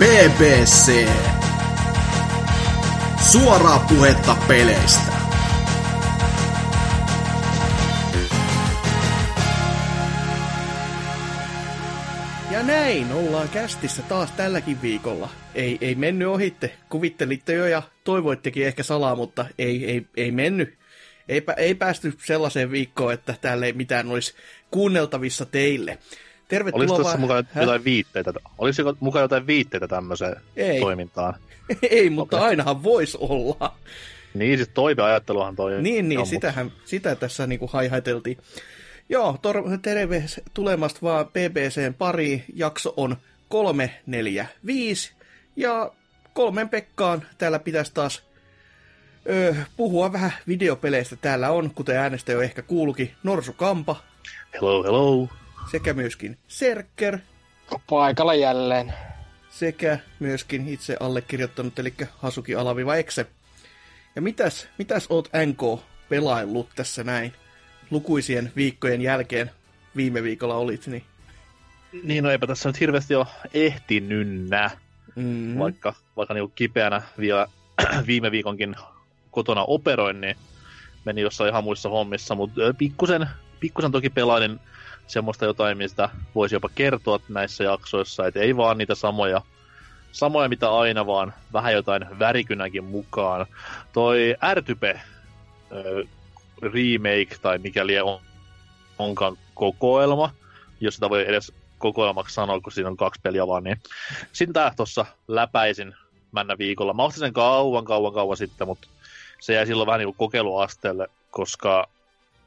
BBC. Suoraa puhetta peleistä. Ja näin ollaan kästissä taas tälläkin viikolla. Ei, ei mennyt ohitte. Kuvittelitte jo ja toivoittekin ehkä salaa, mutta ei, ei, ei mennyt. Ei, ei päästy sellaiseen viikkoon, että täällä ei mitään olisi kuunneltavissa teille. Tervetuloa Olisi tuossa mukaan jotain viitteitä? Olisiko mukaan jotain viitteitä tämmöiseen ei. toimintaan? ei, mutta okay. ainahan voisi olla. Niin, siis toiveajatteluhan toi Niin, niin, sitähän, sitä tässä niinku haihateltiin. Joo, tor- terve tulemasta vaan BBCn pari. Jakso on 345. Ja kolmen Pekkaan täällä pitäisi taas öö, puhua vähän videopeleistä. Täällä on, kuten äänestä jo ehkä kuulukin, Norsu Kampa. Hello, hello. Sekä myöskin Serker. Paikalla jälleen. Sekä myöskin itse allekirjoittanut, eli Hasuki Alaviva Exe. Ja mitäs, mitäs oot NK pelaillut tässä näin? lukuisien viikkojen jälkeen viime viikolla olit, niin... Niin, no eipä tässä nyt hirveästi ole ehtinynnä, mm-hmm. vaikka, vaikka niin kipeänä vielä viime viikonkin kotona operoin, niin meni jossain ihan muissa hommissa, mutta pikkusen, pikkusen toki pelailin semmoista jotain, mistä voisi jopa kertoa näissä jaksoissa, että ei vaan niitä samoja, samoja mitä aina, vaan vähän jotain värikynäkin mukaan. Toi Ärtype remake tai mikäli on, onkaan kokoelma, jos sitä voi edes kokoelmaksi sanoa, kun siinä on kaksi peliä vaan, niin sitä tuossa läpäisin männä viikolla. Mä ostin sen kauan, kauan, kauan sitten, mutta se jäi silloin vähän niin kokeiluasteelle, koska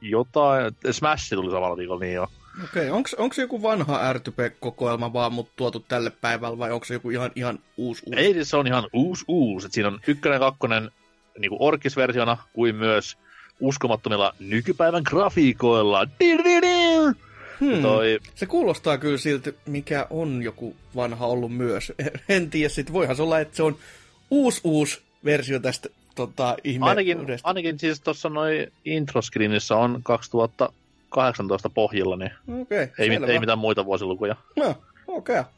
jotain, Smash tuli samalla viikolla niin jo. Okei, okay. onko se joku vanha RTP-kokoelma vaan mut tuotu tälle päivälle vai onko se joku ihan, ihan uusi uusi? Ei, se on ihan uusi uusi. Et siinä on ykkönen kakkonen niin kuin orkisversiona kuin myös uskomattomilla nykypäivän grafiikoilla. Hmm. Toi... Se kuulostaa kyllä siltä, mikä on joku vanha ollut myös. En tiedä, sit voihan se olla, että se on uusi uusi versio tästä tota, ihme ainakin, ainakin siis tuossa noin introscreenissä on 2018 pohjilla, niin okay, ei, ei mitään muita vuosilukuja. No, okei. Okay.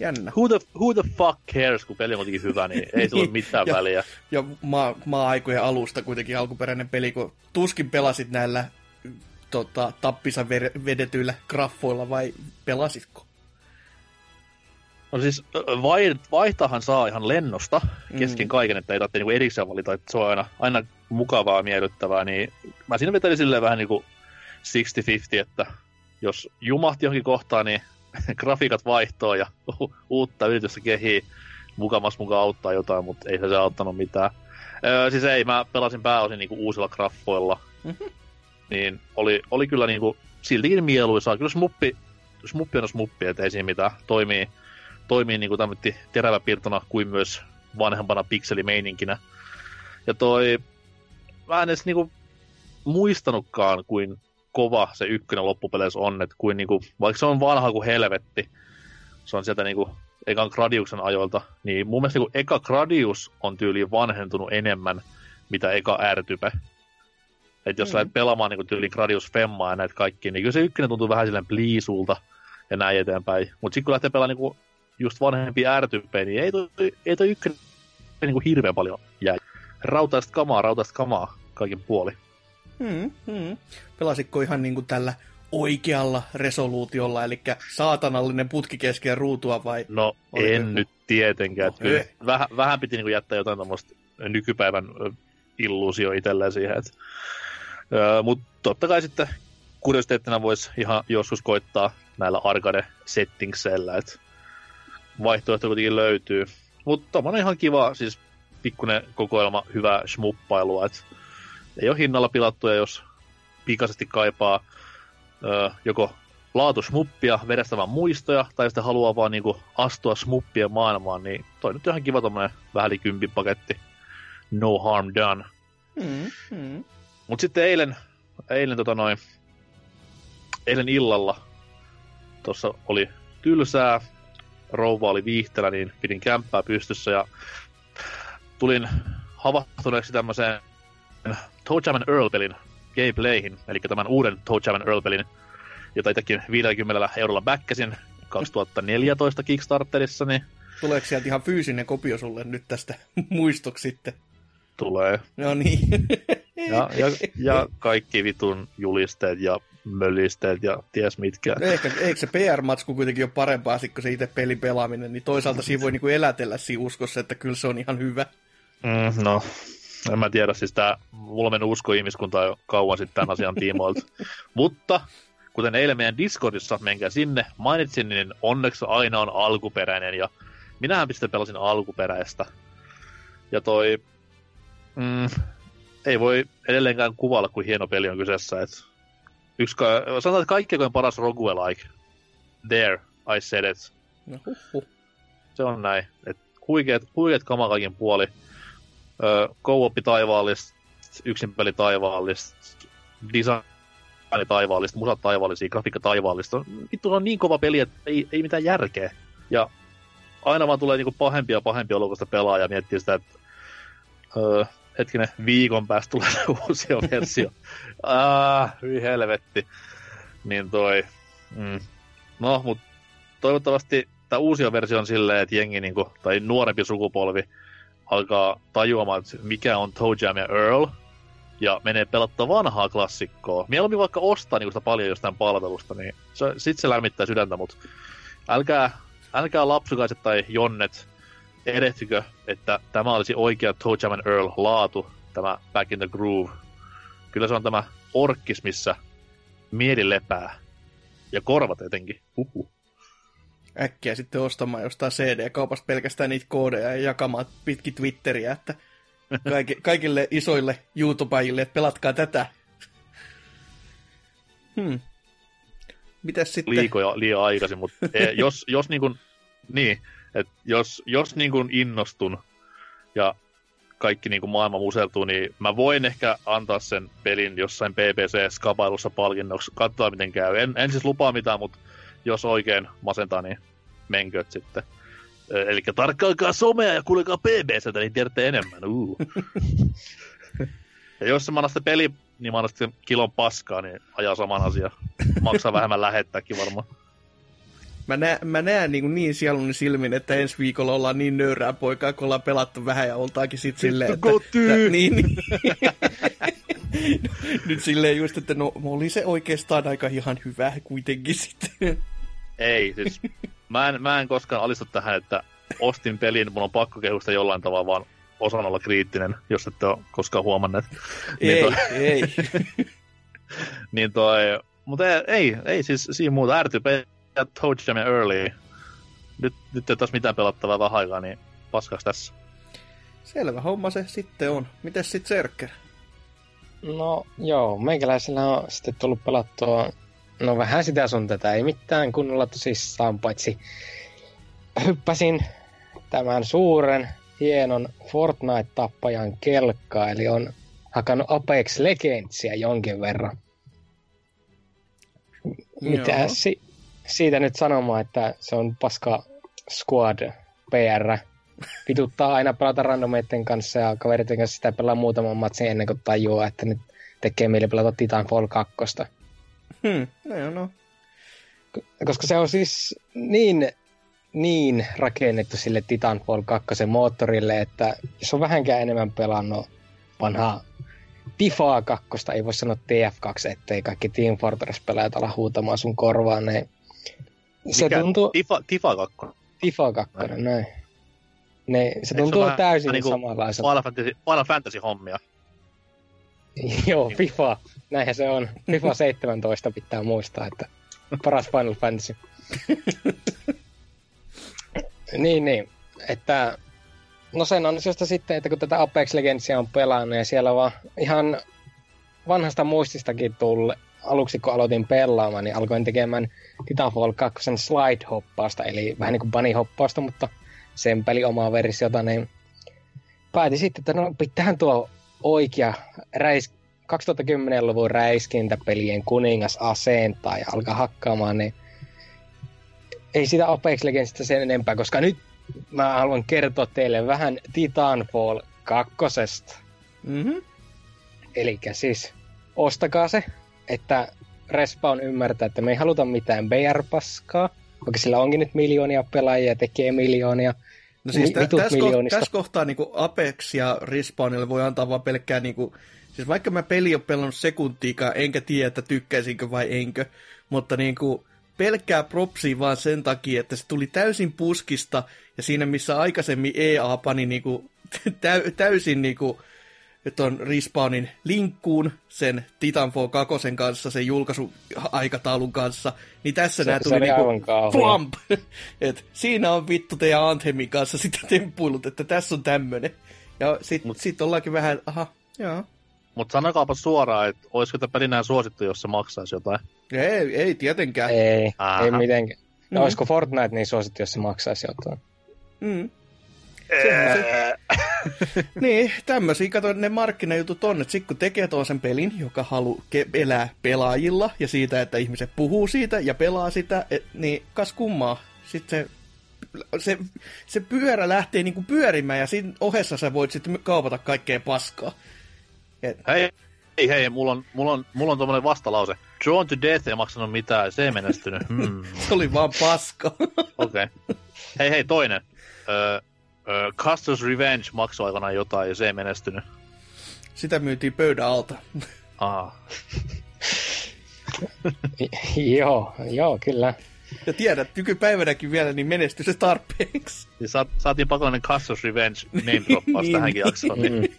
Jännä. Who the, who the fuck cares, kun peli on kuitenkin hyvä, niin ei sillä ole mitään ja, väliä. Ja maa, maa-aikojen alusta kuitenkin alkuperäinen peli, kun tuskin pelasit näillä tota, tappisa vedetyillä graffoilla vai pelasitko? No siis vaihtahan saa ihan lennosta kesken mm. kaiken, että ei tarvitse niinku erikseen valita, että se on aina, aina mukavaa, miellyttävää, niin mä siinä vetelin silleen vähän niinku 60-50, että jos jumahti johonkin kohtaan, niin grafiikat vaihtoo ja uutta yritystä kehii mukamas mukaan auttaa jotain, mutta ei se auttanut mitään. Öö, siis ei, mä pelasin pääosin niinku uusilla graffoilla. Mm-hmm. Niin oli, oli kyllä niinku siltikin mieluisaa. Kyllä smuppi, smuppi on smuppi, että ei siinä mitään. Toimii, toimii niinku teräväpiirtona kuin myös vanhempana pikselimeininkinä. Ja toi, mä en edes niinku muistanutkaan, kuin kova se ykkönen loppupeleissä on, että kuin niinku, vaikka se on vanha kuin helvetti, se on sieltä niinku ekan Gradiuksen ajoilta, niin mun mielestä niinku eka Gradius on tyyliin vanhentunut enemmän, mitä eka R-type. Että jos mm. lähdet pelaamaan niinku tyyliin Gradius Femmaa ja näitä kaikkia, niin kyllä se ykkönen tuntuu vähän silleen pliisulta ja näin eteenpäin. Mutta sitten kun lähtee pelaamaan niinku just vanhempia r niin ei toi, ei toi ykkönen niinku hirveän paljon jäi. Rautaista kamaa, rautaista kamaa kaikin puoli. Hmm, hmm. Pelasitko ihan niin kuin tällä oikealla resoluutiolla, eli saatanallinen putki keskellä ruutua vai? No en joku? nyt tietenkään. No, kyllä vähän, vähän piti niin kuin jättää jotain tämmöistä nykypäivän illuusio itselleen siihen. Et, mutta totta kai sitten kuriositeettina voisi ihan joskus koittaa näillä arcade settingsillä, että vaihtoehto kuitenkin löytyy. Mutta on ihan kiva, siis pikkuinen kokoelma hyvää smuppailua, että ei ole hinnalla pilattuja, jos pikaisesti kaipaa ö, joko laatu smuppia, vedestävän muistoja, tai sitten haluaa vaan niinku astua smuppien maailmaan, niin toi nyt on ihan kiva tommonen vähän paketti. No harm done. Mm, mm. Mut sitten eilen, eilen tota noin, eilen illalla tuossa oli tylsää, rouva oli viihtelä, niin pidin kämppää pystyssä ja tulin havahtuneeksi tämmöiseen Jam Earl-pelin gameplayhin, eli tämän uuden Jam Earl-pelin, jota itsekin 50 eurolla backasin 2014 Kickstarterissa, niin Tuleeko sieltä ihan fyysinen kopio sulle nyt tästä muistoksi sitten? Tulee. No niin. Ja, ja, ja kaikki vitun julisteet ja möllisteet ja ties mitkä. Ehkä, eikö se PR-matsku kuitenkin ole parempaa sit, kuin se itse pelin pelaaminen, niin toisaalta siinä voi niinku elätellä siinä uskossa, että kyllä se on ihan hyvä. Mm, no, en mä tiedä, siis tää, mulla on mennyt usko ihmiskuntaa jo kauan sitten tämän asian tiimoilta. Mutta, kuten eilen meidän Discordissa, menkää sinne, mainitsin, niin onneksi aina on alkuperäinen, ja minähän pistä pelasin alkuperäistä. Ja toi, mm, ei voi edelleenkään kuvailla, kuin hieno peli on kyseessä. Et yksi, sanotaan, että kaikkein paras roguelike. There, I said it. No. Se on näin. Et huikeet, huikeet kama kaikin puoli. Co-op taivaallista, yksin peli taivaallista, design taivaallista, musat taivaallisia, grafiikka taivaallista. Vittu on niin kova peli, että ei, ei mitään järkeä. Ja aina vaan tulee niinku pahempia ja pahempia olokosta pelaa ja miettii sitä, että öö, hetkinen, viikon päästä tulee uusi versio. ah, hyi helvetti. Niin toi, mm. no, mut toivottavasti tämä uusi versio on silleen, että jengi niinku, tai nuorempi sukupolvi alkaa tajuamaan, että mikä on Toe Jam ja Earl, ja menee pelattaa vanhaa klassikkoa. Mieluummin vaikka ostaa niinku sitä paljon jostain palvelusta, niin se, sit se lämmittää sydäntä, mutta älkää, älkää lapsukaiset tai jonnet erehtykö, että tämä olisi oikea Toe Jam and Earl laatu, tämä Back in the Groove. Kyllä se on tämä orkkis, missä mieli lepää. Ja korvat etenkin. Uhu. Äkkiä sitten ostamaan jostain CD-kaupasta pelkästään niitä koodeja ja jakamaan pitkin Twitteriä, että kaikki, kaikille isoille YouTubeille, että pelatkaa tätä. Hmm. Mitäs sitten? Liikoja liian aikaisin, mutta e, jos, jos niin kuin, niin, et jos, jos niin kuin innostun ja kaikki niin kuin maailma museltuu, niin mä voin ehkä antaa sen pelin jossain PPC-skapailussa palkinnoksi. Katsoa miten käy. En, en siis lupaa mitään, mutta jos oikein masentaa, niin menköt sitten. Eli tarkkailkaa somea ja kuulekaa PBCtä, niin tiedätte enemmän. Uh. ja jos se manasta peli, niin manasta kilon paskaa, niin ajaa saman asian. Maksaa vähemmän lähettääkin varmaan. Mä, nä, mä näen niin, niin sieluni silmin, että ensi viikolla ollaan niin nöyrää poikaa, kun ollaan pelattu vähän ja oltaakin sitten silleen, että... että niin, niin. Nyt silleen just, että no oli se oikeastaan aika ihan hyvä kuitenkin sitten. Ei, siis mä en, mä en koskaan alistu tähän, että ostin pelin, mun on pakko kehusta jollain tavalla, vaan osan olla kriittinen, jos ette ole koskaan huomanneet. Ei, niin toi, ei. niin toi, mutta ei, ei, ei siis siinä muuta ärtypä ja Toe Jam ja Early. Nyt, nyt ei taas mitään pelattavaa vähän aikaa, niin paskaksi tässä. Selvä homma se sitten on. Mites sit Serker? No joo, meikäläisellä on sitten tullut pelattua, no vähän sitä sun tätä, ei mitään kunnolla tosissaan, paitsi hyppäsin tämän suuren, hienon Fortnite-tappajan kelkkaa, eli on hakannut Apex Legendsia jonkin verran. Mitä si- siitä nyt sanomaan, että se on paska squad PR. Pituttaa aina pelata randomeiden kanssa ja kaveritten kanssa sitä pelaa muutaman matsin ennen kuin tajuaa, että nyt tekee mieli pelata Titanfall 2. Hmm, no, no. Koska se on siis niin, niin rakennettu sille Titanfall 2 moottorille, että jos on vähänkään enemmän pelannut vanhaa Tifaa 2, ei voi sanoa TF2, ettei kaikki Team Fortress-pelaajat ala huutamaan sun korvaan, niin se Mikä? tuntuu... Tifa, Tifa 2. Tifa 2, näin. näin. Ne, se tuntuu Eikö se täysin niinku samanlaiselta. Final Fantasy, Final Fantasy hommia. Joo, FIFA. Näinhän se on. FIFA 17 pitää muistaa, että paras Final Fantasy. niin, niin. Että, no sen ansiosta sitten, että kun tätä Apex Legendsia on pelannut ja siellä vaan ihan vanhasta muististakin tulle, aluksi kun aloitin pelaamaan, niin alkoin tekemään Titanfall 2 slide-hoppausta, eli vähän niin kuin bunny-hoppausta, mutta sen peli omaa versiota, niin päätin sitten, että no pitäähän tuo oikea räis, 2010-luvun räiskintäpelien kuningas asentaa ja alkaa hakkaamaan, niin ei sitä Apex Legendsista sen enempää, koska nyt mä haluan kertoa teille vähän Titanfall 2. Mm-hmm. Eli siis ostakaa se, että Respawn ymmärtää, että me ei haluta mitään BR-paskaa, vaikka sillä onkin nyt miljoonia pelaajia, tekee miljoonia, No siis Mi- tä- vitut tässä, ko- tässä kohtaa niin Apex ja Respawnille voi antaa vaan pelkkää, niin kuin, siis vaikka mä peli on pelannut sekuntiikaan, enkä tiedä, että tykkäisinkö vai enkö, mutta niin kuin, pelkkää propsia vaan sen takia, että se tuli täysin puskista, ja siinä missä aikaisemmin EA pani niin kuin, täy- täysin niin kuin, ton Respawnin linkkuun sen Titanfall 2 kanssa, sen julkaisuaikataulun kanssa, niin tässä Se- nämä tuli niinku flamp. Et siinä on vittu teidän Anthemin kanssa sitten temppuilut, että tässä on tämmönen. Ja sit, Mut- sit ollaankin vähän, aha, joo. Mutta sanokaapa suoraan, että olisiko tämä peli näin suosittu, jos se maksaisi jotain. Ei, ei tietenkään. Ei, Aha. ei mitenkään. No Mhm. olisiko Fortnite niin suosittu, jos se maksaisi jotain? Mm. Sehän se. niin, tämmöisiä, kato ne markkinajutut on, että sit kun tekee toisen pelin, joka haluaa ke- elää pelaajilla ja siitä, että ihmiset puhuu siitä ja pelaa sitä, et, niin kas kummaa. Sitten se, se, se pyörä lähtee niinku pyörimään ja siinä ohessa sä voit sitten kaupata kaikkea paskaa. Et, Hei, hei, hei, mulla on, mulla on, mulla on tommonen vastalause. Drawn to Death ei maksanut mitään, se ei menestynyt. Hmm, se oli vaan paska. okei. Okay. Hei, hei, toinen. Öö, öö, Custer's Revenge maksoi aikanaan jotain ja se ei menestynyt. Sitä myytiin pöydän alta. Aha. joo, joo, kyllä. Ja tiedät, nykypäivänäkin vielä niin menesty se tarpeeksi. Siis saat, saatiin pakollinen Custer's Revenge name droppaus Niin. tähänkin jaksoon. Niin.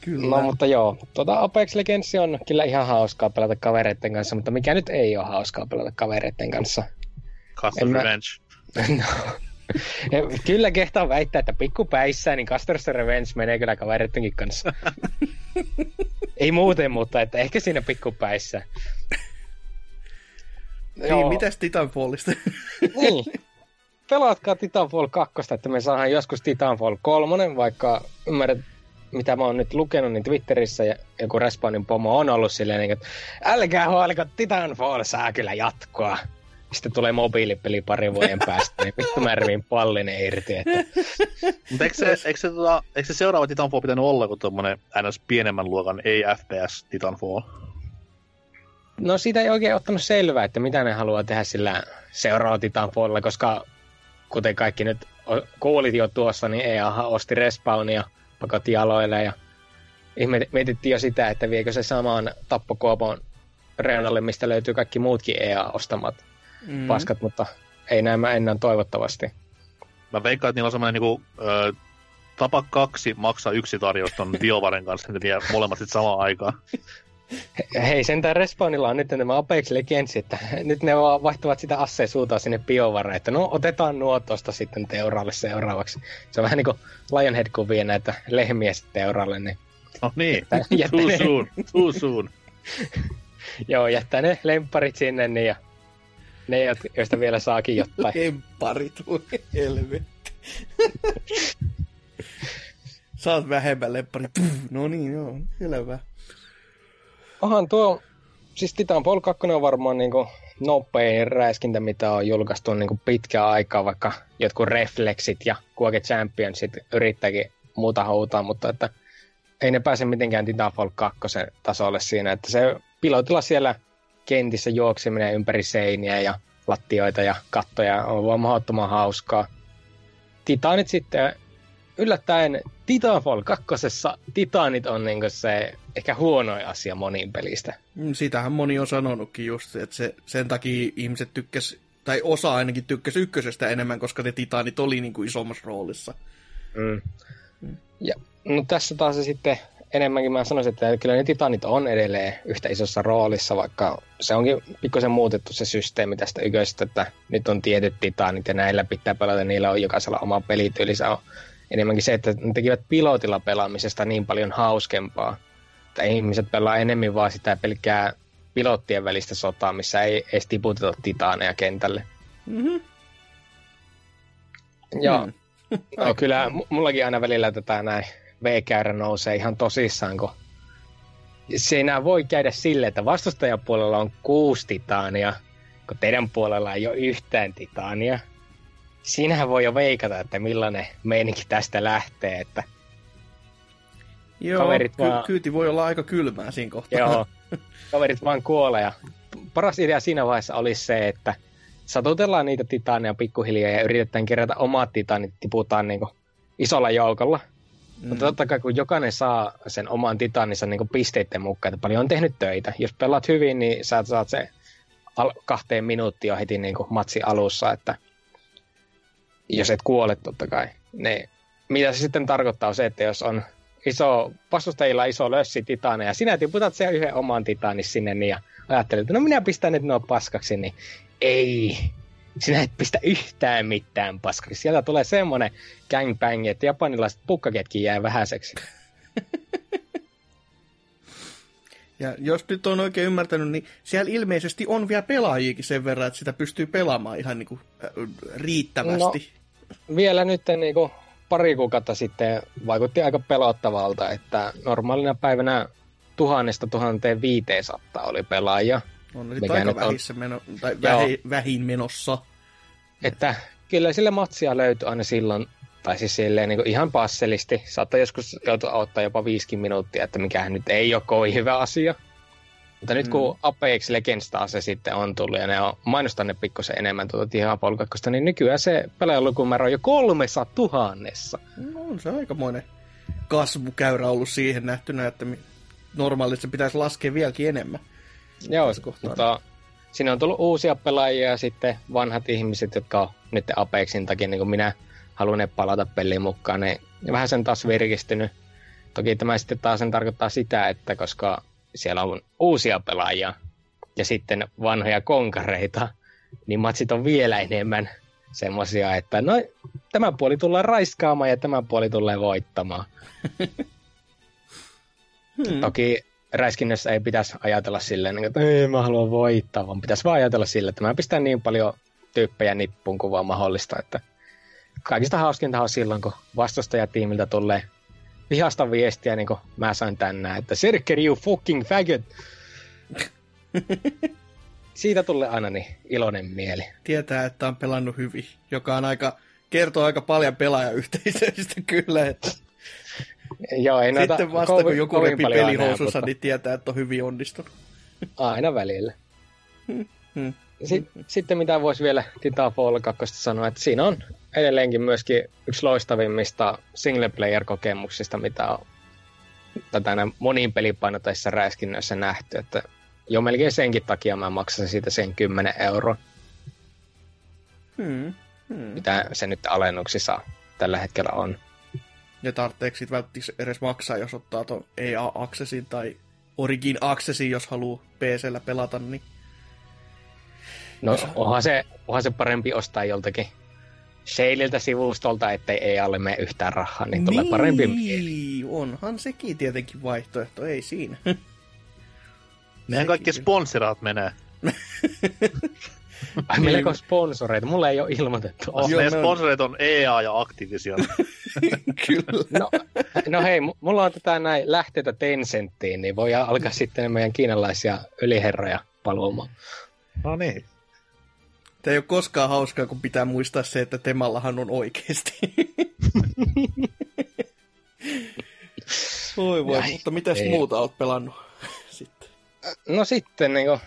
Kyllä. No mutta joo, tota Apex Legends on kyllä ihan hauskaa pelata kavereiden kanssa, mutta mikä nyt ei ole hauskaa pelata kavereiden kanssa. Custer's En mä- Revenge. No. Ja kyllä kehtaa väittää, että pikkupäissään niin Custer's Revenge menee kyllä kavereidenkin kanssa. ei muuten, mutta että ehkä siinä pikkupäissä. Niin, mitäs Titanfallista? niin. Pelaatkaa Titanfall 2, että me saadaan joskus Titanfall 3, vaikka ymmärrät, mitä mä oon nyt lukenut, niin Twitterissä ja joku Respawnin pomo on ollut silleen, niin, että älkää huoliko, Titanfall saa kyllä jatkoa. Sitten tulee mobiilipeli parin vuoden päästä, niin vittu mä revin pallinen irti. Että... Mutta eikö se, eikö, se, tota, eikö se seuraava Titanfall pitänyt olla kuin tommonen ns. pienemmän luokan, ei FPS Titanfall? No siitä ei oikein ottanut selvää, että mitä ne haluaa tehdä sillä seuraavalla Titanfallilla, koska kuten kaikki nyt kuulit jo tuossa, niin EA osti Respawnia pakotti jaloille ja mietittiin jo sitä, että viekö se samaan tappokuopon reunalle, mistä löytyy kaikki muutkin EA-ostamat mm. paskat, mutta ei näemmä enää toivottavasti. Mä veikkaan, että niillä on semmoinen niinku, ö, tapa kaksi maksaa yksi tarjous ton BioVaren kanssa, että ne vie molemmat sit samaan aikaan. He- Hei, sentään Respawnilla on nyt tämä Apex Legends, että nyt ne vaan vaihtavat sitä asseen suuntaan sinne biovaraan, että no otetaan nuo tosta sitten teuraalle seuraavaksi. Se on vähän niin kuin Lionhead, kun vie näitä lehmiä sitten teuraalle, niin No niin, Jättää too soon, too soon. joo, jättää ne lempparit sinne niin ja ne, jo- joista vielä saakin jotain. Lempparit, voi helvetti. Saat vähemmän lemppari. Puh, No niin, joo, selvä. Onhan tuo, siis Titanfall 2 on varmaan niin kuin nopein räiskintä, mitä on julkaistu niin kuin pitkään aikaa, vaikka jotkut Reflexit ja Quake Championsit yrittääkin muuta huutaa, mutta että ei ne pääse mitenkään Titanfall 2 tasolle siinä, että se pilotilla siellä kentissä juokseminen ympäri seiniä ja lattioita ja kattoja on vaan mahdottoman hauskaa. Titanit sitten yllättäen Titanfall 2. Titanit on niinku se ehkä huonoin asia monin pelistä. Mm, Sitähän moni on sanonutkin just, että se, sen takia ihmiset tykkäs, tai osa ainakin tykkäs ykkösestä enemmän, koska ne titaanit oli niin kuin isommassa roolissa. Mm. Ja, no tässä taas se sitten enemmänkin mä sanoisin, että kyllä ne titanit on edelleen yhtä isossa roolissa, vaikka se onkin pikkusen muutettu se systeemi tästä yköistä, että nyt on tietyt titanit ja näillä pitää pelata, niillä on jokaisella oma pelityyli. Se on enemmänkin se, että ne tekivät pilotilla pelaamisesta niin paljon hauskempaa, että ihmiset pelaa enemmän vaan sitä pelkkää pilottien välistä sotaa, missä ei edes tiputeta titaaneja kentälle. Mm-hmm. Ja Mm. No kyllä, mullakin aina välillä tätä näin V-käyrä nousee ihan tosissaan, kun siinä voi käydä silleen, että vastustajan puolella on kuusi titaania, kun teidän puolella ei ole yhtään titaania. Siinähän voi jo veikata, että millainen meininki tästä lähtee, että Joo, Kaverit ky- vaan- kyyti voi olla aika kylmää siinä kohtaa. joo, kaverit vaan kuolee. Ja paras idea siinä vaiheessa olisi se, että satutellaan niitä titaaneja pikkuhiljaa ja yritetään kerätä omat titaanit, tiputaan niin isolla joukolla. Mm. Mutta totta kai kun jokainen saa sen oman titaaninsa niin pisteiden mukaan, että paljon on tehnyt töitä. Jos pelaat hyvin, niin sä saat se al- kahteen minuuttia heti niin kuin matsi alussa, että jos et kuole totta kai. Niin, mitä se sitten tarkoittaa on se, että jos on iso, vastustajilla iso lössi titaaneja, sinä tiputat sen yhden oman titaanis sinne niin ja ajattelet, että no minä pistän nyt nuo paskaksi, niin ei, sinä et pistä yhtään mitään paskaksi. Sieltä tulee semmoinen gangbang, että japanilaiset pukkaketkin jää vähäiseksi. Ja jos nyt on oikein ymmärtänyt, niin siellä ilmeisesti on vielä pelaajiakin sen verran, että sitä pystyy pelaamaan ihan niin kuin, äh, riittävästi. No, vielä nyt niin kuin pari kuukautta sitten vaikutti aika pelottavalta, että normaalina päivänä tuhannesta tuhanteen viiteensatta oli pelaajia. On nyt aika vähissä on... meno, tai vähi, vähin menossa. Että kyllä sille matsia löytyi aina silloin, tai siis silleen niin ihan passelisti. Saattaa joskus joutua ottaa jopa viisikin minuuttia, että mikähän nyt ei ole kovin hyvä asia. Mutta nyt kun mm. Apex Legends taas se sitten on tullut ja ne on mainostaneet pikkusen enemmän tuota Diablo 2, niin nykyään se pelaajalukumero on jo kolmessa tuhannessa. No on se aikamoinen kasvukäyrä ollut siihen nähtynä, että normaalisti se pitäisi laskea vieläkin enemmän. Joo, mutta siinä on tullut uusia pelaajia ja sitten vanhat ihmiset, jotka on nyt Apexin takia, niin kuin minä haluan palata peliin mukaan, niin vähän sen taas virkistynyt. Toki tämä sitten taas sen tarkoittaa sitä, että koska siellä on uusia pelaajia ja sitten vanhoja konkareita, niin matsit on vielä enemmän semmoisia, että no, tämä puoli tullaan raiskaamaan ja tämä puoli tulee voittamaan. hmm. Toki räiskinnässä ei pitäisi ajatella silleen, niin että ei mä haluan voittaa, vaan pitäisi vaan ajatella silleen, että mä pistän niin paljon tyyppejä nippuun kuin vaan mahdollista, että kaikista hauskinta on silloin, kun vastustajatiimiltä tulee vihasta viestiä, niin kuin mä sain tänään, että Sirker, you fucking faggot! Siitä tulee aina niin iloinen mieli. Tietää, että on pelannut hyvin, joka on aika, kertoo aika paljon pelaajayhteisöistä kyllä, että Joo, ei Sitten vasta kun joku repi pelihousussa, niin tietää, että on hyvin onnistunut. Aina välillä. Hmm. hmm. Sitten, sitten mitä voisi vielä Titanfall 2 sanoa, että siinä on edelleenkin myöskin yksi loistavimmista single player kokemuksista, mitä on tätä monin pelipainotaisissa räiskinnöissä nähty, että jo melkein senkin takia mä maksan siitä sen 10 euroa. Hmm. Hmm. Mitä se nyt alennuksissa tällä hetkellä on. Ja tarvitseeko sitten välttämättä edes maksaa, jos ottaa tuon EA-accessin tai Origin Accessin, jos haluaa PCllä pelata, niin... No onhan se, onhan se parempi ostaa joltakin Shaililtä sivustolta, ettei ei alle mene yhtään rahaa, niin, niin tulee parempi mieli. onhan sekin tietenkin vaihtoehto, ei siinä. Meidän kaikki sponsoraat menee. Ai meillä on sponsoreita, mulle ei ole ilmoitettu. Oh, meidän on... sponsoreita on EA ja Activision. Kyllä. No, no hei, mulla on tätä näin lähteitä Tencenttiin, niin voi alkaa sitten meidän kiinalaisia yliherroja paluamaan. No niin. Tämä ei ole koskaan hauskaa, kun pitää muistaa se, että Temallahan on oikeasti. voi voi, Jäi, mutta mitäs ei. muuta oot pelannut sitten? No sitten niin kuin,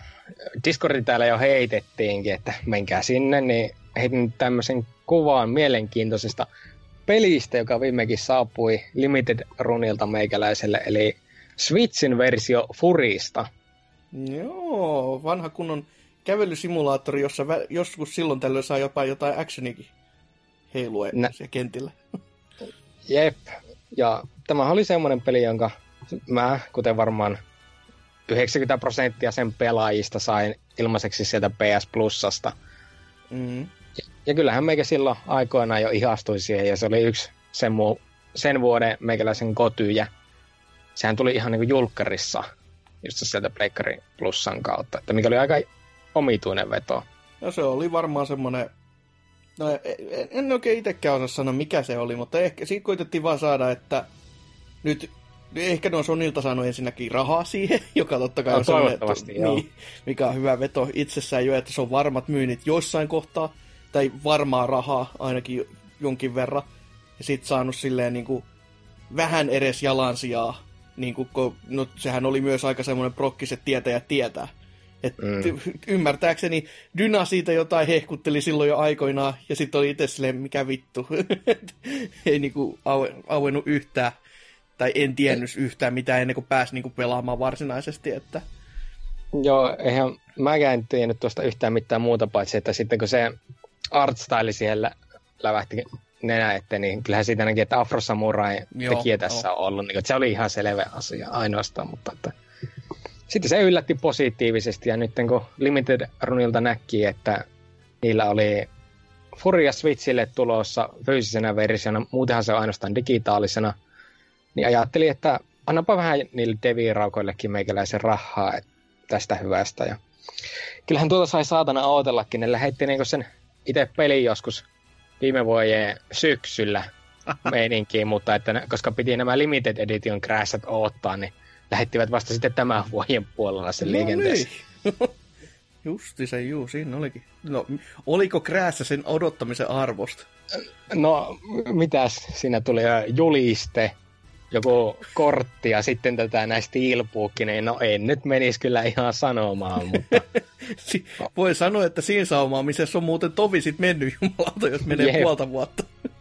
Discordi täällä jo heitettiinkin, että menkää sinne, niin heitin tämmöisen kuvan mielenkiintoisesta pelistä, joka viimekin saapui Limited Runilta meikäläiselle, eli Switchin versio Furista. Joo, vanha kunnon kävelysimulaattori, jossa vä- joskus silloin tällöin saa jopa jotain actionikin heilua Nä- kentillä. Jep, ja tämä oli semmoinen peli, jonka mä, kuten varmaan 90 prosenttia sen pelaajista sain ilmaiseksi sieltä PS Plusasta. Mm. Ja, ja kyllähän meikä silloin aikoinaan jo ihastui siihen, ja se oli yksi sen, mu- sen vuoden meikäläisen kotyjä. Sehän tuli ihan niin julkkarissa, just sieltä Pleikkari Plussan kautta, että mikä oli aika omituinen veto. No se oli varmaan semmoinen, no en oikein itsekään osaa sanoa mikä se oli, mutta ehkä siitä koitettiin vaan saada, että nyt ehkä ne on Sonilta saanut ensinnäkin rahaa siihen, joka totta kai no, on semmoinen, niin, mikä on hyvä veto itsessään jo, että se on varmat myynnit joissain kohtaa, tai varmaa rahaa ainakin jonkin verran, ja sitten saanut silleen niin kuin, vähän edes jalansijaa, niin kuin, no, sehän oli myös aika semmoinen prokkiset tietäjät tietää, Et mm. Ymmärtääkseni Dyna siitä jotain hehkutteli silloin jo aikoinaan, ja sitten oli itse silleen, mikä vittu. Ei niinku au, auennut yhtään, tai en tiennyt yhtään mitään ennen kuin pääsi niinku pelaamaan varsinaisesti. Että... Joo, eihän mäkään en tiennyt tuosta yhtään mitään muuta, paitsi että sitten kun se artstyle siellä lävähti nenä eteen, niin kyllähän siitä näki, että Afro Samurai tekijä tässä on ollut. Niin, että se oli ihan selvä asia ainoastaan, mutta että sitten se yllätti positiivisesti ja nyt kun Limited Runilta näki, että niillä oli Furia Switchille tulossa fyysisenä versiona, muutenhan se on ainoastaan digitaalisena, niin ajattelin, että annapa vähän niille deviraukoillekin meikäläisen rahaa tästä hyvästä. Ja kyllähän tuota sai saatana ootellakin, ne lähetti niinku sen itse peli joskus viime vuoden syksyllä meininkiin, mutta että, koska piti nämä Limited Edition crashat oottaa, niin lähettivät vasta sitten tämän vuoden puolella sen no liikenteeseen. Niin. Justi se, juu, siinä olikin. No, oliko kräässä sen odottamisen arvosta? No, mitäs siinä tuli juliste, joku kortti ja sitten tätä näistä ilpuukin, niin no en nyt menisi kyllä ihan sanomaan, mutta... Voi sanoa, että siinä saumaamisessa on muuten tovi sit mennyt jumalauta, jos menee Jep. puolta vuotta.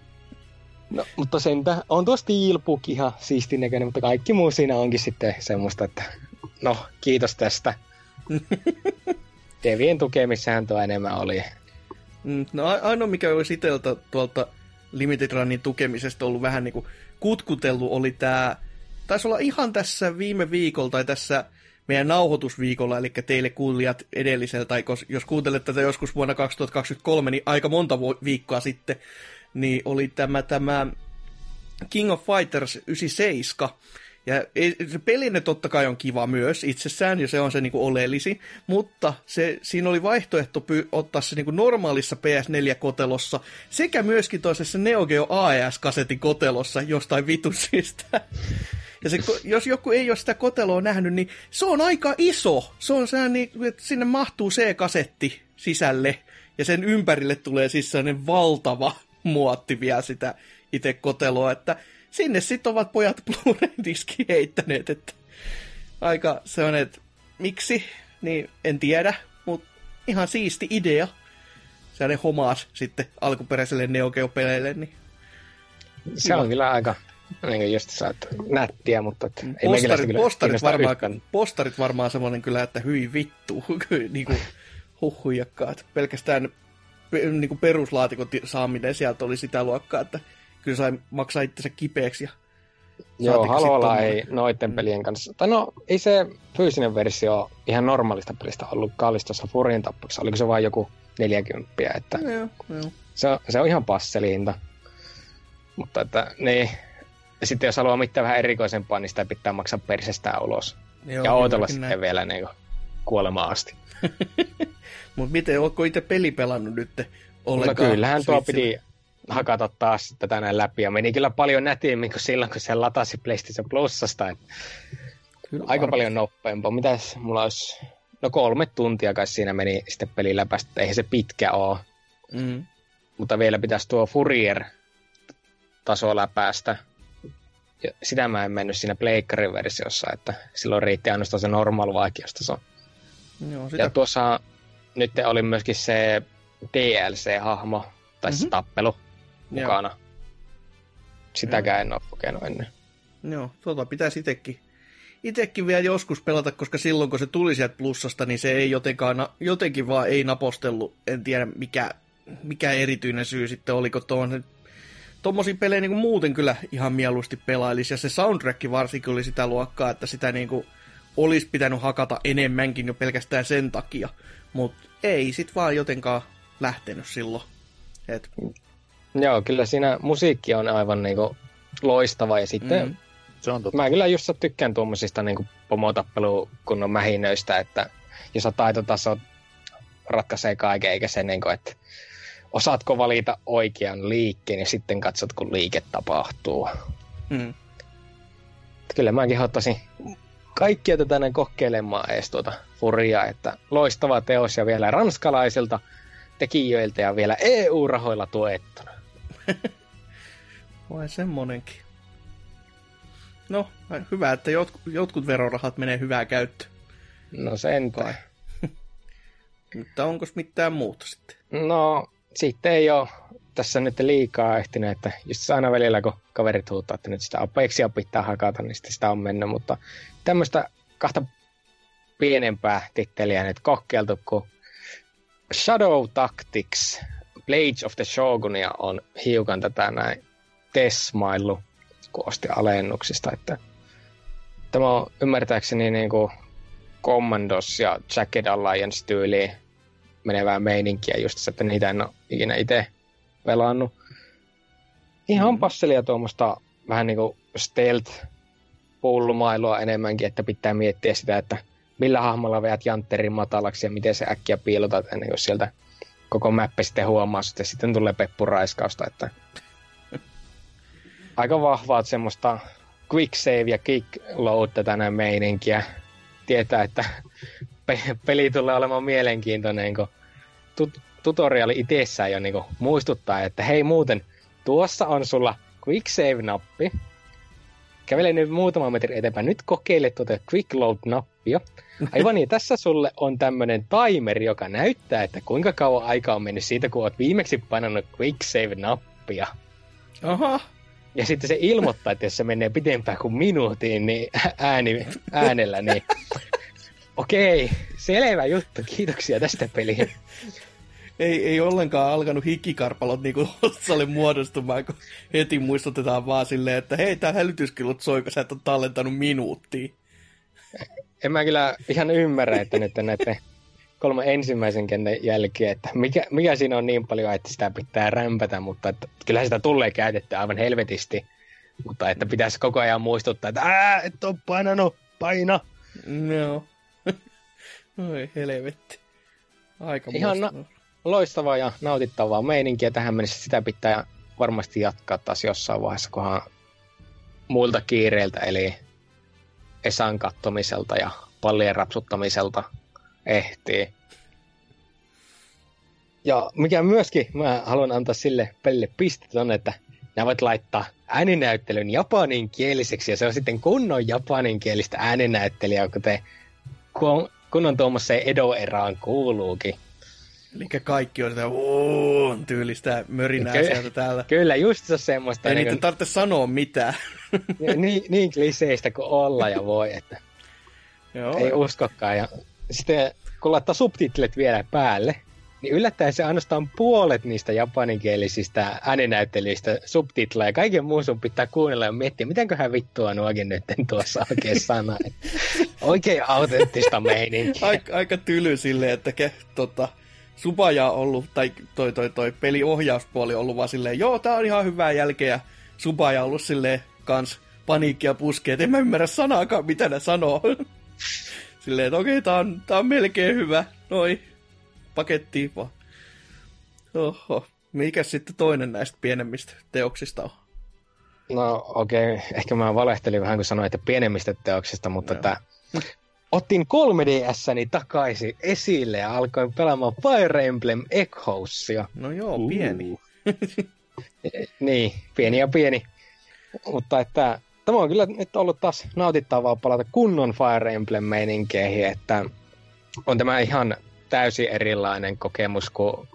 No, mutta sentä on tuosta Steelbook ihan siistin näköinen, mutta kaikki muu siinä onkin sitten semmoista, että no, kiitos tästä. Devien tukemissahan tuo enemmän oli. Mm, no ainoa, mikä olisi itseltä tuolta Limited Runin tukemisesta ollut vähän niin kuin kutkutellut, oli tämä, taisi olla ihan tässä viime viikolla tai tässä meidän nauhoitusviikolla, eli teille kuulijat edellisellä, tai jos kuuntelet tätä joskus vuonna 2023, niin aika monta viikkoa sitten, niin oli tämä, tämä King of Fighters 97, ja se pelinne totta kai on kiva myös itsessään, ja se on se niinku oleellisin, mutta se, siinä oli vaihtoehto py- ottaa se niinku normaalissa PS4-kotelossa, sekä myöskin toisessa Neo Geo AES-kasetin kotelossa jostain vitusista. Ja se, jos joku ei ole sitä koteloa nähnyt, niin se on aika iso. Se on sehän niin, että sinne mahtuu C-kasetti sisälle, ja sen ympärille tulee siis sellainen valtava muotti vielä sitä itse koteloa, että sinne sitten ovat pojat Blu-ray-diski heittäneet, että aika sellainen, että miksi, niin en tiedä, mutta ihan siisti idea. Sellainen homaas sitten alkuperäiselle Neo Geo-peleille, niin se on kyllä aika niin just sä nättiä, mutta et ei postarit, postarit, varmaan, postarit varmaan semmoinen kyllä, että hyi vittu, niin kuin huhujakkaat. Pelkästään niin kuin peruslaatikon saaminen sieltä oli sitä luokkaa, että kyllä sai maksaa itsensä kipeäksi. Ja Joo, Halolla ei noiden mm. pelien kanssa. Tai no, ei se fyysinen versio ihan normaalista pelistä ollut kallis tuossa Furin tappuksessa. Oliko se vain joku 40, että no, joo, joo. Se, on, se on ihan passeliinta. Mutta että niin, sitten jos haluaa mitään vähän erikoisempaa, niin sitä pitää maksaa persestään ulos. Joo, ja ootella sitten näin. vielä niin kuolemaan asti. Mutta miten, oletko itse peli pelannut nyt ollenkaan? No kyllähän tuo piti hakata taas tätä näin läpi, ja meni kyllä paljon nätiimmin kuin silloin, kun se latasi PlayStation Plusasta. Et kyllä aika arvo. paljon nopeampaa. Mitäs mulla olisi... No kolme tuntia kai siinä meni sitten peli läpästä, eihän se pitkä ole. Mm. Mutta vielä pitäisi tuo Furier taso läpästä. Ja sitä mä en mennyt siinä Pleikkarin versiossa, että silloin riitti ainoastaan se normaal vaikeustaso. Joo, sitä... Ja tuossa nyt oli myöskin se DLC-hahmo, tai mm-hmm. se tappelu mukana. Joo. Sitäkään Joo. en ole kokenut ennen. Joo, tuota pitäisi itsekin, itsekin vielä joskus pelata, koska silloin kun se tuli sieltä plussasta, niin se ei jotenkaan, jotenkin vaan ei napostellut. En tiedä mikä, mikä erityinen syy sitten oliko tuon Tuommoisia pelejä niin kuin muuten kyllä ihan mieluusti pelailisi, ja se soundtrack varsinkin oli sitä luokkaa, että sitä niin kuin olisi pitänyt hakata enemmänkin jo pelkästään sen takia, mutta ei sit vaan jotenkaan lähtenyt silloin. Et... Joo, kyllä siinä musiikki on aivan niinku loistava ja sitten mm. Se on totta. Mä kyllä just tykkään tuommoisista niinku pomotappelu-kunnon mähinöistä, että jos taitotaso ratkaisee kaiken, eikä se niinku, että osaatko valita oikean liikkeen ja sitten katsot, kun liike tapahtuu. Mm. Kyllä mä kehottaisin kaikkia tätä näin kokeilemaan edes tuota Furia, että loistava teos ja vielä ranskalaisilta tekijöiltä ja vielä EU-rahoilla tuettuna. Vai semmonenkin. No, hyvä, että jotkut, jotkut verorahat menee hyvää käyttöön. No sen kai. Mutta onko mitään muuta sitten? No, sitten ei ole tässä nyt liikaa ehtinyt, että just aina välillä kun kaverit huutaa, että nyt sitä Apexia pitää hakata, niin sitten sitä on mennyt, mutta tämmöistä kahta pienempää titteliä nyt kokeiltu, kun Shadow Tactics, Blade of the Shogunia on hiukan tätä näin tesmailu, kun osti alennuksista, että tämä on ymmärtääkseni niin kuin Commandos ja Jacket Alliance tyyliin menevää meininkiä just, että niitä en ole ikinä itse pelannut. Ihan mm. passelia tuommoista vähän niin kuin stealth pullumailua enemmänkin, että pitää miettiä sitä, että millä hahmolla veät jantterin matalaksi ja miten se äkkiä piilotat ennen kuin sieltä koko mäppi sitten huomaa, että sitten tulee peppuraiskausta, että aika vahvaa semmoista quick save ja kick load tätä näin meininkiä. Tietää, että pe- peli tulee olemaan mielenkiintoinen, kun tut- tutoriali itsessään jo niin muistuttaa, että hei muuten, tuossa on sulla quick save-nappi. Kävele nyt muutama metri eteenpäin. Nyt kokeile tuota quick load-nappia. Aivan niin, tässä sulle on tämmönen timer, joka näyttää, että kuinka kauan aika on mennyt siitä, kun oot viimeksi painanut quick save-nappia. Aha. Ja sitten se ilmoittaa, että jos se menee pitempään kuin minuutin niin ääni, äänellä, niin okei, selvä juttu, kiitoksia tästä peliä. Ei, ei ollenkaan alkanut hikikarpalot niinku otsalle muodostumaan, kun heti muistutetaan vaan silleen, että hei, tää hälytyskellot soi, kun sä et ole tallentanut minuuttia. En mä kyllä ihan ymmärrä, että nyt näiden kolme ensimmäisen kentän jälkeen, että mikä, mikä siinä on niin paljon, että sitä pitää rämpätä, mutta että kyllä sitä tulee käytetty aivan helvetisti. Mutta että pitäisi koko ajan muistuttaa, että ää, et ole painanut, paina. No. Oi helvetti. Aika Ihan na- loistavaa ja nautittavaa meininkiä tähän mennessä. Sitä pitää varmasti jatkaa taas jossain vaiheessa, kunhan muilta kiireiltä, eli Esan kattomiselta ja pallien rapsuttamiselta ehtii. Ja mikä myöskin mä haluan antaa sille pelille pistet on, että nämä voit laittaa ääninäyttelyn japaninkieliseksi ja se on sitten kunnon japaninkielistä ääninäyttelijää, kuten kun, kunnon tuommoiseen Edo-eraan kuuluukin. Eli kaikki on sitä tyylistä mörinää Ky- sieltä täällä. Kyllä, just se semmoista. Ei niin niitä tarvitse sanoa mitään. niin, niin kliseistä kuin olla ja voi, että Joo. ei uskokaan. Ja sitten kun laittaa subtitlet vielä päälle, niin yllättäen se ainoastaan puolet niistä japaninkielisistä ääninäyttelyistä subtitleja ja kaiken muun sun pitää kuunnella ja miettiä, mitenköhän vittua nuokin nyt tuossa oikein sana. Oikein autenttista meininkiä. Aika, aika tyly silleen, että ke, tota, Subaja on ollut, tai toi, toi, toi peliohjauspuoli on ollut vaan silleen, joo, tää on ihan hyvää jälkeä, ja Subaja on ollut silleen kans paniikkia puskee, että en mä ymmärrä sanaakaan, mitä ne sanoo. silleen, että okei, tää on, tää on melkein hyvä, noi, pakettiin vaan. Oho, mikä sitten toinen näistä pienemmistä teoksista on? No okei, okay. ehkä mä valehtelin vähän kun sanoin, että pienemmistä teoksista, mutta no. tämä otin 3DSni takaisin esille ja alkoin pelaamaan Fire Emblem Echoesia. No joo, uh. pieni. niin, pieni ja pieni. Mutta että tämä on kyllä nyt ollut taas nautittavaa palata kunnon Fire Emblem meininkeihin, että on tämä ihan täysin erilainen kokemus, kun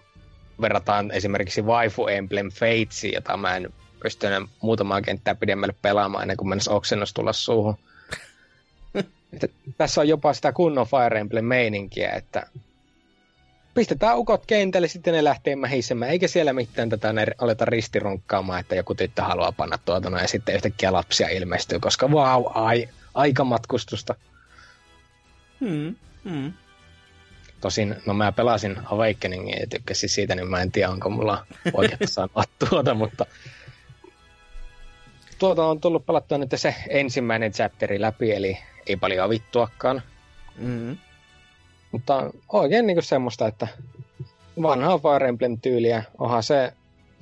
verrataan esimerkiksi Waifu Emblem Fatesiin, jota mä en pystynyt muutamaa kenttää pidemmälle pelaamaan ennen kuin mennessä oksennus tulla suuhun. Että tässä on jopa sitä kunnon Fire Emblem-meininkiä, että pistetään ukot kentälle, sitten ne lähtee mähisemään, eikä siellä mitään tätä ne aleta ristirunkkaamaan, että joku tyttö haluaa panna tuota ja sitten yhtäkkiä lapsia ilmestyy, koska vau, wow, ai, aikamatkustusta. Hmm, hmm. Tosin, no mä pelasin Awakeningin ja tykkäsin siitä, niin mä en tiedä, onko mulla oikeutta sanoa tuota, mutta tuota on tullut pelattua nyt se ensimmäinen chapteri läpi, eli ei paljon vittuakaan. Mm-hmm. Mutta oikein niin semmoista, että vanhaa Fire Emblem-tyyliä, onhan se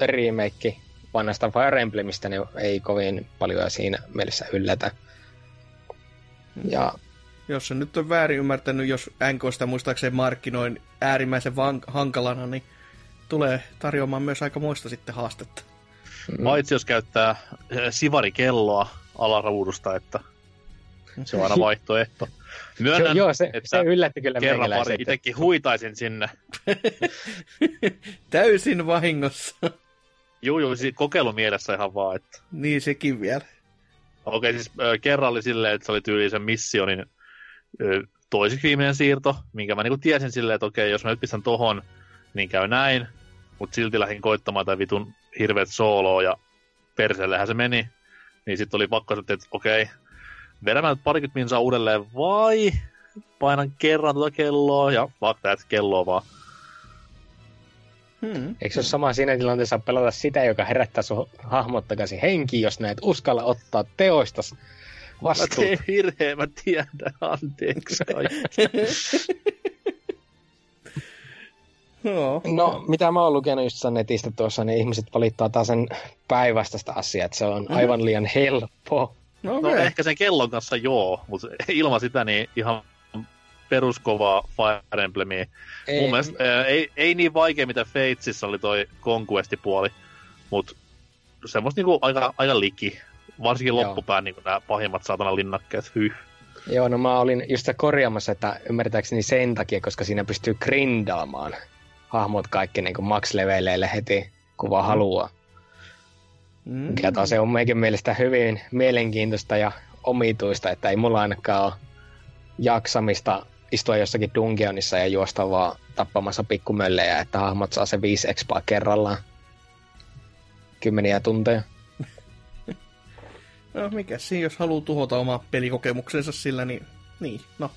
remake vanhasta Fire Emblemistä, niin ei kovin paljon siinä mielessä yllätä. Ja jos se nyt on väärin ymmärtänyt, jos NKsta muistaakseni markkinoin äärimmäisen van- hankalana, niin tulee tarjoamaan myös aika muista sitten haastetta. Mm. Paitsi jos käyttää sivarikelloa alaruudusta, että se on aina vaihtoehto. Myönnän, joo, se, että se yllätti kyllä kerran pari itsekin huitaisin sinne. Täysin vahingossa. Juu, juu, siis kokeilumielessä ihan vaan, että niin sekin vielä. Okei, siis ö, kerran oli silleen, että se oli tyyli sen missionin ö, toiseksi viimeinen siirto, minkä mä niinku tiesin silleen, että okei, jos mä nyt pistän tohon, niin käy näin, mutta silti lähdin koittamaan tai vitun hirveät sooloa ja perseellehän se meni. Niin sitten oli pakko että okei, vedämään nyt parikymmentä minsaa uudelleen vai painan kerran tuota kelloa ja fuck that, kelloa vaan. Hmm. Eikö se ole sama siinä tilanteessa pelata sitä, joka herättää sun hahmot takaisin henkiin, jos näet uskalla ottaa teoistas Mä vastuuta? teen virheen, mä tiedän, anteeksi. Joo. No, mitä mä oon lukenut just netistä tuossa, niin ihmiset valittaa taas sen päinvastaista asiaa, että se on aivan liian helppo. No, No okay. ehkä sen kellon kanssa joo, mutta ilman sitä niin ihan peruskovaa Fire Emblemia. Ei, Mun mielestä ää, ei, ei niin vaikea, mitä Fatesissa oli toi Conquest-puoli, mutta semmoista niinku aika, aika liki. Varsinkin Joo. loppupään niinku nämä pahimmat saatana linnakkeet. Hyh. Joo, no mä olin just korjaamassa, että ymmärtääkseni sen takia, koska siinä pystyy grindaamaan hahmot kaikki niin kuin max-leveleille heti, kun vaan haluaa. Mm. Taas se on meikin mielestä hyvin mielenkiintoista ja omituista, että ei mulla ainakaan ole jaksamista istua jossakin dungeonissa ja juosta vaan tappamassa pikkumöllejä, että hahmot saa se 5 expaa kerrallaan. Kymmeniä tunteja. No mikä siinä, jos haluaa tuhota oma pelikokemuksensa sillä, niin, niin no.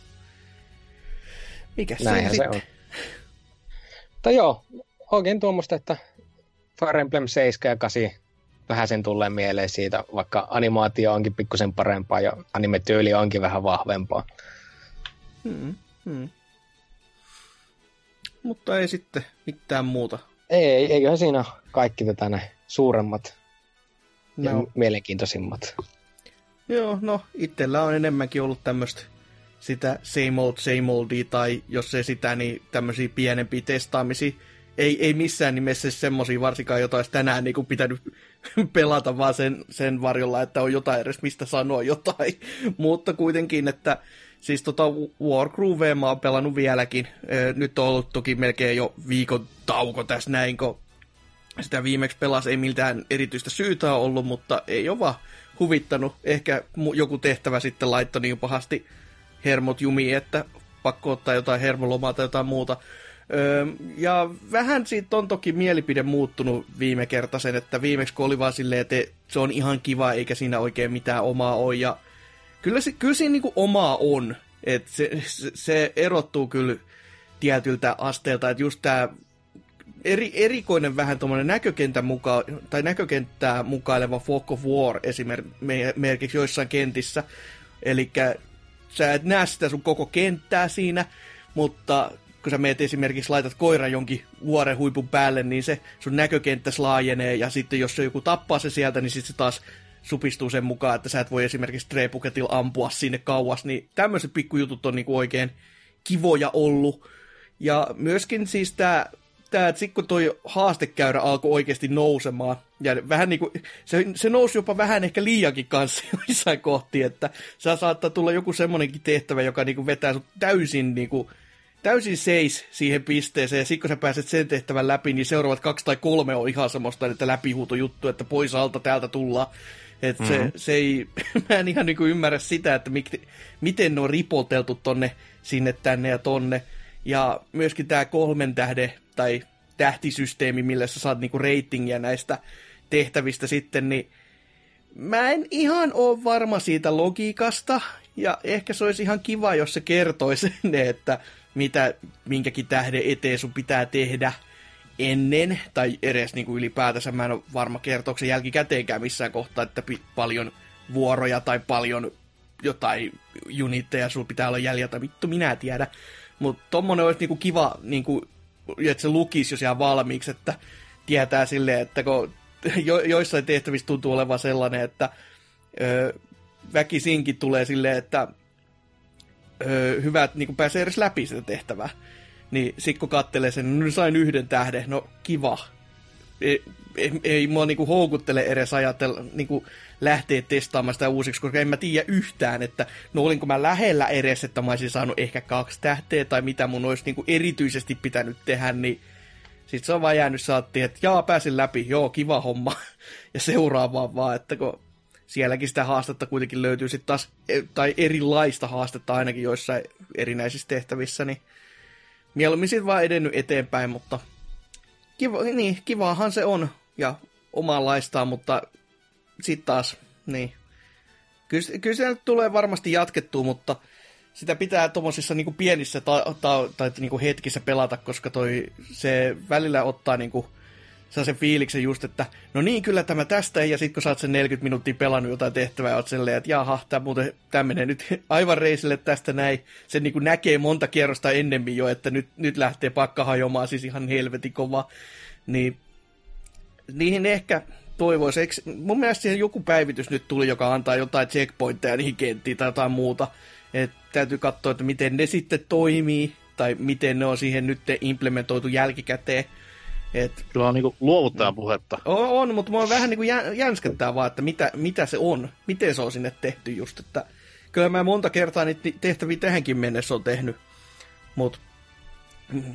Mikä Näinhän se on. Mutta joo, oikein tuommoista, että Fire Emblem 7 ja 8 vähän sen tulee mieleen siitä, vaikka animaatio onkin pikkusen parempaa ja animetyyli onkin vähän vahvempaa. Hmm. Hmm. Mutta ei sitten mitään muuta. Ei, eiköhän siinä kaikki tätä ne suuremmat ja No, mielenkiintoisimmat. joo, no itsellä on enemmänkin ollut tämmöistä sitä same old, same oldia, tai jos ei sitä, niin tämmöisiä pienempiä testaamisia. Ei, ei missään nimessä semmosia varsinkaan, jota olisi tänään niin kuin pitänyt pelata, vaan sen, sen varjolla, että on jotain edes mistä sanoa jotain. Mutta kuitenkin, että siis tota Wargroovea mä oon pelannut vieläkin. Nyt on ollut toki melkein jo viikon tauko tässä näin, kun sitä viimeksi pelas, ei miltään erityistä syytä ollut, mutta ei ole vaan huvittanut. Ehkä joku tehtävä sitten laittoi niin pahasti hermot jumiin, että pakko ottaa jotain hermolomaa tai jotain muuta. Öö, ja vähän siitä on toki mielipide muuttunut viime kertaisen, että viimeksi kun oli vaan silleen, että se on ihan kiva eikä siinä oikein mitään omaa ole. Ja kyllä, se, kyllä siinä niinku omaa on. Et se, se, se erottuu kyllä tietyltä asteelta, että just tämä eri, erikoinen vähän tuommoinen näkökentän muka, tai näkökenttää mukaileva Fog of War esimerkiksi joissain kentissä. Eli sä et näe sitä sun koko kenttää siinä, mutta kun sä meet esimerkiksi laitat koiran jonkin vuoren huipun päälle, niin se sun näkökenttä laajenee, ja sitten jos se joku tappaa se sieltä, niin sitten se taas supistuu sen mukaan, että sä et voi esimerkiksi Trepuketilla ampua sinne kauas, niin tämmöiset pikkujutut on niinku oikein kivoja ollut. Ja myöskin siis tää, tää että sit kun toi haastekäyrä alkoi oikeasti nousemaan, ja vähän niinku, se, se nousi jopa vähän ehkä liiankin kanssa jossain kohti, että sä saattaa tulla joku semmonenkin tehtävä, joka niinku vetää sut täysin niinku, täysin seis siihen pisteeseen, ja sitten kun sä pääset sen tehtävän läpi, niin seuraavat kaksi tai kolme on ihan semmoista, että läpihuutojuttu, että pois alta täältä tullaan. Et mm-hmm. se, se ei, mä en ihan niinku ymmärrä sitä, että mik, miten ne on ripoteltu tonne, sinne, tänne ja tonne. Ja myöskin tämä kolmen tähden tai tähtisysteemi, millä sä saat niinku ratingia näistä tehtävistä sitten, niin mä en ihan ole varma siitä logiikasta, ja ehkä se olisi ihan kiva, jos se kertoisi ne, että mitä minkäkin tähden eteen sun pitää tehdä ennen, tai edes niin kuin ylipäätänsä mä en ole varma kertooko se jälkikäteenkään missään kohtaa, että pi- paljon vuoroja tai paljon jotain unitteja sulla pitää olla jäljellä, vittu minä tiedä. Mutta tommonen olisi niinku kiva, niinku, että se lukisi jo siellä valmiiksi, että tietää silleen, että kun jo, joissain tehtävissä tuntuu olevan sellainen, että ö, väkisinkin tulee silleen, että ö, hyvä, että niin pääsee edes läpi sitä tehtävää. Niin sit kun kattelee sen, no sain yhden tähden, no kiva. ei, ei, ei mua niinku houkuttele edes ajatella, niinku lähteä testaamaan sitä uusiksi, koska en mä tiedä yhtään, että no olinko mä lähellä edes, että mä olisin saanut ehkä kaksi tähteä tai mitä mun olisi niinku erityisesti pitänyt tehdä, niin sitten se on vaan jäänyt saattiin, että jaa, pääsin läpi, joo, kiva homma. Ja seuraavaan vaan, että kun sielläkin sitä haastetta kuitenkin löytyy sitten taas, e, tai erilaista haastetta ainakin joissain erinäisissä tehtävissä, niin mieluummin sitten vaan edennyt eteenpäin, mutta kiva, niin, kivaahan se on ja omanlaistaan, mutta sitten taas, niin. Kyllä, kyllä se tulee varmasti jatkettua, mutta sitä pitää tuommoisissa niinku pienissä ta- ta- tai niinku hetkissä pelata, koska toi, se välillä ottaa niinku sen fiiliksen just, että no niin, kyllä tämä tästä, ja sitten kun sä oot sen 40 minuuttia pelannut jotain tehtävää, oot silleen, että jaha, tämä muuten, tämä menee nyt aivan reisille tästä näin. Se niin näkee monta kierrosta ennemmin jo, että nyt, nyt lähtee pakka hajoamaan siis ihan helvetin kova. Niin niihin ehkä toivoisi. Eikö, mun mielestä siihen joku päivitys nyt tuli, joka antaa jotain checkpointteja niihin kenttiin tai jotain muuta. Et täytyy katsoa, että miten ne sitten toimii, tai miten ne on siihen nyt implementoitu jälkikäteen. Et, Kyllä on niinku luovuttajan puhetta. On, on mutta mua vähän niinku jänskettää vaan, että mitä, mitä se on. Miten se on sinne tehty just, että kyllä mä monta kertaa niitä tehtäviä tähänkin mennessä on tehnyt. Mutta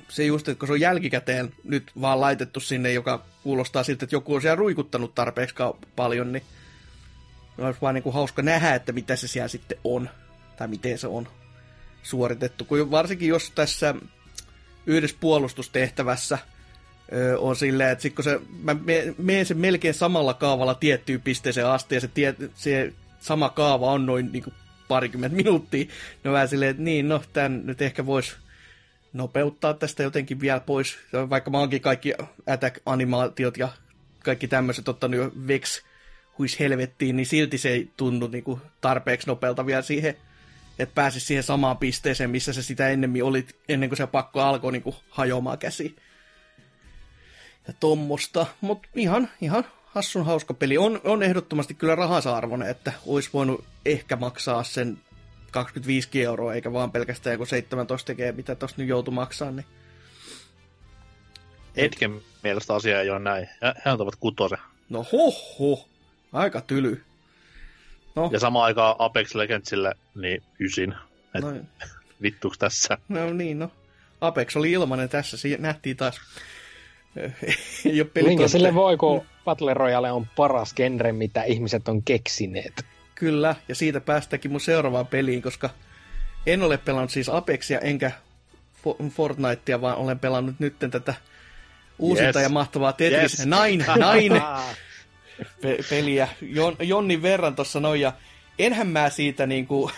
se just, että kun se on jälkikäteen nyt vaan laitettu sinne, joka kuulostaa siltä, että joku on siellä ruikuttanut tarpeeksi paljon, niin olisi vaan niin kuin hauska nähdä, että mitä se siellä sitten on, tai miten se on suoritettu. Kun varsinkin jos tässä yhdessä puolustustehtävässä on silleen, että sit kun se, mä menen sen melkein samalla kaavalla tiettyyn pisteeseen asti, ja se, tie, se sama kaava on noin niin kuin parikymmentä minuuttia, no vähän silleen, että niin, no, tämän nyt ehkä voisi nopeuttaa tästä jotenkin vielä pois, vaikka mä oonkin kaikki attack-animaatiot ja kaikki tämmöiset ottanut jo vex huis helvettiin, niin silti se ei tunnu niin kuin tarpeeksi nopealta vielä siihen, että pääsisi siihen samaan pisteeseen, missä se sitä ennemmin oli, ennen kuin se pakko alkoi niin kuin hajoamaan käsi. Ja tommosta, mutta ihan, ihan hassun hauska peli. On, on ehdottomasti kyllä rahansa arvoinen, että olisi voinut ehkä maksaa sen 25 euroa, eikä vaan pelkästään joku 17 tekee, mitä tosta nyt joutuu maksaa, niin... Etken mielestä asia ei ole näin. He antavat kutosen. No hoho, aika tyly. No. Ja sama aikaa Apex Legendsille, niin ysin. Et no. vittuks tässä? No niin, no. Apex oli ilmanen tässä, se nähtiin taas. ei ole Minkä sille voi, kun Battle Royale on paras genre, mitä ihmiset on keksineet. Kyllä, ja siitä päästäkin mun seuraavaan peliin, koska en ole pelannut siis Apexia enkä Fortnitea, vaan olen pelannut nyt tätä uusinta yes. ja mahtavaa Tetris. Yes. Näin, näin pe- peliä Jon, Jonnin verran tuossa noin, ja enhän mä siitä niin, kuin,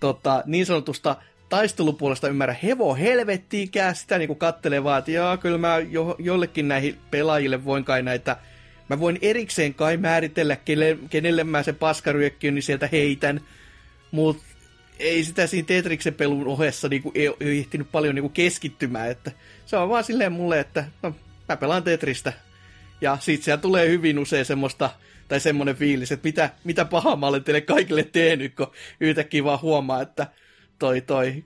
tota, niin sanotusta taistelupuolesta ymmärrä hevo helvettiikään, sitä niin kuin kattelee vaan, että joo, kyllä mä jo, jollekin näihin pelaajille voin kai näitä Mä voin erikseen kai määritellä, kelle, kenelle mä se paskaryökkiön, niin sieltä heitän. Mutta ei sitä siinä Tetriksen pelun ohessa niinku, ei, ei ehtinyt paljon niinku keskittymään. Että se on vaan silleen mulle, että no, mä pelaan Tetristä. Ja sit siellä tulee hyvin usein semmoista, tai semmoinen fiilis, että mitä, mitä pahaa mä olen teille kaikille tehnyt, kun yhtäkkiä vaan huomaa, että toi toi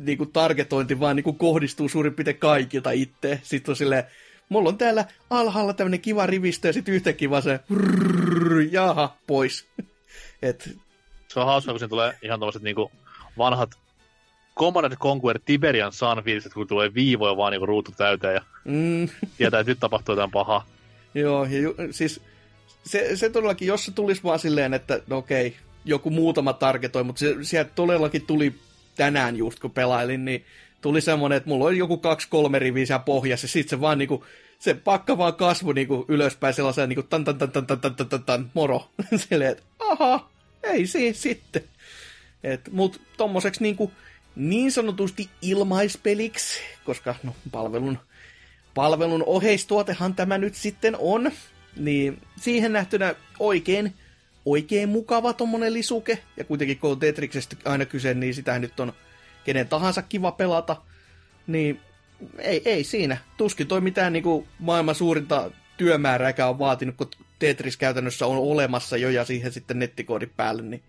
niinku targetointi vaan niinku kohdistuu suurin piirtein kaikilta itse. Sitten on silleen, mulla on täällä alhaalla tämmönen kiva rivistö ja sitten yhtäkkiä vaan se rrrr, jaha, pois. Et... Se on hauska, kun se tulee ihan tommoset niinku vanhat Command Conquer Tiberian Sun fiiliset, kun tulee viivoja vaan niinku ruutu täyteen ja mm. tietää, että nyt tapahtuu jotain pahaa. Joo, ja ju, siis se, se todellakin, jos se tulisi vaan silleen, että no okei, joku muutama targetoi, mutta se, sieltä todellakin tuli tänään just kun pelailin, niin tuli semmoinen, että mulla oli joku kaksi-kolme riviä siellä pohjassa, ja sit se vaan niinku, se pakka vaan kasvoi niinku ylöspäin sellaisen niinku tan tan tan tan tan tan tan, tan moro. Silleen, että aha, ei siis sitten. Et, mut tommoseksi niinku niin sanotusti ilmaispeliksi, koska no, palvelun, palvelun oheistuotehan tämä nyt sitten on, niin siihen nähtynä oikein oikein mukava tommonen lisuke, ja kuitenkin kun on Tetriksestä aina kyse, niin sitä nyt on kenen tahansa kiva pelata, niin ei, ei siinä. Tuskin toi mitään niin kuin maailman suurinta työmäärääkään on vaatinut, kun Tetris käytännössä on olemassa jo ja siihen sitten nettikoodit päälle. Niin,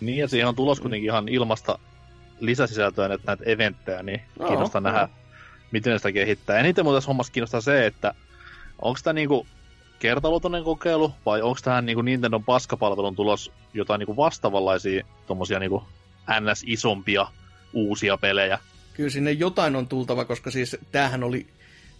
niin ja siihen on tulos kuitenkin ihan ilmasta lisäsisältöä että näitä eventtejä, niin no, kiinnostaa no. nähdä, miten sitä kehittää. Eniten muuten tässä hommassa kiinnostaa se, että onko tämä niinku kertaluotoinen kokeilu, vai onko tähän niinku Nintendon paskapalvelun tulos jotain niinku vastaavanlaisia tommosia niinku NS-isompia uusia pelejä? Kyllä sinne jotain on tultava, koska siis tämähän oli,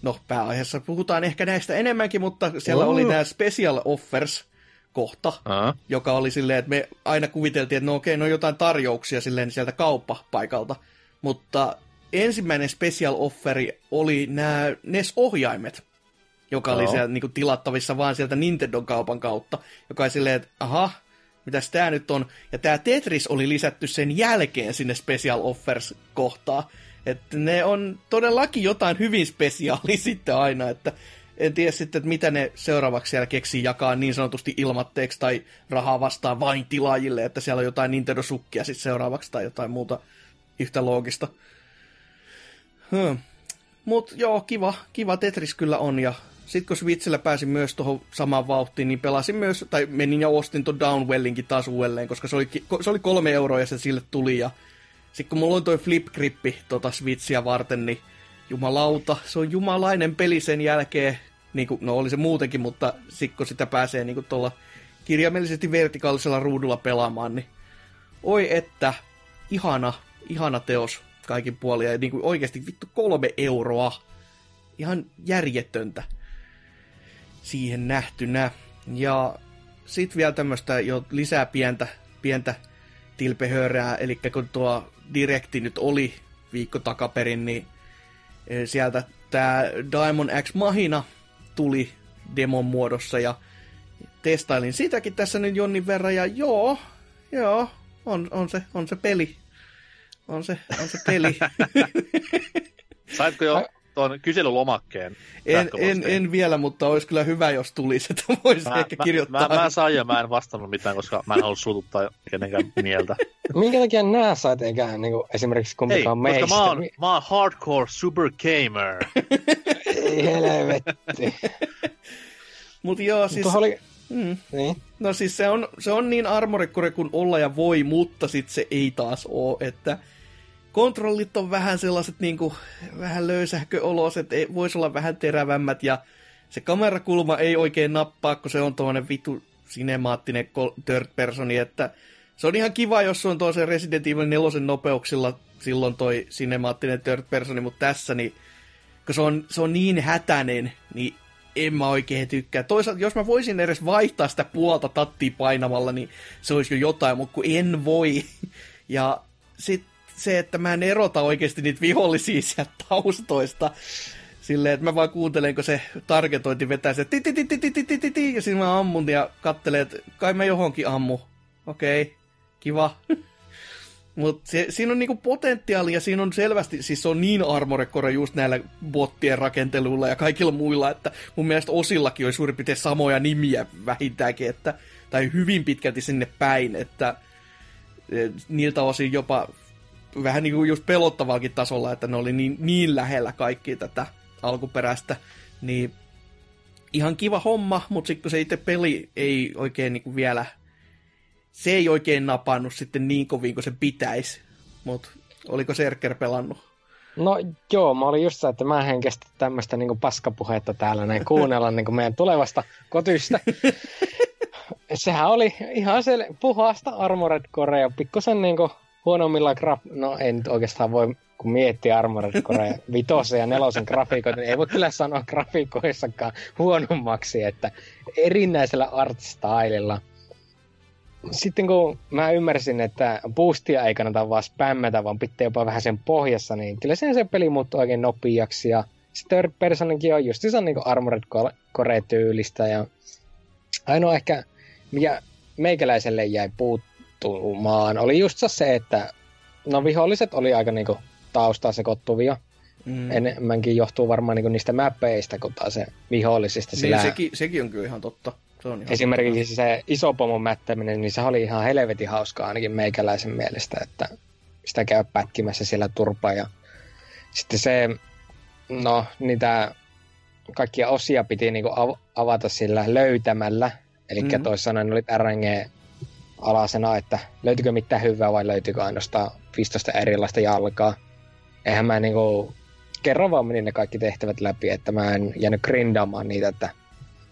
no pääaiheessa puhutaan ehkä näistä enemmänkin, mutta siellä oh. oli nämä special offers kohta, uh-huh. joka oli silleen, että me aina kuviteltiin, että no okei, no jotain tarjouksia silleen sieltä kauppapaikalta, mutta ensimmäinen special offeri oli nämä NES-ohjaimet, joka no. oli siellä niin kuin, tilattavissa vaan sieltä Nintendo-kaupan kautta, joka oli silleen, että aha, mitäs tää nyt on. Ja tää Tetris oli lisätty sen jälkeen sinne special offers kohtaa. Että ne on todellakin jotain hyvin spesiaali sitten aina, että en tiedä sitten, että mitä ne seuraavaksi siellä keksii jakaa niin sanotusti ilmatteeksi tai rahaa vastaan vain tilaajille, että siellä on jotain Nintendo-sukkia sitten seuraavaksi tai jotain muuta yhtä loogista. Hmm. Mut joo, kiva, kiva Tetris kyllä on ja sitten kun Switchillä pääsin myös tuohon samaan vauhtiin, niin pelasin myös, tai menin ja ostin tuon Downwellinkin taas uudelleen, koska se oli, se oli kolme euroa ja se sille tuli. Ja sitten kun mulla on toi Flip Grippi tota Switchiä varten, niin jumalauta, se on jumalainen peli sen jälkeen. Niin kuin, no oli se muutenkin, mutta sitten kun sitä pääsee niin tuolla kirjaimellisesti vertikaalisella ruudulla pelaamaan, niin oi että, ihana, ihana teos kaikin puolin. Ja niin kuin oikeasti vittu kolme euroa. Ihan järjetöntä siihen nähtynä. Ja sitten vielä tämmöistä jo lisää pientä, pientä tilpehörää, eli kun tuo direkti nyt oli viikko takaperin, niin e, sieltä tämä Diamond X Mahina tuli demon muodossa ja testailin sitäkin tässä nyt jonnin verran ja joo, joo, on, on, se, on se peli. On se, on se peli. Saitko jo tuon kyselylomakkeen. En, en, en, vielä, mutta olisi kyllä hyvä, jos tulisi, että voisi mä, ehkä kirjoittaa. Mä, mä, mä sain ja mä en vastannut mitään, koska mä en halua suututtaa kenenkään mieltä. Minkä takia nää sait eikä niin kuin, esimerkiksi kumpikaan Hei, meistä? koska mä oon, mä oon hardcore super gamer. Ei helvetti. Mut joo, siis... Tuohon oli... Mm. Niin. No siis se on, se on niin armorikkure kuin olla ja voi, mutta sit se ei taas oo, että kontrollit on vähän sellaiset niin kuin, vähän löysähköoloiset, voisi olla vähän terävämmät ja se kamerakulma ei oikein nappaa, kun se on tuollainen vitu sinemaattinen third personi, että se on ihan kiva, jos on toisen Resident Evil 4 nopeuksilla silloin toi sinemaattinen third personi, mutta tässä niin, kun se on, se on niin hätäinen, niin en mä oikein tykkää. Toisaalta, jos mä voisin edes vaihtaa sitä puolta tattia painamalla, niin se olisi jo jotain, mutta kun en voi. Ja sitten se, että mä en erota oikeasti niitä vihollisia sieltä taustoista. Silleen, että mä vaan kuuntelen, kun se targetointi vetää se ti ja siinä mä ammun ja kattelen, että kai mä johonkin ammu. Okei, okay, kiva. Mutta siinä on niinku potentiaalia, siinä on selvästi, siis se on niin armorekore just näillä bottien rakenteluilla ja kaikilla muilla, että mun mielestä osillakin oli suurin piirtein samoja nimiä vähintäänkin, että, tai hyvin pitkälti sinne päin, että niiltä osin jopa vähän niin kuin just pelottavaakin tasolla, että ne oli niin, niin lähellä kaikki tätä alkuperäistä, niin ihan kiva homma, mutta sitten kun se itse peli ei oikein niin kuin vielä, se ei oikein napannut sitten niin kovin kuin se pitäisi, mutta oliko Serker pelannut? No joo, mä olin just se, että mä en kestä tämmöistä niin paskapuhetta täällä näin kuunnella niin meidän tulevasta kotystä. Sehän oli ihan se puhasta Armored Core ja pikkusen niin kuin huonommilla graf... No ei nyt oikeastaan voi, kun miettiä Armored Core vitosen ja nelosen grafiikoita, niin ei voi kyllä sanoa grafiikoissakaan huonommaksi, että erinäisellä art-stylella. Sitten kun mä ymmärsin, että boostia ei kannata vaan spämmätä, vaan pitää jopa vähän sen pohjassa, niin kyllä sen se peli muuttuu oikein nopeaksi. Ja sitten third personinkin on niin Armored Core-tyylistä. Ja ainoa ehkä, mikä meikäläiselle jäi puut, tapahtumaan oli just se, että no viholliset oli aika niinku taustaa sekoittuvia. Mm. Enemmänkin johtuu varmaan niinku niistä mäpeistä kuin taas se vihollisista. Niin, sillä... sekin, sekin on kyllä ihan totta. Se on ihan Esimerkiksi totta. se iso pomon mättäminen, niin se oli ihan helvetin hauskaa ainakin meikäläisen mielestä, että sitä käy pätkimässä siellä turpaa. Ja sitten se, no niitä kaikkia osia piti niinku avata sillä löytämällä. Eli mm-hmm. toisaalta sanoen olit RNG alasena, että löytyykö mitään hyvää vai löytyykö ainoastaan 15 erilaista jalkaa. Eihän mä niinku kerran vaan menin ne kaikki tehtävät läpi, että mä en jäänyt grindaamaan niitä, että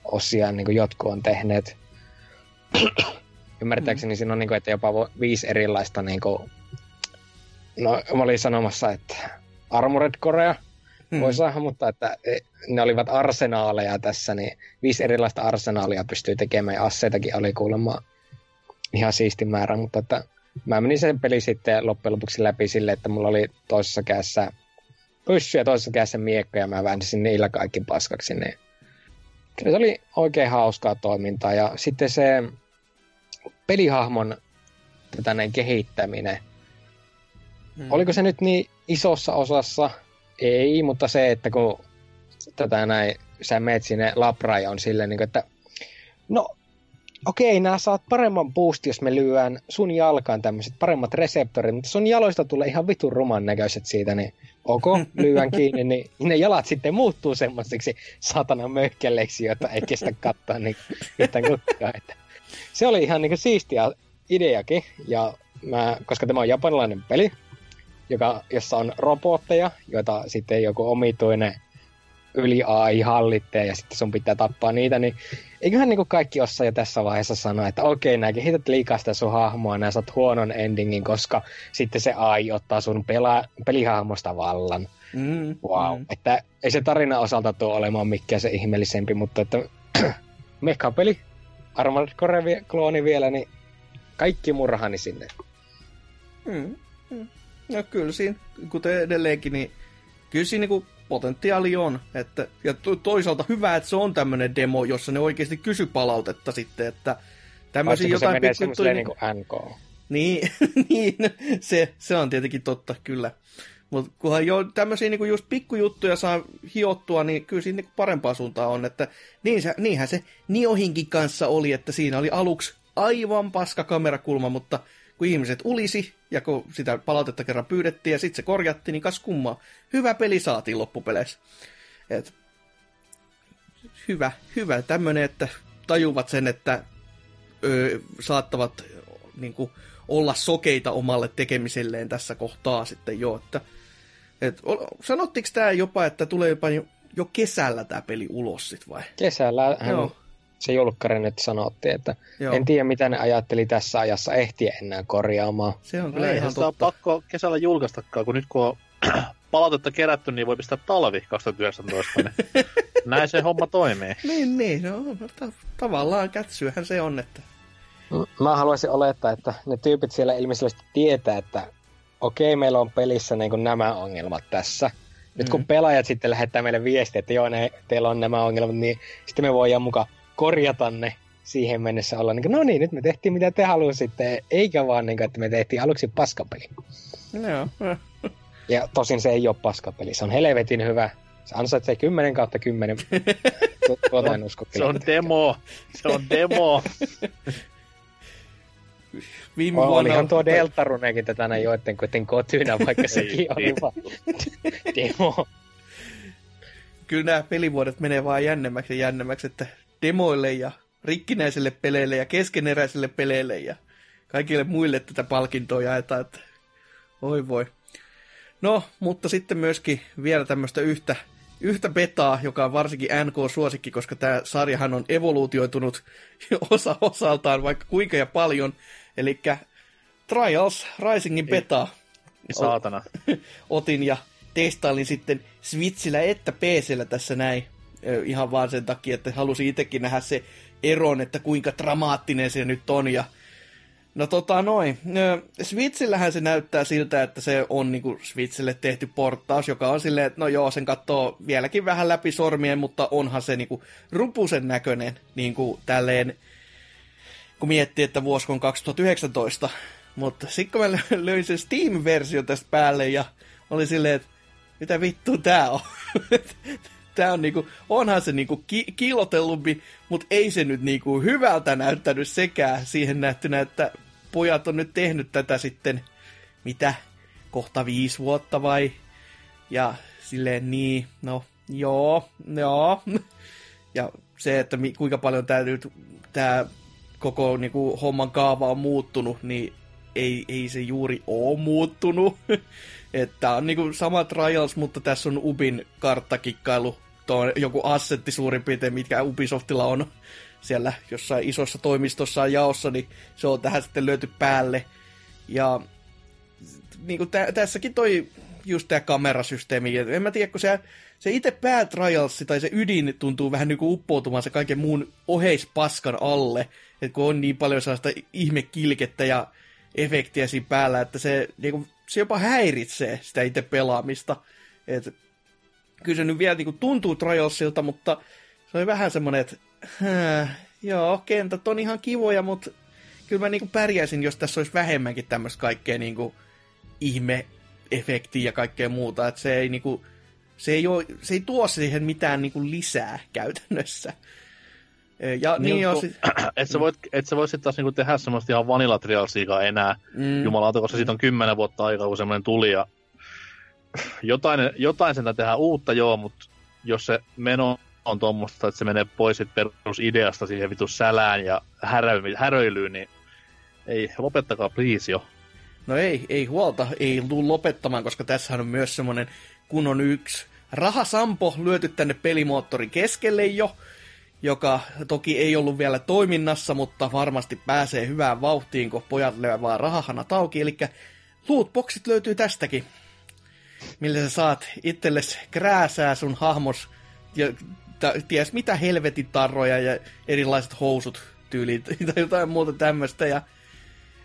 osia niin kuin jotkut on tehneet. Ymmärtääkseni mm. siinä on, niin kuin, että jopa viisi erilaista, niin kuin, no mä olin sanomassa, että Armored Korea mm. voi saada, mutta että e, ne olivat arsenaaleja tässä, niin viisi erilaista arsenaalia pystyy tekemään ja asseitakin oli kuulemma ihan siisti määrä, mutta että mä menin sen peli sitten loppujen lopuksi läpi sille, että mulla oli toisessa kädessä pyssy ja toisessa kädessä miekko ja mä väänsin niillä kaikki paskaksi. Niin se oli oikein hauskaa toimintaa ja sitten se pelihahmon tätä näin kehittäminen. Hmm. Oliko se nyt niin isossa osassa? Ei, mutta se, että kun tätä näin, sä meet sinne labraan ja on silleen, niin kuin, että no okei, nämä saat paremman boost, jos me lyöään sun jalkaan tämmöiset paremmat reseptorit, mutta sun jaloista tulee ihan vitun ruman näköiset siitä, niin ok, lyön kiinni, niin ne jalat sitten muuttuu semmoisiksi satana möhkelleiksi, joita ei kestä katsoa niin yhtään kukkaa. Että se oli ihan niin siistiä ideakin, ja mä, koska tämä on japanilainen peli, joka, jossa on robotteja, joita sitten joku omituinen yli AI hallitteen ja sitten sun pitää tappaa niitä, niin eiköhän niin kaikki osaa jo tässä vaiheessa sanoa, että okei, nää kehität liikaa sitä sun hahmoa, nää saat huonon endingin, koska sitten se AI ottaa sun pela, pelihahmosta vallan. Mm, wow. Mm. Että ei se tarina osalta tule olemaan mikään se ihmeellisempi, mutta että mekapeli, Armored Core-klooni vielä, niin kaikki murhani sinne. Mm, mm. No kyllä siinä, kuten edelleenkin, niin kyllä siinä niin potentiaali on. Että, ja toisaalta hyvä, että se on tämmöinen demo, jossa ne oikeasti kysy palautetta sitten, että tämmöisiä jotain se menee pikku, niin kuin NK. Niin, niin se, se on tietenkin totta, kyllä. Mutta kunhan jo tämmöisiä niinku just pikkujuttuja saa hiottua, niin kyllä siinä niinku parempaa suuntaa on. Että niin se, niinhän se Niohinkin kanssa oli, että siinä oli aluksi aivan paska kamerakulma, mutta kun ihmiset ulisi ja kun sitä palautetta kerran pyydettiin ja sitten se korjattiin, niin kas kummaa. Hyvä peli saatiin loppupeleissä. Et, hyvä, hyvä tämmöinen, että tajuvat sen, että ö, saattavat niin kuin, olla sokeita omalle tekemiselleen tässä kohtaa sitten jo. Että, et, sanottiinko tämä jopa, että tulee jopa jo, jo kesällä tämä peli ulos sit vai? Kesällä Joo se julkkari nyt sanotti, että Joo. en tiedä mitä ne ajatteli tässä ajassa ehtiä enää korjaamaan. Se on kyllä no, ihan totta. pakko kesällä julkaistakaan, kun nyt kun on palautetta kerätty, niin voi pistää talvi 2019. Niin näin se homma toimii. niin, niin. No, no ta- tavallaan kätsyähän se on, että... Mä haluaisin olettaa, että ne tyypit siellä ilmeisesti tietää, että okei, meillä on pelissä niin kuin nämä ongelmat tässä. Nyt kun mm. pelaajat sitten lähettää meille viestiä, että joo, ne, teillä on nämä ongelmat, niin sitten me voidaan mukaan korjata ne siihen mennessä olla niin kuin, no niin, nyt me tehtiin mitä te halusitte, eikä vaan niin kuin, että me tehtiin aluksi paskapeli. Joo. ja tosin se ei ole paskapeli, se on helvetin hyvä. Se ansaitsee 10 kautta 10. Tuota en usko. Se on demo. Se on demo. Viime vuonna... Olihan tuo Deltarunekin tätä näin joiden kotynä, vaikka sekin oli vaan demo. Kyllä nämä pelivuodet menee vaan jännemmäksi ja jännemmäksi, että demoille ja rikkinäisille peleille ja keskeneräisille peleille ja kaikille muille tätä palkintoa jaetaan, että oi voi. No, mutta sitten myöskin vielä tämmöistä yhtä, yhtä betaa, joka on varsinkin NK-suosikki, koska tämä sarjahan on evoluutioitunut osa osaltaan vaikka kuinka ja paljon. Eli Trials Risingin beta. Saatana. Otin ja testailin sitten Switchillä että PCllä tässä näin ihan vaan sen takia, että halusin itsekin nähdä se eron, että kuinka dramaattinen se nyt on. Ja No tota noin. Switchillähän se näyttää siltä, että se on niinku Switchille tehty portaus, joka on silleen, että no joo, sen katsoo vieläkin vähän läpi sormien, mutta onhan se niinku rupusen näköinen niinku tälleen, kun miettii, että vuosi on 2019. Mutta sitten kun mä löin sen Steam-versio tästä päälle ja oli silleen, että mitä vittu tää on? tää on niinku, onhan se niinku ki- kiilotellumpi, mutta ei se nyt niinku hyvältä näyttänyt sekään siihen nähtynä, että pojat on nyt tehnyt tätä sitten, mitä, kohta viisi vuotta vai? Ja silleen niin, no joo, joo. Ja se, että mi- kuinka paljon tämä nyt, tämä koko niinku, homman kaava on muuttunut, niin ei, ei se juuri ole muuttunut. Että on niinku sama Trials, mutta tässä on Ubin karttakikkailu, tuo joku assetti suurin piirtein, mitkä Ubisoftilla on siellä jossain isossa toimistossa jaossa, niin se on tähän sitten löyty päälle. Ja niin kuin tä- tässäkin toi just tämä kamerasysteemi, en mä tiedä, kun se, se itse päätrialsi tai se ydin tuntuu vähän niin kuin uppoutumaan se kaiken muun oheispaskan alle, että kun on niin paljon sellaista ihmekilkettä ja efektiä siinä päällä, että se, niin kuin, se jopa häiritsee sitä itse pelaamista. Et, kyllä se nyt vielä niin kuin, tuntuu Trialsilta, mutta se on vähän semmoinen, että joo, kentät on ihan kivoja, mutta kyllä mä niinku pärjäisin, jos tässä olisi vähemmänkin tämmöistä kaikkea niinku ihme-efektiä ja kaikkea muuta. Että se ei niinku, se ei, ole, se ei tuo siihen mitään niinku lisää käytännössä. Ja niin, niin jo, sit... et, sä voit, et sä voit sitten taas niinku tehdä semmoista ihan vanilla enää, mm. jumalauta, koska siitä on kymmenen vuotta aikaa, kun semmoinen tuli, ja jotain, jotain sen tehdään uutta, joo, mutta jos se meno on tuommoista, että se menee pois sit perusideasta siihen vitu sälään ja härö- häröilyyn, niin ei, lopettakaa please jo. No ei, ei huolta, ei tuu lopettamaan, koska tässä on myös semmonen, kun on yksi rahasampo lyöty tänne pelimoottorin keskelle jo, joka toki ei ollut vielä toiminnassa, mutta varmasti pääsee hyvään vauhtiin, kun pojat vaan rahahana tauki, eli lootboxit löytyy tästäkin, millä sä saat itsellesi krääsää sun hahmos ja ties mitä helvetin tarroja ja erilaiset housut tyyliin tai jotain muuta tämmöistä. Ja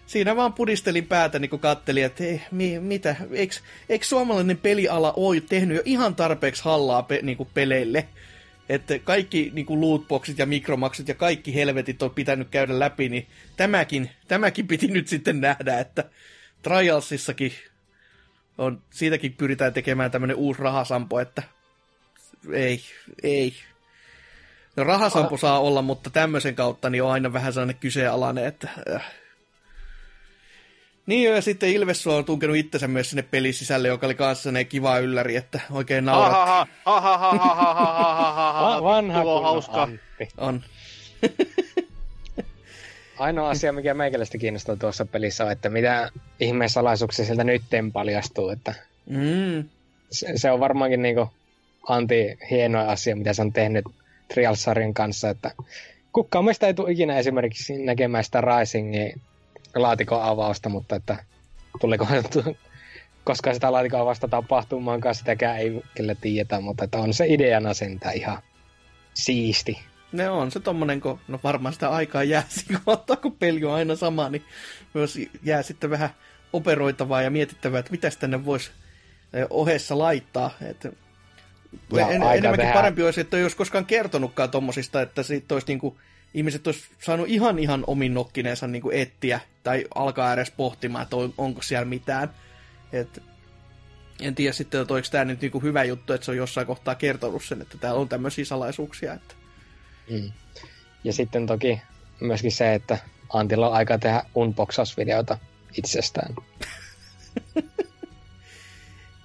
siinä vaan pudistelin päätä, niin kun kattelin, että ei, mi, mitä, eikö, eikö suomalainen peliala ole tehnyt jo ihan tarpeeksi hallaa pe, niin kuin peleille? Että kaikki niin kuin lootboxit ja mikromaksut ja kaikki helvetit on pitänyt käydä läpi, niin tämäkin, tämäkin piti nyt sitten nähdä, että Trialsissakin on, siitäkin pyritään tekemään tämmöinen uusi rahasampo, että ei, ei. No rahasampo saa olla, mutta tämmöisen kautta niin on aina vähän sellainen kyseenalainen, että... Äh. Niin ja sitten Ilves on tunkenut itsensä myös sinne pelin sisälle, joka oli kanssa sellainen kiva ylläri, että oikein naurat. Vanha hauska. On. Ainoa asia, mikä meikäläistä kiinnostaa tuossa pelissä on, että mitä ihmeen salaisuuksia sieltä nytten paljastuu. Että mm. se, se, on varmaankin niinku anti hienoa asia, mitä se on tehnyt Trials-sarjan kanssa, että kukaan meistä ei tule ikinä esimerkiksi näkemään sitä Risingin laatikon avausta, mutta että tuliko koska sitä laatikon avausta tapahtumaankaan, sitäkään ei kyllä tiedetä, mutta että on se ideana sentään ihan siisti. Ne on se tommonen, kun no varmaan sitä aikaa jää, kun ottaa, kun peli on aina sama, niin myös jää sitten vähän operoitavaa ja mietittävää, että mitä tänne voisi ohessa laittaa. Että ja en, enemmänkin tehdä. parempi olisi, että jos koskaan kertonutkaan tommosista, että siitä olisi niinku, ihmiset olisi saanut ihan ihan omin nokkineensa niinku etsiä tai alkaa edes pohtimaan, että on, onko siellä mitään. Et, en tiedä sitten, että oliko tämä nyt niinku hyvä juttu, että se on jossain kohtaa kertonut sen, että täällä on tämmöisiä salaisuuksia. Että... Mm. Ja sitten toki myöskin se, että Antilla on aika tehdä unboxausvideota itsestään.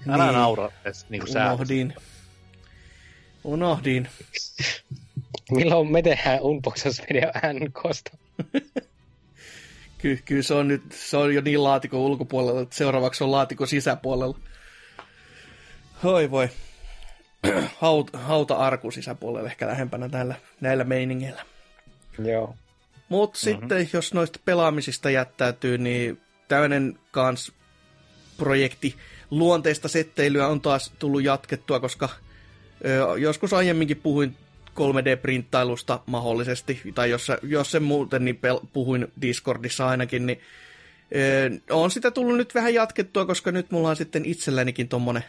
Älä niin. naura edes niin kuin Unohdin. Unohdin. Milloin me tehdään unboxausvideo NKsta? Ky- kyllä se on nyt se on jo niin laatikon ulkopuolella, että seuraavaksi on laatikon sisäpuolella. Hoi voi. Haut, hauta arku sisäpuolella ehkä lähempänä näillä, näillä meiningeillä. Joo. Mutta mm-hmm. sitten, jos noista pelaamisista jättäytyy, niin tämmöinen kans projekti luonteista setteilyä on taas tullut jatkettua, koska Joskus aiemminkin puhuin 3D-printtailusta mahdollisesti, tai jos, jos se muuten, niin pel- puhuin Discordissa ainakin, niin on sitä tullut nyt vähän jatkettua, koska nyt mulla on sitten itsellänikin tommonen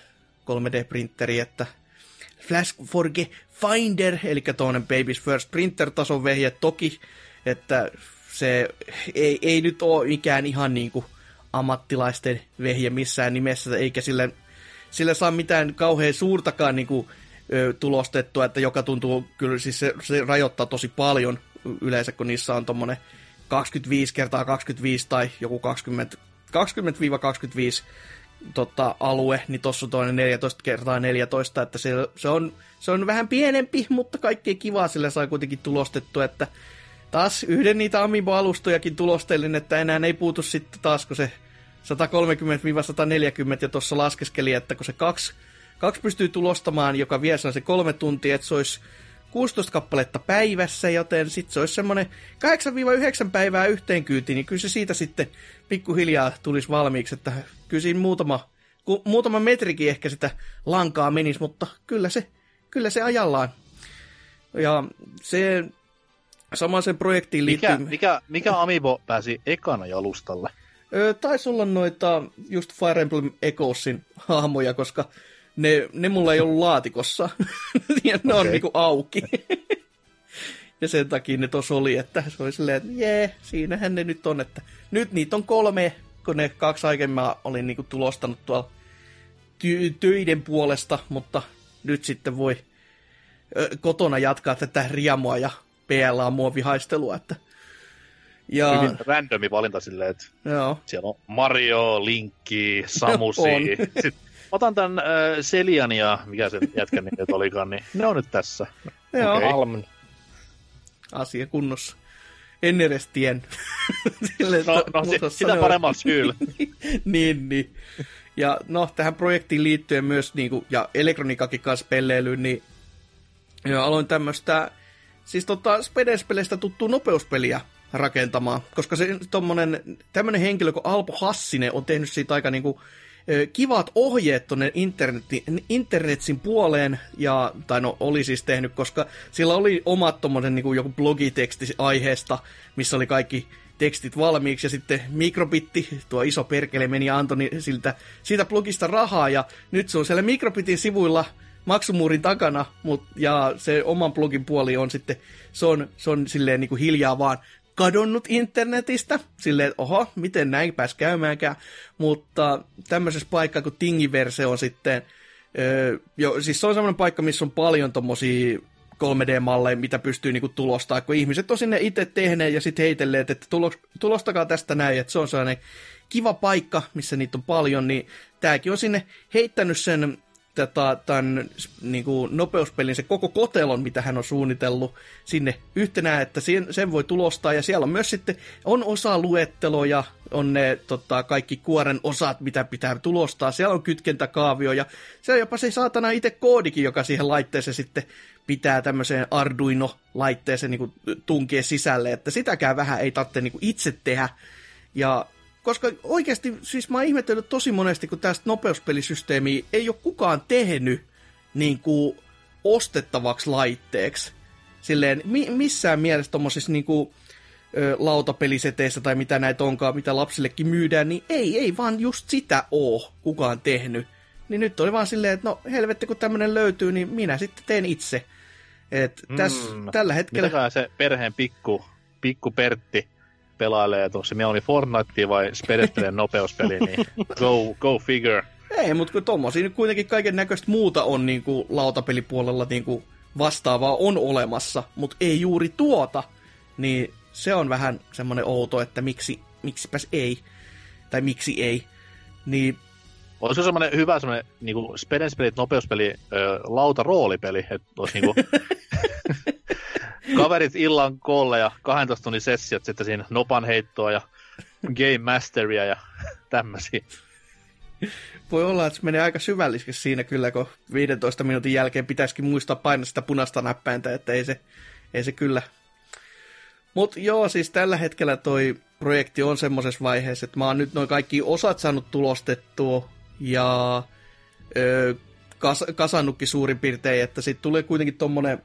3D-printeri, että Flash Forge Finder, eli tuonen Baby's First Printer-tason vehje. Toki, että se ei, ei nyt ole mikään ihan niinku ammattilaisten vehje missään nimessä, eikä sillä, sillä saa mitään kauhean suurtakaan niinku tulostettua, että joka tuntuu, kyllä siis se, se rajoittaa tosi paljon yleensä, kun niissä on tommonen 25 kertaa 25 tai joku 20, 20-25 tota, alue, niin tossa on toinen 14 kertaa 14, että se, se, on, se on vähän pienempi, mutta kaikkea kivaa sillä sai kuitenkin tulostettua, että taas yhden niitä Amiibo-alustojakin tulostelin, että enää ei puutu sitten taas, kun se ja tuossa laskeskeli, että kun se kaksi, kaksi pystyy tulostamaan, joka vie se kolme tuntia, että se olisi 16 kappaletta päivässä, joten sitten se olisi semmoinen 8-9 päivää yhteenkyyti, niin kyllä se siitä sitten pikkuhiljaa tulisi valmiiksi, että kyllä siinä muutama, muutama metrikin ehkä sitä lankaa menisi, mutta kyllä se, kyllä se ajallaan. Ja se sama sen projektiin liittyy... Mikä, mikä, mikä Amiibo pääsi ekana jalustalle? Öö, taisi olla noita just Fire Emblem Echoesin hahmoja, koska ne, ne mulla ei ollut laatikossa. ja ne okay. on niinku auki. ja sen takia ne tos oli, että se oli silleen, että jee, siinähän ne nyt on, että nyt niitä on kolme, kun ne kaksi aikemmin olin niinku tulostanut tuolla ty- töiden puolesta, mutta nyt sitten voi ö, kotona jatkaa tätä riamua ja PLA-muovihaistelua, että ja... Hyvin randomi valinta silleen, että Joo. siellä on Mario, Linkki, Samusi. Sitten otan tämän äh, Selian ja mikä se jätkän nimi olikaan, niin ne on nyt tässä. Joo. Okay. Alman. Asia kunnossa. En edes tien. Sille, no, no si- sitä paremmalla syyllä. niin, niin. Ja no, tähän projektiin liittyen myös, niin kuin, ja elektronikakin kanssa pelleilyyn, niin ja aloin tämmöistä, siis tota, Spedespeleistä tuttuu nopeuspeliä rakentamaan, koska se tommonen, tämmönen henkilö kuin Alpo Hassinen on tehnyt siitä aika niinku, kivat ohjeet tuonne internetsin puoleen, ja, tai no oli siis tehnyt, koska sillä oli omat tommonen niin joku blogiteksti aiheesta, missä oli kaikki tekstit valmiiksi, ja sitten Mikrobitti, tuo iso perkele, meni ja antoi siltä, siitä blogista rahaa, ja nyt se on siellä Mikrobitin sivuilla maksumuurin takana, mut, ja se oman blogin puoli on sitten, se on, se on silleen niin kuin hiljaa vaan kadonnut internetistä. Silleen, että oho, miten näin pääs käymäänkään. Mutta tämmöisessä paikkaa kuin Tingiverse on sitten, öö, jo, siis se on semmoinen paikka, missä on paljon tommosia 3D-malleja, mitä pystyy niinku tulostamaan, kun ihmiset on sinne itse tehneet ja sitten heitelleet, että tulostakaa tästä näin, että se on sellainen kiva paikka, missä niitä on paljon, niin tämäkin on sinne heittänyt sen tota, tämän niin kuin nopeuspelin, se koko kotelon, mitä hän on suunnitellut sinne yhtenä, että sen, sen voi tulostaa. Ja siellä on myös sitten, on osa luetteloja, on ne tota, kaikki kuoren osat, mitä pitää tulostaa. Siellä on kytkentäkaavio ja siellä on jopa se saatana itse koodikin, joka siihen laitteeseen sitten pitää tämmöiseen Arduino-laitteeseen niin kuin tunkea sisälle, että sitäkään vähän ei tarvitse niin kuin itse tehdä. Ja koska oikeasti, siis mä oon ihmetellyt tosi monesti, kun tästä nopeuspelisysteemiä ei ole kukaan tehnyt niin kuin ostettavaksi laitteeksi. Silleen, mi- missään mielessä tommosissa niin kuin, ö, lautapeliseteissä tai mitä näitä onkaan, mitä lapsillekin myydään, niin ei, ei vaan just sitä oo kukaan tehnyt. Niin nyt oli vaan silleen, että no helvetti kun tämmönen löytyy, niin minä sitten teen itse. Et täs, mm, tällä hetkellä... Mitäkään se perheen pikku, pikku Pertti pelailee tuossa mieluummin Fortnitea vai Spedetteleen nopeuspeli, niin go, go figure. Ei, mutta kun tommosia nyt kuitenkin kaiken näköistä muuta on niin kuin lautapelipuolella niin kuin vastaavaa on olemassa, mutta ei juuri tuota, niin se on vähän semmoinen outo, että miksi, miksipäs ei, tai miksi ei. Niin Olisiko semmoinen hyvä semmoinen niin Spedenspelit nopeuspeli, ö, lauta roolipeli, että olisi niin kuin, kaverit illan koolle ja 12 tunnin sessiot sitten siinä nopan heittoa ja game masteria ja tämmöisiä. Voi olla, että se menee aika syvällisiksi siinä kyllä, kun 15 minuutin jälkeen pitäisikin muistaa painaa sitä punaista näppäintä, että ei se, ei se kyllä. Mutta joo, siis tällä hetkellä toi projekti on semmoisessa vaiheessa, että mä oon nyt noin kaikki osat saanut tulostettua ja ö, kas, kasannutkin suurin piirtein, että sitten tulee kuitenkin tommonen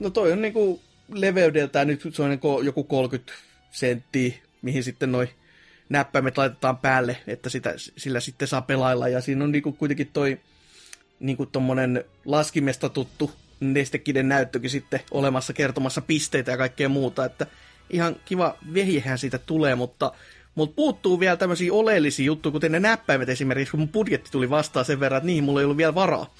No toi on niinku leveydeltään nyt se on niinku joku 30 senttiä, mihin sitten noi näppäimet laitetaan päälle, että sitä, sillä sitten saa pelailla. Ja siinä on niinku kuitenkin toi niinku tommonen laskimesta tuttu nestekiden näyttökin sitten olemassa kertomassa pisteitä ja kaikkea muuta, että ihan kiva vehjehän siitä tulee, mutta mutta puuttuu vielä tämmöisiä oleellisia juttuja, kuten ne näppäimet esimerkiksi, kun mun budjetti tuli vastaan sen verran, että niihin mulla ei ollut vielä varaa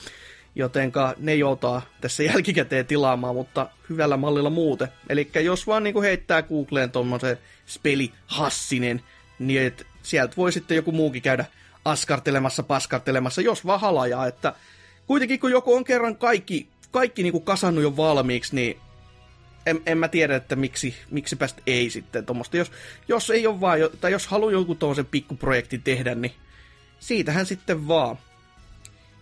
jotenka ne joutaa tässä jälkikäteen tilaamaan, mutta hyvällä mallilla muuten. Eli jos vaan niin heittää Googleen tuommoisen speli Hassinen, niin et sieltä voi sitten joku muukin käydä askartelemassa, paskartelemassa, jos vaan halajaa, että kuitenkin kun joku on kerran kaikki, kaikki niin kuin kasannut jo valmiiksi, niin en, en mä tiedä, että miksi, miksi päästä ei sitten tuommoista. Jos, jos ei ole vaan, tai jos haluaa jonkun tuollaisen pikkuprojektin tehdä, niin siitähän sitten vaan.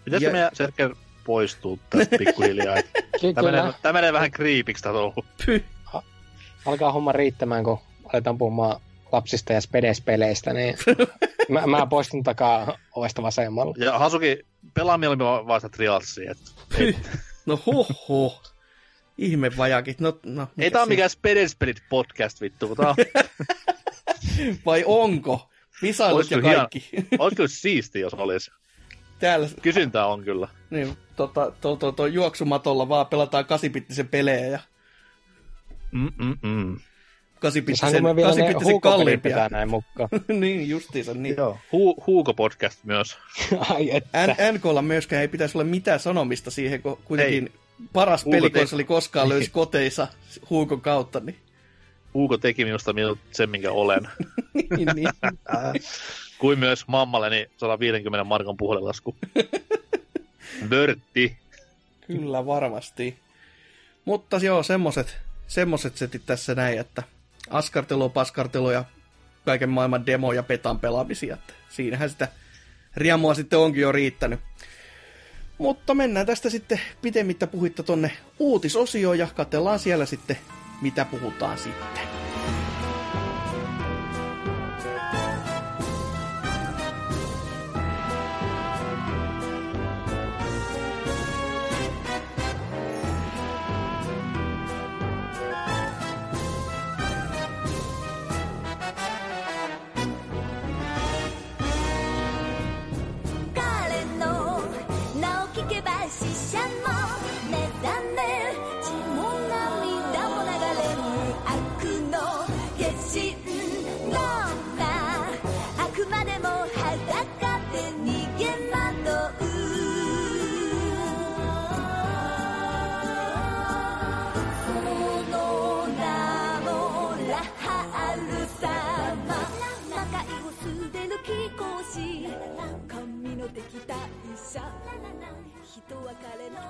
Pitäisikö Ja- meidän Serker poistua tästä pikkuhiljaa? Tämä menee, tämä menee vähän kriipiksi tämä alkaa homma riittämään, kun aletaan puhumaan lapsista ja spedespeleistä, niin mä, mä poistun takaa ovesta vasemmalle. Ja Hasuki pelaa mieluummin va- vasta Trialsia. No hoho. Ihme vajakit. No, no, ei tää ole mikään Spedespelit podcast vittu, tää on, Vai onko? Visailut ja kaikki. olisi kyllä siisti, jos olisi. Täällä Kysyntää on kyllä. niin, tota, to, to, to, juoksumatolla vaan pelataan kasipittisen pelejä ja Mm-mm-mm. kasipittisen, kasipittisen kalliimpia. pitää näin mukaan? niin, justiinsa niin. Joo. Hu- Huuko podcast myös. Ai että. N- NKlla myöskään ei pitäisi olla mitään sanomista siihen, kun kuitenkin paras Hugo pelikonsoli te- koskaan löysi koteissa Huukon kautta. Niin, Huuko teki minusta sen, minkä olen. niin, niin. Kuin myös mammalleni 150 markan puhelinlasku. Börtti. Kyllä varmasti. Mutta joo, semmoset, semmoset setit tässä näin, että askartelua, paskartelua ja kaiken maailman demo- ja petan pelaamisia. Siinähän sitä riemua sitten onkin jo riittänyt. Mutta mennään tästä sitten pitemmittä puhitta tonne uutisosioon ja katsellaan siellä sitten, mitä puhutaan sitten.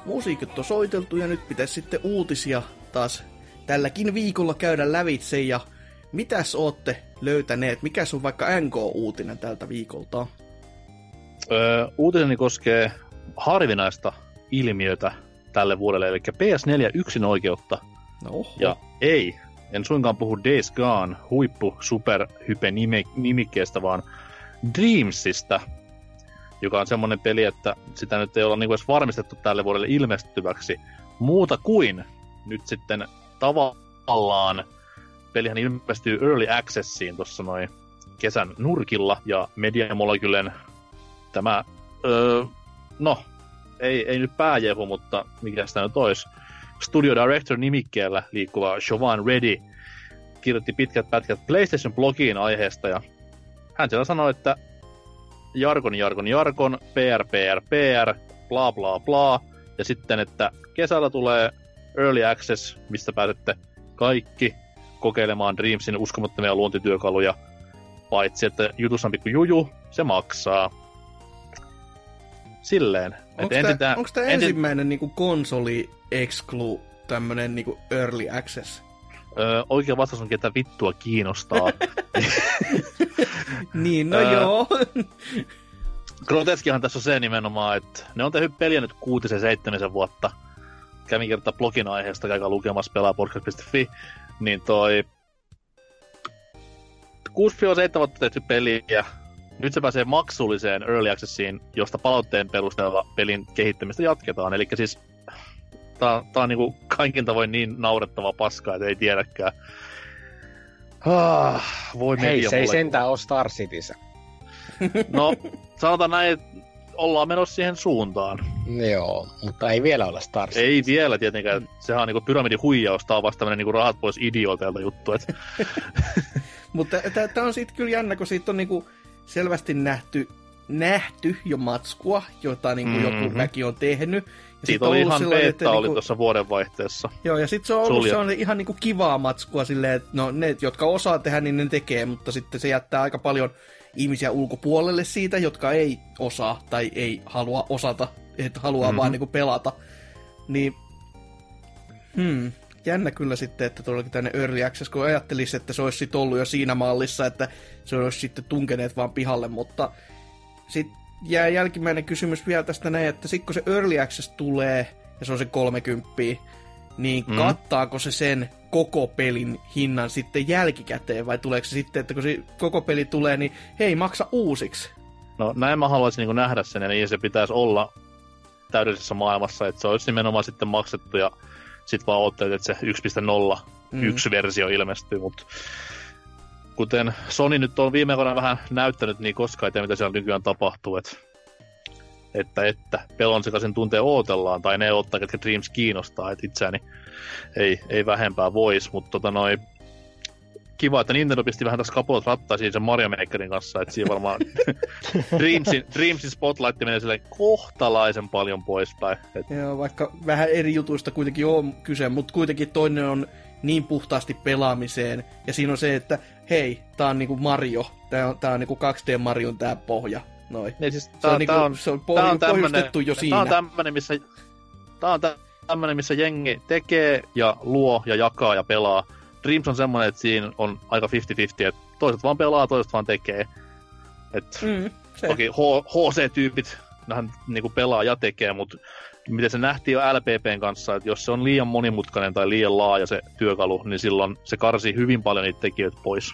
Musiikit on soiteltu ja nyt pitäisi sitten uutisia taas tälläkin viikolla käydä lävitse ja mitäs ootte löytäneet? Mikäs on vaikka NK-uutinen tältä viikolta? Öö, uutiseni koskee harvinaista ilmiötä tälle vuodelle, eli PS4 yksin oikeutta. No oho. Ja ei, en suinkaan puhu Days Gone huippu superhype nime, nimikkeestä, vaan Dreamsista, joka on semmoinen peli, että sitä nyt ei olla niinku edes varmistettu tälle vuodelle ilmestyväksi. Muuta kuin nyt sitten tavallaan pelihän ilmestyy Early Accessiin tuossa noin kesän nurkilla, ja Media Moleculen tämä, öö, no, ei, ei nyt pääjehu, mutta mikä sitä nyt olisi, Studio Director nimikkeellä liikkuva Siobhan Reddy kirjoitti pitkät pätkät PlayStation-blogiin aiheesta ja hän siellä sanoi, että jargon, jargon, jargon, PR, PR, PR, bla bla bla, ja sitten, että kesällä tulee Early Access, mistä pääsette kaikki kokeilemaan Dreamsin uskomattomia luontityökaluja, paitsi että jutussa on pikku juju, se maksaa. Silleen. Ensin tää- onko tämä ensin- ensimmäinen niinku konsoli exclu tämmönen niinku early access? Öö, oikea vastaus on, ketä vittua kiinnostaa. Niin, no Ää, joo. Groteskihan tässä on se nimenomaan, että ne on tehnyt peliä nyt kuutisen seitsemisen vuotta. Kävin kertaa blogin aiheesta, käykää lukemassa pelaapodcast.fi, niin toi 6-7 vuotta tehty peli ja nyt se pääsee maksulliseen Early Accessiin, josta palautteen perusteella pelin kehittämistä jatketaan. Eli siis tää, tää on niinku kaikin tavoin niin naurettava paska, että ei tiedäkään. Ah, voi Hei, se ei mulle. sentään ole Star Cityssä. No, sanotaan näin, että ollaan menossa siihen suuntaan. Joo, mutta ei vielä ole Star City. Ei vielä tietenkään. Sehän on niinku pyramidin huijaus, tää on vasta tämmönen niinku rahat pois idioteilta juttu. Et, Mutta tämä on sitten kyllä jännä, kun siitä on niinku selvästi nähty, nähty jo matskua, jota niinku Mhm. joku väki on tehnyt. Siitä oli ihan beta, että oli niinku- tuossa vuodenvaihteessa. Joo, ja sitten se on ollut Suljettu. sellainen ihan niinku kivaa matskua silleen, että no ne, jotka osaa tehdä, niin ne tekee, mutta sitten se jättää aika paljon ihmisiä ulkopuolelle siitä, jotka ei osaa tai ei halua osata, että haluaa Mhm. vaan niinku pelata. Niin, hmm, jännä kyllä sitten, että tuollakin tänne Early Access, kun ajattelisi, että se olisi sitten ollut jo siinä mallissa, että se olisi sitten tunkeneet vaan pihalle, mutta sitten jää jälkimmäinen kysymys vielä tästä näin, että sitten kun se Early Access tulee, ja se on se 30, niin mm. kattaako se sen koko pelin hinnan sitten jälkikäteen, vai tuleeko se sitten, että kun se koko peli tulee, niin hei, maksa uusiksi? No näin mä haluaisin niin nähdä sen, eli se pitäisi olla täydellisessä maailmassa, että se olisi nimenomaan sitten maksettu ja sitten vaan odottelet, että se 1.0 mm. yksi versio ilmestyy, mutta kuten Sony nyt on viime aikoina vähän näyttänyt, niin koskaan ei tiedä, mitä siellä nykyään tapahtuu, että että, että pelon sekaisin tuntee ootellaan, tai ne ottaa, ketkä Dreams kiinnostaa, että itseäni ei, ei vähempää voisi, mutta tota noi, kiva, että Nintendo pisti vähän tässä kapulat rattaisiin sen Mario Makerin kanssa, että siinä varmaan Dreamsin, Dreamsin spotlight menee sille kohtalaisen paljon poispäin. Et... Joo, vaikka vähän eri jutuista kuitenkin on kyse, mutta kuitenkin toinen on niin puhtaasti pelaamiseen, ja siinä on se, että hei, tää on niinku Mario, tää on, tää on niinku 2D Marion tää pohja, noin. Niin siis, se, tää, on, niinku, tää on, se on tää on pohjustettu jo siinä. Tää on tämmönen, missä, tää on tämmönen, missä jengi tekee ja luo ja jakaa ja pelaa. Dreams on semmoinen, että siinä on aika 50-50, että toiset vaan pelaa, toiset vaan tekee. Et, Mm, se. toki H- HC-tyypit nähän niinku pelaa ja tekee, mutta miten se nähtiin jo LPPn kanssa, että jos se on liian monimutkainen tai liian laaja se työkalu, niin silloin se karsii hyvin paljon niitä tekijöitä pois.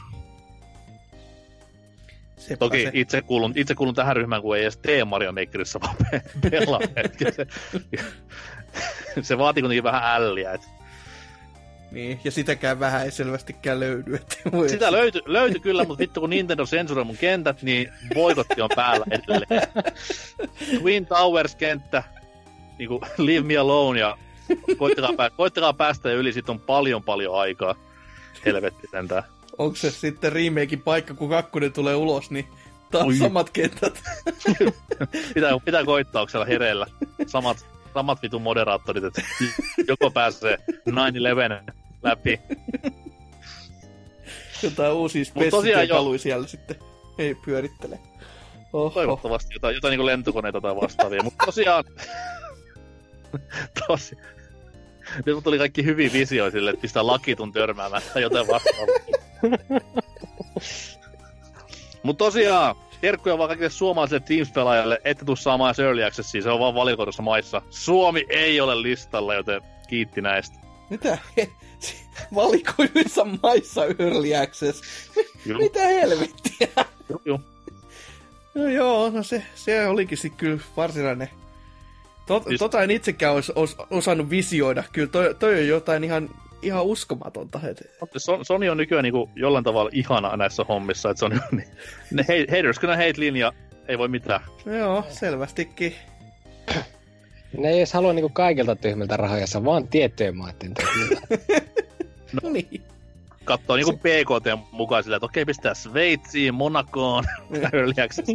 Sepä Toki se. itse kuulun, itse kuulun tähän ryhmään, kun ei edes tee Mario Makerissa vaan pe- pelaa. Se, se vaatii kuitenkin vähän älliä. Et Niin, ja sitäkään vähän ei selvästikään löydy. Että voi sitä löytyi löyty kyllä, mutta vittu kun Nintendo sensuroi mun kentät, niin boikotti on päällä edelleen. Twin Towers-kenttä, niin kuin leave me alone ja koittakaa, pää- koittakaa päästä yli, siitä on paljon paljon aikaa. Helvetti sentään. Onko se sitten remakein paikka, kun kakkonen tulee ulos, niin taas Oi. samat kentät. Pitää, pitää koittaa, onko hereillä samat, samat vitun moderaattorit, että joko pääsee 9-11 läpi. Jotain uusia spessityökaluja siellä sitten ei pyörittele. Oho. Toivottavasti jotain, jotain niin lentokoneita tai vastaavia, mutta tosiaan... tosi... Nyt tuli kaikki hyvin visio sille, että pistää lakitun törmäämään tai jotain vastaavaa. Mutta tosiaan, terkkuja vaan kaikille suomalaisille Teams-pelaajalle, ette tuu saamaan Early Accessia, se on vaan valikoidussa maissa. Suomi ei ole listalla, joten kiitti näistä. Mitä? Valikoiduissa maissa Early Access. Juu. Mitä helvettiä? Juu, juu. No joo, no se, se olikin sitten kyllä varsinainen. Tot, Siis- Tota en itsekään olisi os, osannut visioida. Kyllä toi, toi on jotain ihan, ihan uskomatonta. Son- Sony on nykyään niinku jollain tavalla ihana näissä hommissa, että se on niin, ne haters gonna hate linja, ei voi mitään. joo, selvästikin. Ne ei edes halua niinku kaikilta tyhmiltä rahoja, se on vaan tiettyjen maiden. No niin. Katsoo niinku PKT mukaan sillä, että okei, pistää Sveitsiin, Monakoon, Early Access.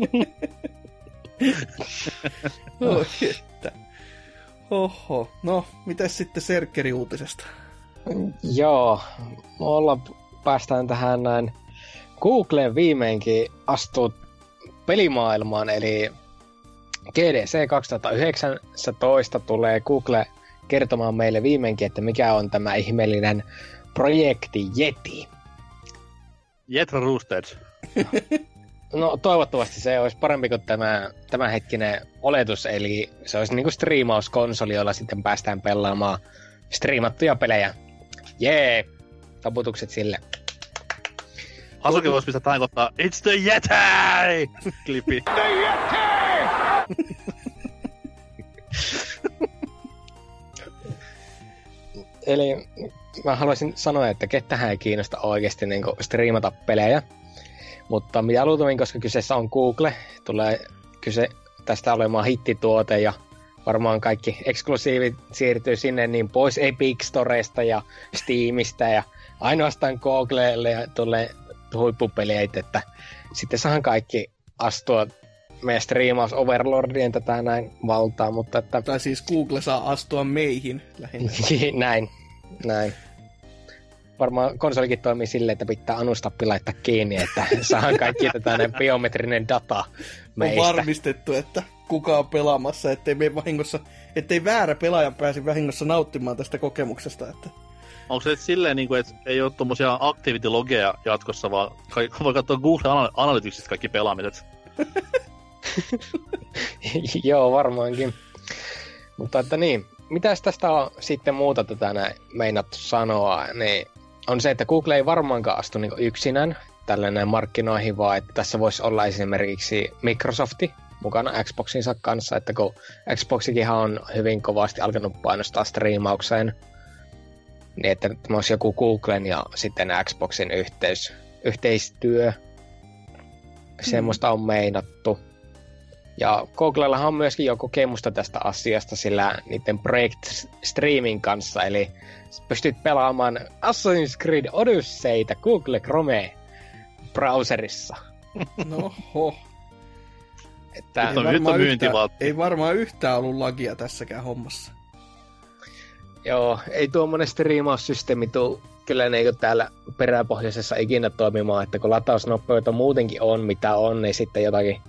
Oho. No, mitäs sitten Serkkeri uutisesta? Joo, me ollaan, päästään tähän näin. Google viimeinkin astuu pelimaailmaan, eli GDC 2019 tulee Google kertomaan meille viimeinkin, että mikä on tämä ihmeellinen projekti Yeti. Jetra Roosted. No toivottavasti se olisi parempi kuin tämä tämänhetkinen oletus, eli se olisi niinku striimauskonsoli, jolla sitten päästään pelaamaan striimattuja pelejä. Jee! Taputukset sille. Hasuki voisi pistää tähän kohtaan, It's the Yeti! Klipi. Eli mä haluaisin sanoa, että ketähän ei kiinnosta oikeasti niin striimata pelejä. Mutta mitä luultavin, koska kyseessä on Google, tulee kyse tästä olemaan hittituote ja varmaan kaikki eksklusiivit siirtyy sinne niin pois Epic Storesta ja Steamista ja ainoastaan Googlelle ja tulee huippupeleitä, että sitten saahan kaikki astua meidän striimaus Overlordien tätä näin valtaa, mutta että Tai siis Google saa astua meihin lähinnä. näin, näin. Varmaan konsolikin toimii silleen, että pitää anustappi laittaa kiinni, että saadaan kaikki tätä biometrinen data On meistä. varmistettu, että kuka on pelaamassa, ettei, me vahingossa, ettei väärä pelaaja pääsi vahingossa nauttimaan tästä kokemuksesta. Että... Onko se silleen, niin kuin, että ei ole tuommoisia activity-logeja jatkossa, vaan voi katsoa Google Anal- Analyticsista kaikki pelaamiset? Joo, varmaankin. Mutta että niin, mitäs tästä on sitten muuta tätä näin meinattu sanoa, niin on se, että Google ei varmaankaan astu niin yksinään tällainen markkinoihin, vaan että tässä voisi olla esimerkiksi Microsofti mukana Xboxinsa kanssa, että kun Xboxikinhan on hyvin kovasti alkanut painostaa striimaukseen, niin että tämä olisi joku Googlen ja sitten Xboxin yhteys, yhteistyö. Semmoista on meinattu. Ja Googlellahan on myöskin jo kokemusta tästä asiasta, sillä niiden Project Streamin kanssa, eli pystyt pelaamaan Assassin's Creed Odysseyta Google Chrome browserissa. No ho. Että, Nyt on- nyt on myyntivaltti. ei varmaan yhtään ollut lagia tässäkään hommassa. joo, ei tuommoinen striimaussysteemi tuu kyllä niin täällä peräpohjaisessa ikinä toimimaan, että kun latausnopeutta muutenkin on mitä on, niin sitten jotakin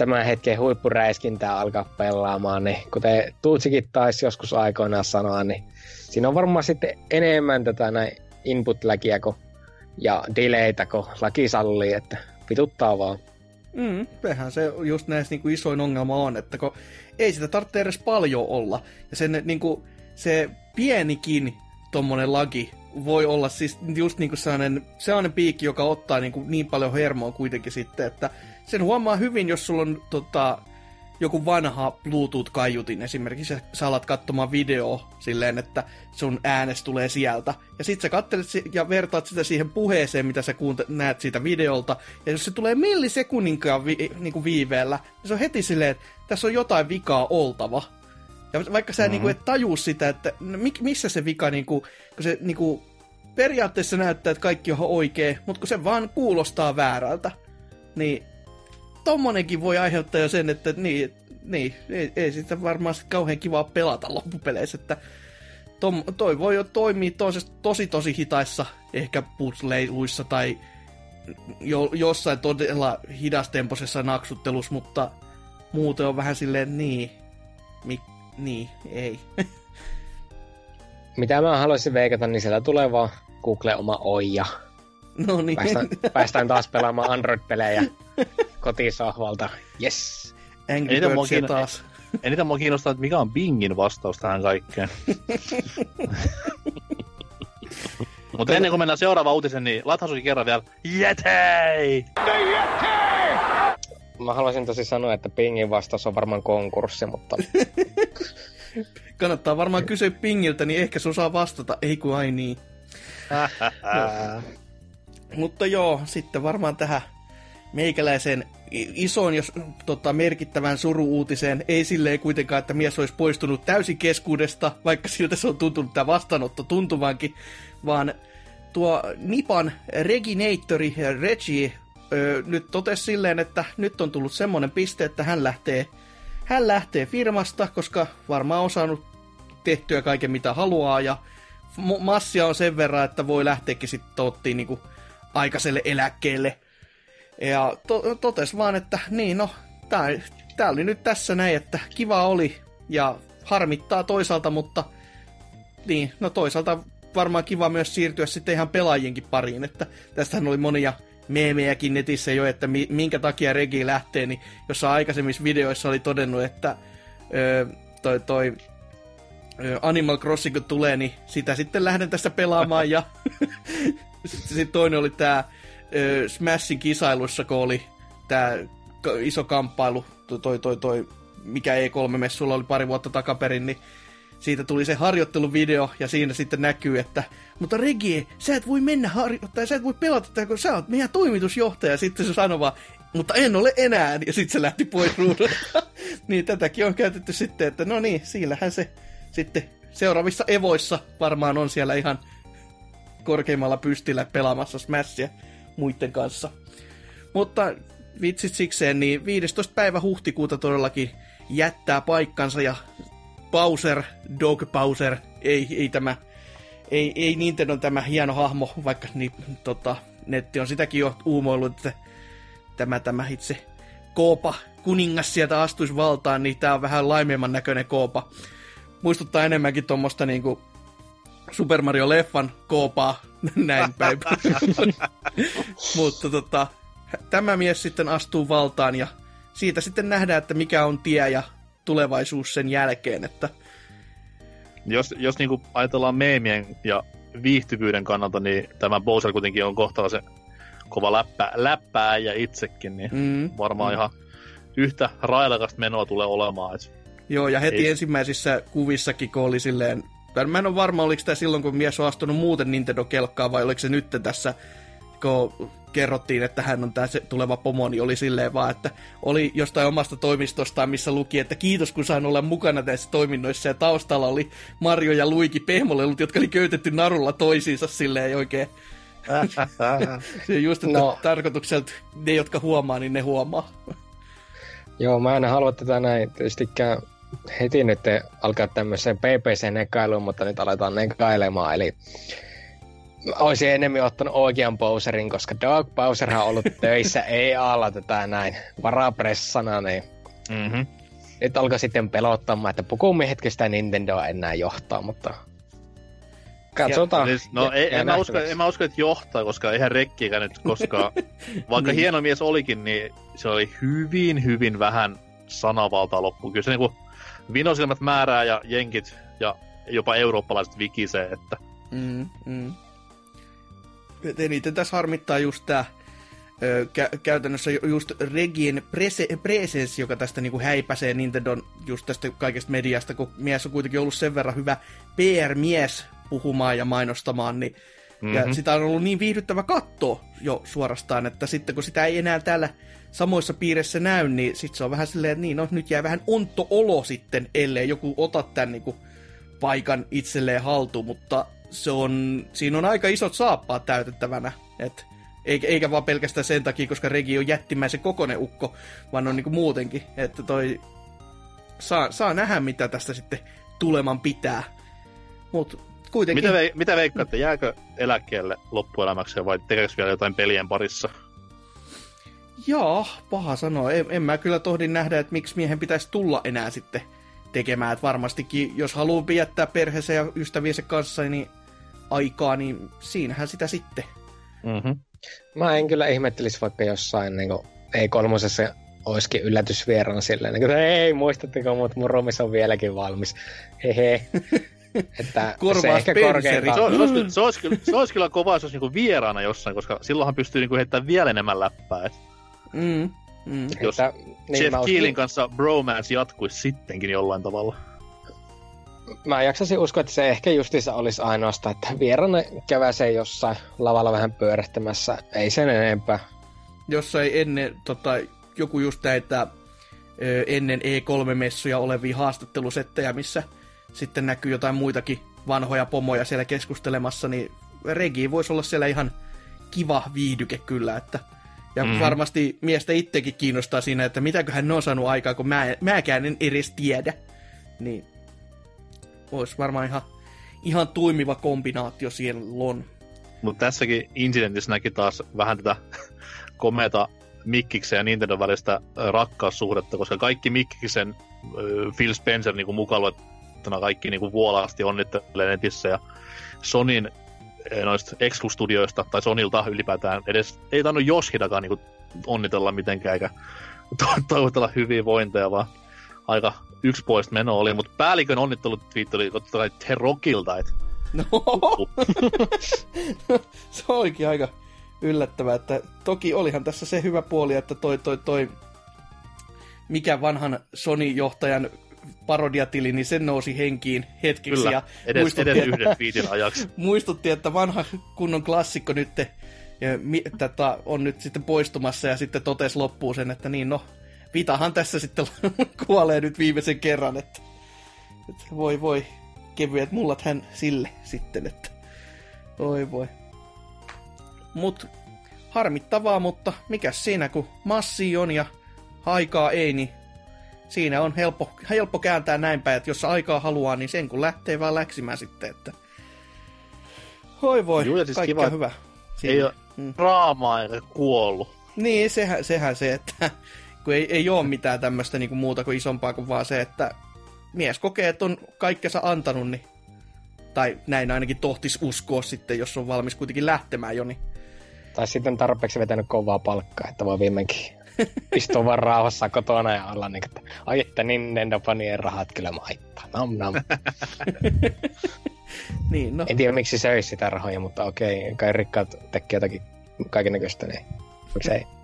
tämän hetken huippuräiskintää alkaa pelaamaan, niin kuten Tuutsikin taisi joskus aikoinaan sanoa, niin siinä on varmaan sitten enemmän tätä näin input-läkiä kuin, ja delaytä, kun laki sallii, että vituttaa vaan. Mm, sehän se just näissä niin kuin isoin ongelma on, että kun ei sitä tarvitse edes paljon olla. Ja sen, niin kuin, se pienikin tommonen lagi voi olla siis just niin kuin sellainen, sellainen piikki, joka ottaa niin, kuin niin paljon hermoa kuitenkin sitten, että sen huomaa hyvin, jos sulla on tota, joku vanha Bluetooth-kaiutin esimerkiksi, sä alat katsomaan videoa silleen, että sun äänes tulee sieltä. Ja sit sä katselet ja vertaat sitä siihen puheeseen, mitä sä kuunte- näet siitä videolta. Ja jos se tulee millisekunninkaan vi- niinku viiveellä, niin se on heti silleen, että tässä on jotain vikaa oltava. Ja vaikka sä mm-hmm. niinku et tajuu sitä, että no, missä se vika, niinku, kun se niinku, periaatteessa näyttää, että kaikki on oikein, mutta kun se vaan kuulostaa väärältä, niin tommonenkin voi aiheuttaa jo sen, että niin, niin ei, ei sitä varmaan kauhean kivaa pelata loppupeleissä, että tom, toi voi jo toimia tosi, tosi tosi hitaissa ehkä puzzleiluissa tai jo, jossain todella hidastempoisessa naksuttelussa, mutta muuten on vähän silleen niin, mi, niin, ei. Mitä mä haluaisin veikata, niin siellä tulee vaan Google oma oija. No niin. Päästään, päästään taas pelaamaan Android-pelejä kotisohvalta. Yes. Angry Eniten mua Birdsia kiinno- taas. Eniten mua kiinnostaa, että mikä on Bingin vastaus tähän kaikkeen. Mutta ennen kuin mennään seuraavaan uutiseen, niin latasukin kerran vielä Jetei! Mä haluaisin tosi sanoa, että Pingin vastaus on varmaan konkurssi, mutta Kannattaa varmaan kysyä Pingiltä, niin ehkä se osaa vastata. Ei kun ai niin. Mutta joo, sitten varmaan tähän meikäläisen i- ison ja tota, merkittävän suruuutiseen. Ei silleen kuitenkaan, että mies olisi poistunut täysin keskuudesta, vaikka siltä se on tuntunut tämä vastaanotto tuntuvankin, vaan tuo Nipan Reginatori Reggie ö, nyt totesi silleen, että nyt on tullut semmoinen piste, että hän lähtee, hän lähtee firmasta, koska varmaan on saanut tehtyä kaiken mitä haluaa ja massia on sen verran, että voi lähteäkin sitten tottiin niinku aikaiselle eläkkeelle. Ja to- totes vaan, että niin no, tää, tää oli nyt tässä näin, että kiva oli ja harmittaa toisaalta, mutta niin, no toisaalta varmaan kiva myös siirtyä sitten ihan pelaajienkin pariin, että tästähän oli monia meemejäkin netissä jo, että mi- minkä takia Regi lähtee, niin jossa aikaisemmissa videoissa oli todennut, että ö, toi, toi Animal Crossing kun tulee, niin sitä sitten lähden tässä pelaamaan ja sitten toinen oli tää ö, Smashin kisailuissa, kun oli ka- iso kamppailu, toi, toi, toi, toi mikä E3-messulla oli pari vuotta takaperin, niin siitä tuli se harjoitteluvideo, ja siinä sitten näkyy, että mutta Regie, sä et voi mennä harjoittaa, sä et voi pelata tätä, kun sä oot meidän toimitusjohtaja. Sitten se sanoi vaan, mutta en ole enää, ja sitten se lähti pois ruudulta. niin tätäkin on käytetty sitten, että no niin, siillähän se sitten seuraavissa evoissa varmaan on siellä ihan korkeimmalla pystillä pelaamassa Smashia muiden kanssa. Mutta vitsit sikseen, niin 15. päivä huhtikuuta todellakin jättää paikkansa ja Bowser, Dog Bowser, ei, ei tämä, ei, ei Nintendo tämä hieno hahmo, vaikka niin, tota, netti on sitäkin jo uumoillut, että tämä, tämä itse Koopa kuningas sieltä astuisi valtaan, niin tämä on vähän laimeemman näköinen Koopa. Muistuttaa enemmänkin tuommoista niinku, Super Mario-leffan koopaa näin päin. Mutta tota, tämä mies sitten astuu valtaan ja siitä sitten nähdään, että mikä on tie ja tulevaisuus sen jälkeen. Että... Jos, jos niinku ajatellaan meemien ja viihtyvyyden kannalta, niin tämä Bowser kuitenkin on kohtalaisen kova läppä, läppää ja itsekin, niin mm. varmaan mm. ihan yhtä railakasta menoa tulee olemaan. Et Joo, ja heti Ei. ensimmäisissä kuvissakin, kun oli silleen, mä en ole varma, oliko tämä silloin, kun mies on astunut muuten Nintendo-kelkkaa, vai oliko se nyt tässä, kun kerrottiin, että hän on tämä tuleva pomo, niin oli silleen vaan, että oli jostain omasta toimistostaan, missä luki, että kiitos kun sain olla mukana tässä toiminnoissa, ja taustalla oli Mario ja Luigi pehmolelut, jotka oli köytetty narulla toisiinsa silleen oikein. se on just, että no. tarkoitukselta ne, jotka huomaa, niin ne huomaa. Joo, mä en halua tätä näin tietystikään heti nyt alkaa tämmöiseen PPC-nekailuun, mutta nyt aletaan nekailemaan, eli olisin enemmän ottanut oikean Bowserin, koska Dog Bowser on ollut töissä EA-alla tätä näin varapressana, niin mm-hmm. nyt alkoi sitten pelottamaan, että pukumiehetkin sitä Nintendoa enää johtaa, mutta katsotaan. Ja, siis, no ei, en, mä usko, en mä usko, että johtaa, koska eihän rekkiäkään nyt koskaan, vaikka niin. hieno mies olikin, niin se oli hyvin, hyvin vähän sanavaltaa loppuun. Kyllä se niinku vinosilmät määrää ja jenkit ja jopa eurooppalaiset vikisee, että... Mm, mm. Eniten tässä harmittaa just tämä kä- käytännössä just Regin prese- presence, joka tästä niinku häipäsee Nintendon just tästä kaikesta mediasta, kun mies on kuitenkin ollut sen verran hyvä PR-mies puhumaan ja mainostamaan, niin mm-hmm. ja sitä on ollut niin viihdyttävä katto jo suorastaan, että sitten kun sitä ei enää täällä samoissa piirissä näy, niin sitten se on vähän silleen, että niin, no nyt jää vähän onto olo sitten, ellei joku ota tämän niin kuin, paikan itselleen haltuun, mutta se on, siinä on aika isot saappaat täytettävänä, et, eikä, eikä vaan pelkästään sen takia, koska Regi on jättimäisen kokonen ukko, vaan on niin kuin muutenkin, että toi saa, saa nähdä, mitä tästä sitten tuleman pitää. Mut kuitenkin... Mitä, ve, mitä veikkaatte, jääkö eläkkeelle loppuelämäksi vai tekeekö vielä jotain pelien parissa? Joo, paha sanoa. En, en mä kyllä tohdin nähdä, että miksi miehen pitäisi tulla enää sitten tekemään. Että varmastikin, jos haluaa viettää perheensä ja ystäviensä kanssa niin aikaa, niin siinähän sitä sitten. Mm-hmm. Mä en kyllä ihmettelisi vaikka jossain niin kuin, ei kolmosessa olisikin yllätysvieraan silleen, niin kuin, ei muistatteko, mutta mun romis on vieläkin valmis. Hehe. että se ehkä korkeintaan... Se, se, olisi, se, olisi, kyllä, se olisi kyllä kova, jos olisi niinku vieraana jossain, koska silloinhan pystyy niinku heittämään vielä enemmän läppää. Et. Mm, mm. Jos että, niin Jeff Keelin kanssa bromance jatkuisi sittenkin jollain tavalla. Mä jaksasin uskoa, että se ehkä justiinsa olisi ainoastaan, että vierana käväsee jossain lavalla vähän pyörähtämässä. Ei sen enempää. ei ennen, tota, joku just näitä ennen E3-messuja olevia haastattelusettejä, missä sitten näkyy jotain muitakin vanhoja pomoja siellä keskustelemassa, niin Regi voisi olla siellä ihan kiva viihdyke kyllä, että ja mm. varmasti miestä itsekin kiinnostaa siinä, että mitäköhän ne on saanut aikaa, kun mä, mäkään en edes tiedä. Niin olisi varmaan ihan, ihan toimiva kombinaatio on. Mutta tässäkin incidentissä näki taas vähän tätä kometa Mikkiksen ja Nintendo välistä rakkaussuhdetta, koska kaikki Mikkiksen äh, Phil Spencer niin mukaan kaikki niin vuolaasti onnittelee netissä ja Sonin noista Exclu-studioista tai Sonilta ylipäätään edes, ei tainnut Joshidakaan niin onnitella mitenkään eikä to- toivotella hyvinvointeja, vaan aika yksipuolista meno oli, mutta päällikön onnittelut oli totta kai Terokilta, että No, se olikin aika yllättävää, että toki olihan tässä se hyvä puoli, että toi, toi, toi mikä vanhan Sony-johtajan parodiatili, niin sen nousi henkiin hetkeksi. Kyllä, ja edes, muistutti, edes yhden viitin ajaksi. muistutti, että vanha kunnon klassikko nyt ja, mi, tätä, on nyt sitten poistumassa ja sitten totesi loppuun sen, että niin no, Vitahan tässä sitten kuolee nyt viimeisen kerran, että, että voi voi, kevyet mullat hän sille sitten, että oi voi. Mut harmittavaa, mutta mikä siinä kun massi on ja aikaa ei, niin siinä on helppo, helppo kääntää näin päin, että jos aikaa haluaa, niin sen kun lähtee vaan läksimään sitten, että Oi voi, Juu, siis kiva, hyvä. Siinä. Ei ole mm. draamaa eikä kuollut. Niin, sehän, sehän se, että kun ei, ei ole mitään tämmöistä niin muuta kuin isompaa kuin vaan se, että mies kokee, että on kaikkensa antanut, niin Tai näin ainakin tohtis uskoa sitten, jos on valmis kuitenkin lähtemään jo. Niin... Tai sitten tarpeeksi vetänyt kovaa palkkaa, että voi viimeinkin istua vaan rauhassa kotona ja olla niin, että ai että Nintendo fanien rahat kyllä maittaa. Nam nam. niin, no. En tiedä miksi se olisi sitä rahoja, mutta okei, kai rikkaat tekee jotakin kaiken näköistä, niin miksi ei?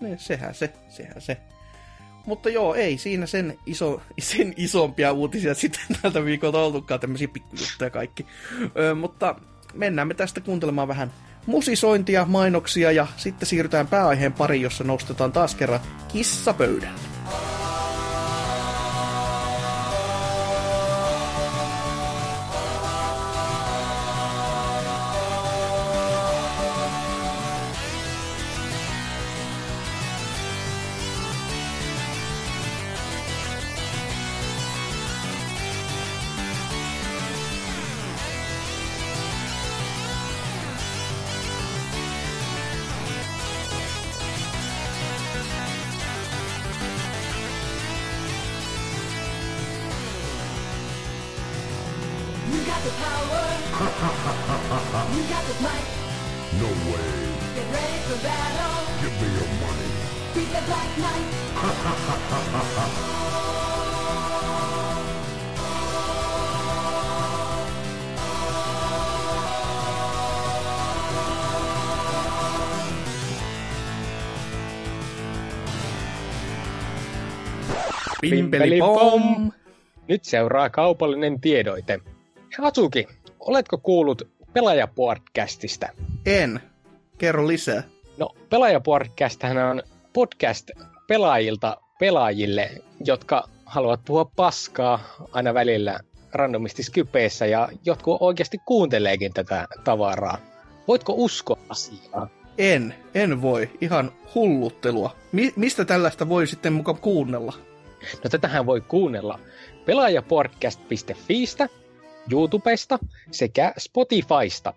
Niin, sehän se, sehän se. Mutta joo, ei siinä sen, iso, sen isompia uutisia sitten tältä viikolta oltukaan, tämmöisiä pikkujuttuja kaikki. Ö, mutta mennään me tästä kuuntelemaan vähän musisointia, mainoksia ja sitten siirrytään pääaiheen pariin, jossa nostetaan taas kerran kissa. Pimpeli pom! Nyt seuraa kaupallinen tiedoite. Hatsuki, oletko kuullut Pelaajapodcastista? En. Kerro lisää. No, Pelaajapodcast on podcast pelaajilta pelaajille, jotka haluavat puhua paskaa aina välillä randomisti skypeissä ja jotkut oikeasti kuunteleekin tätä tavaraa. Voitko uskoa asiaa? En. En voi. Ihan hulluttelua. Mi- mistä tällaista voi sitten mukaan kuunnella? No tätähän voi kuunnella pelaajapodcast.fiistä, YouTubesta sekä Spotifysta.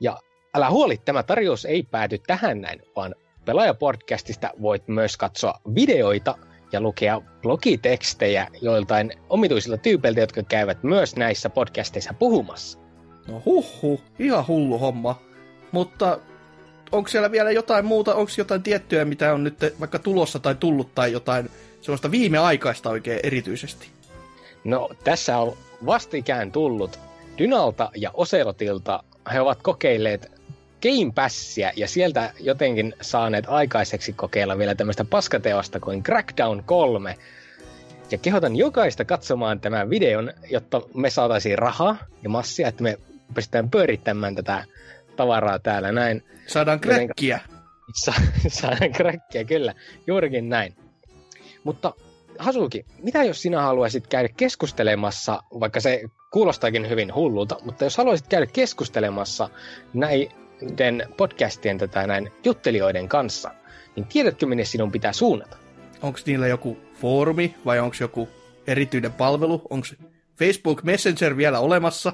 Ja älä huoli, tämä tarjous ei pääty tähän näin, vaan Pelaajapodcastista voit myös katsoa videoita ja lukea blogitekstejä joiltain omituisilta tyypeiltä, jotka käyvät myös näissä podcasteissa puhumassa. No huhhuh, ihan hullu homma. Mutta onko siellä vielä jotain muuta, onko jotain tiettyä, mitä on nyt vaikka tulossa tai tullut tai jotain sellaista viimeaikaista oikein erityisesti? No, tässä on vastikään tullut Dynalta ja Ocelotilta. He ovat kokeilleet Game Passia ja sieltä jotenkin saaneet aikaiseksi kokeilla vielä tämmöistä paskateosta kuin Crackdown 3. Ja kehotan jokaista katsomaan tämän videon, jotta me saataisiin rahaa ja massia, että me pystytään pyörittämään tätä tavaraa täällä näin. Saadaan kräkkiä. Sa- saadaan kräkkiä, kyllä. Juurikin näin. Mutta Hasuki, mitä jos sinä haluaisit käydä keskustelemassa, vaikka se kuulostaakin hyvin hullulta, mutta jos haluaisit käydä keskustelemassa näiden podcastien tätä näin juttelijoiden kanssa, niin tiedätkö minne sinun pitää suunnata? Onko niillä joku foorumi vai onko joku erityinen palvelu? Onko Facebook Messenger vielä olemassa?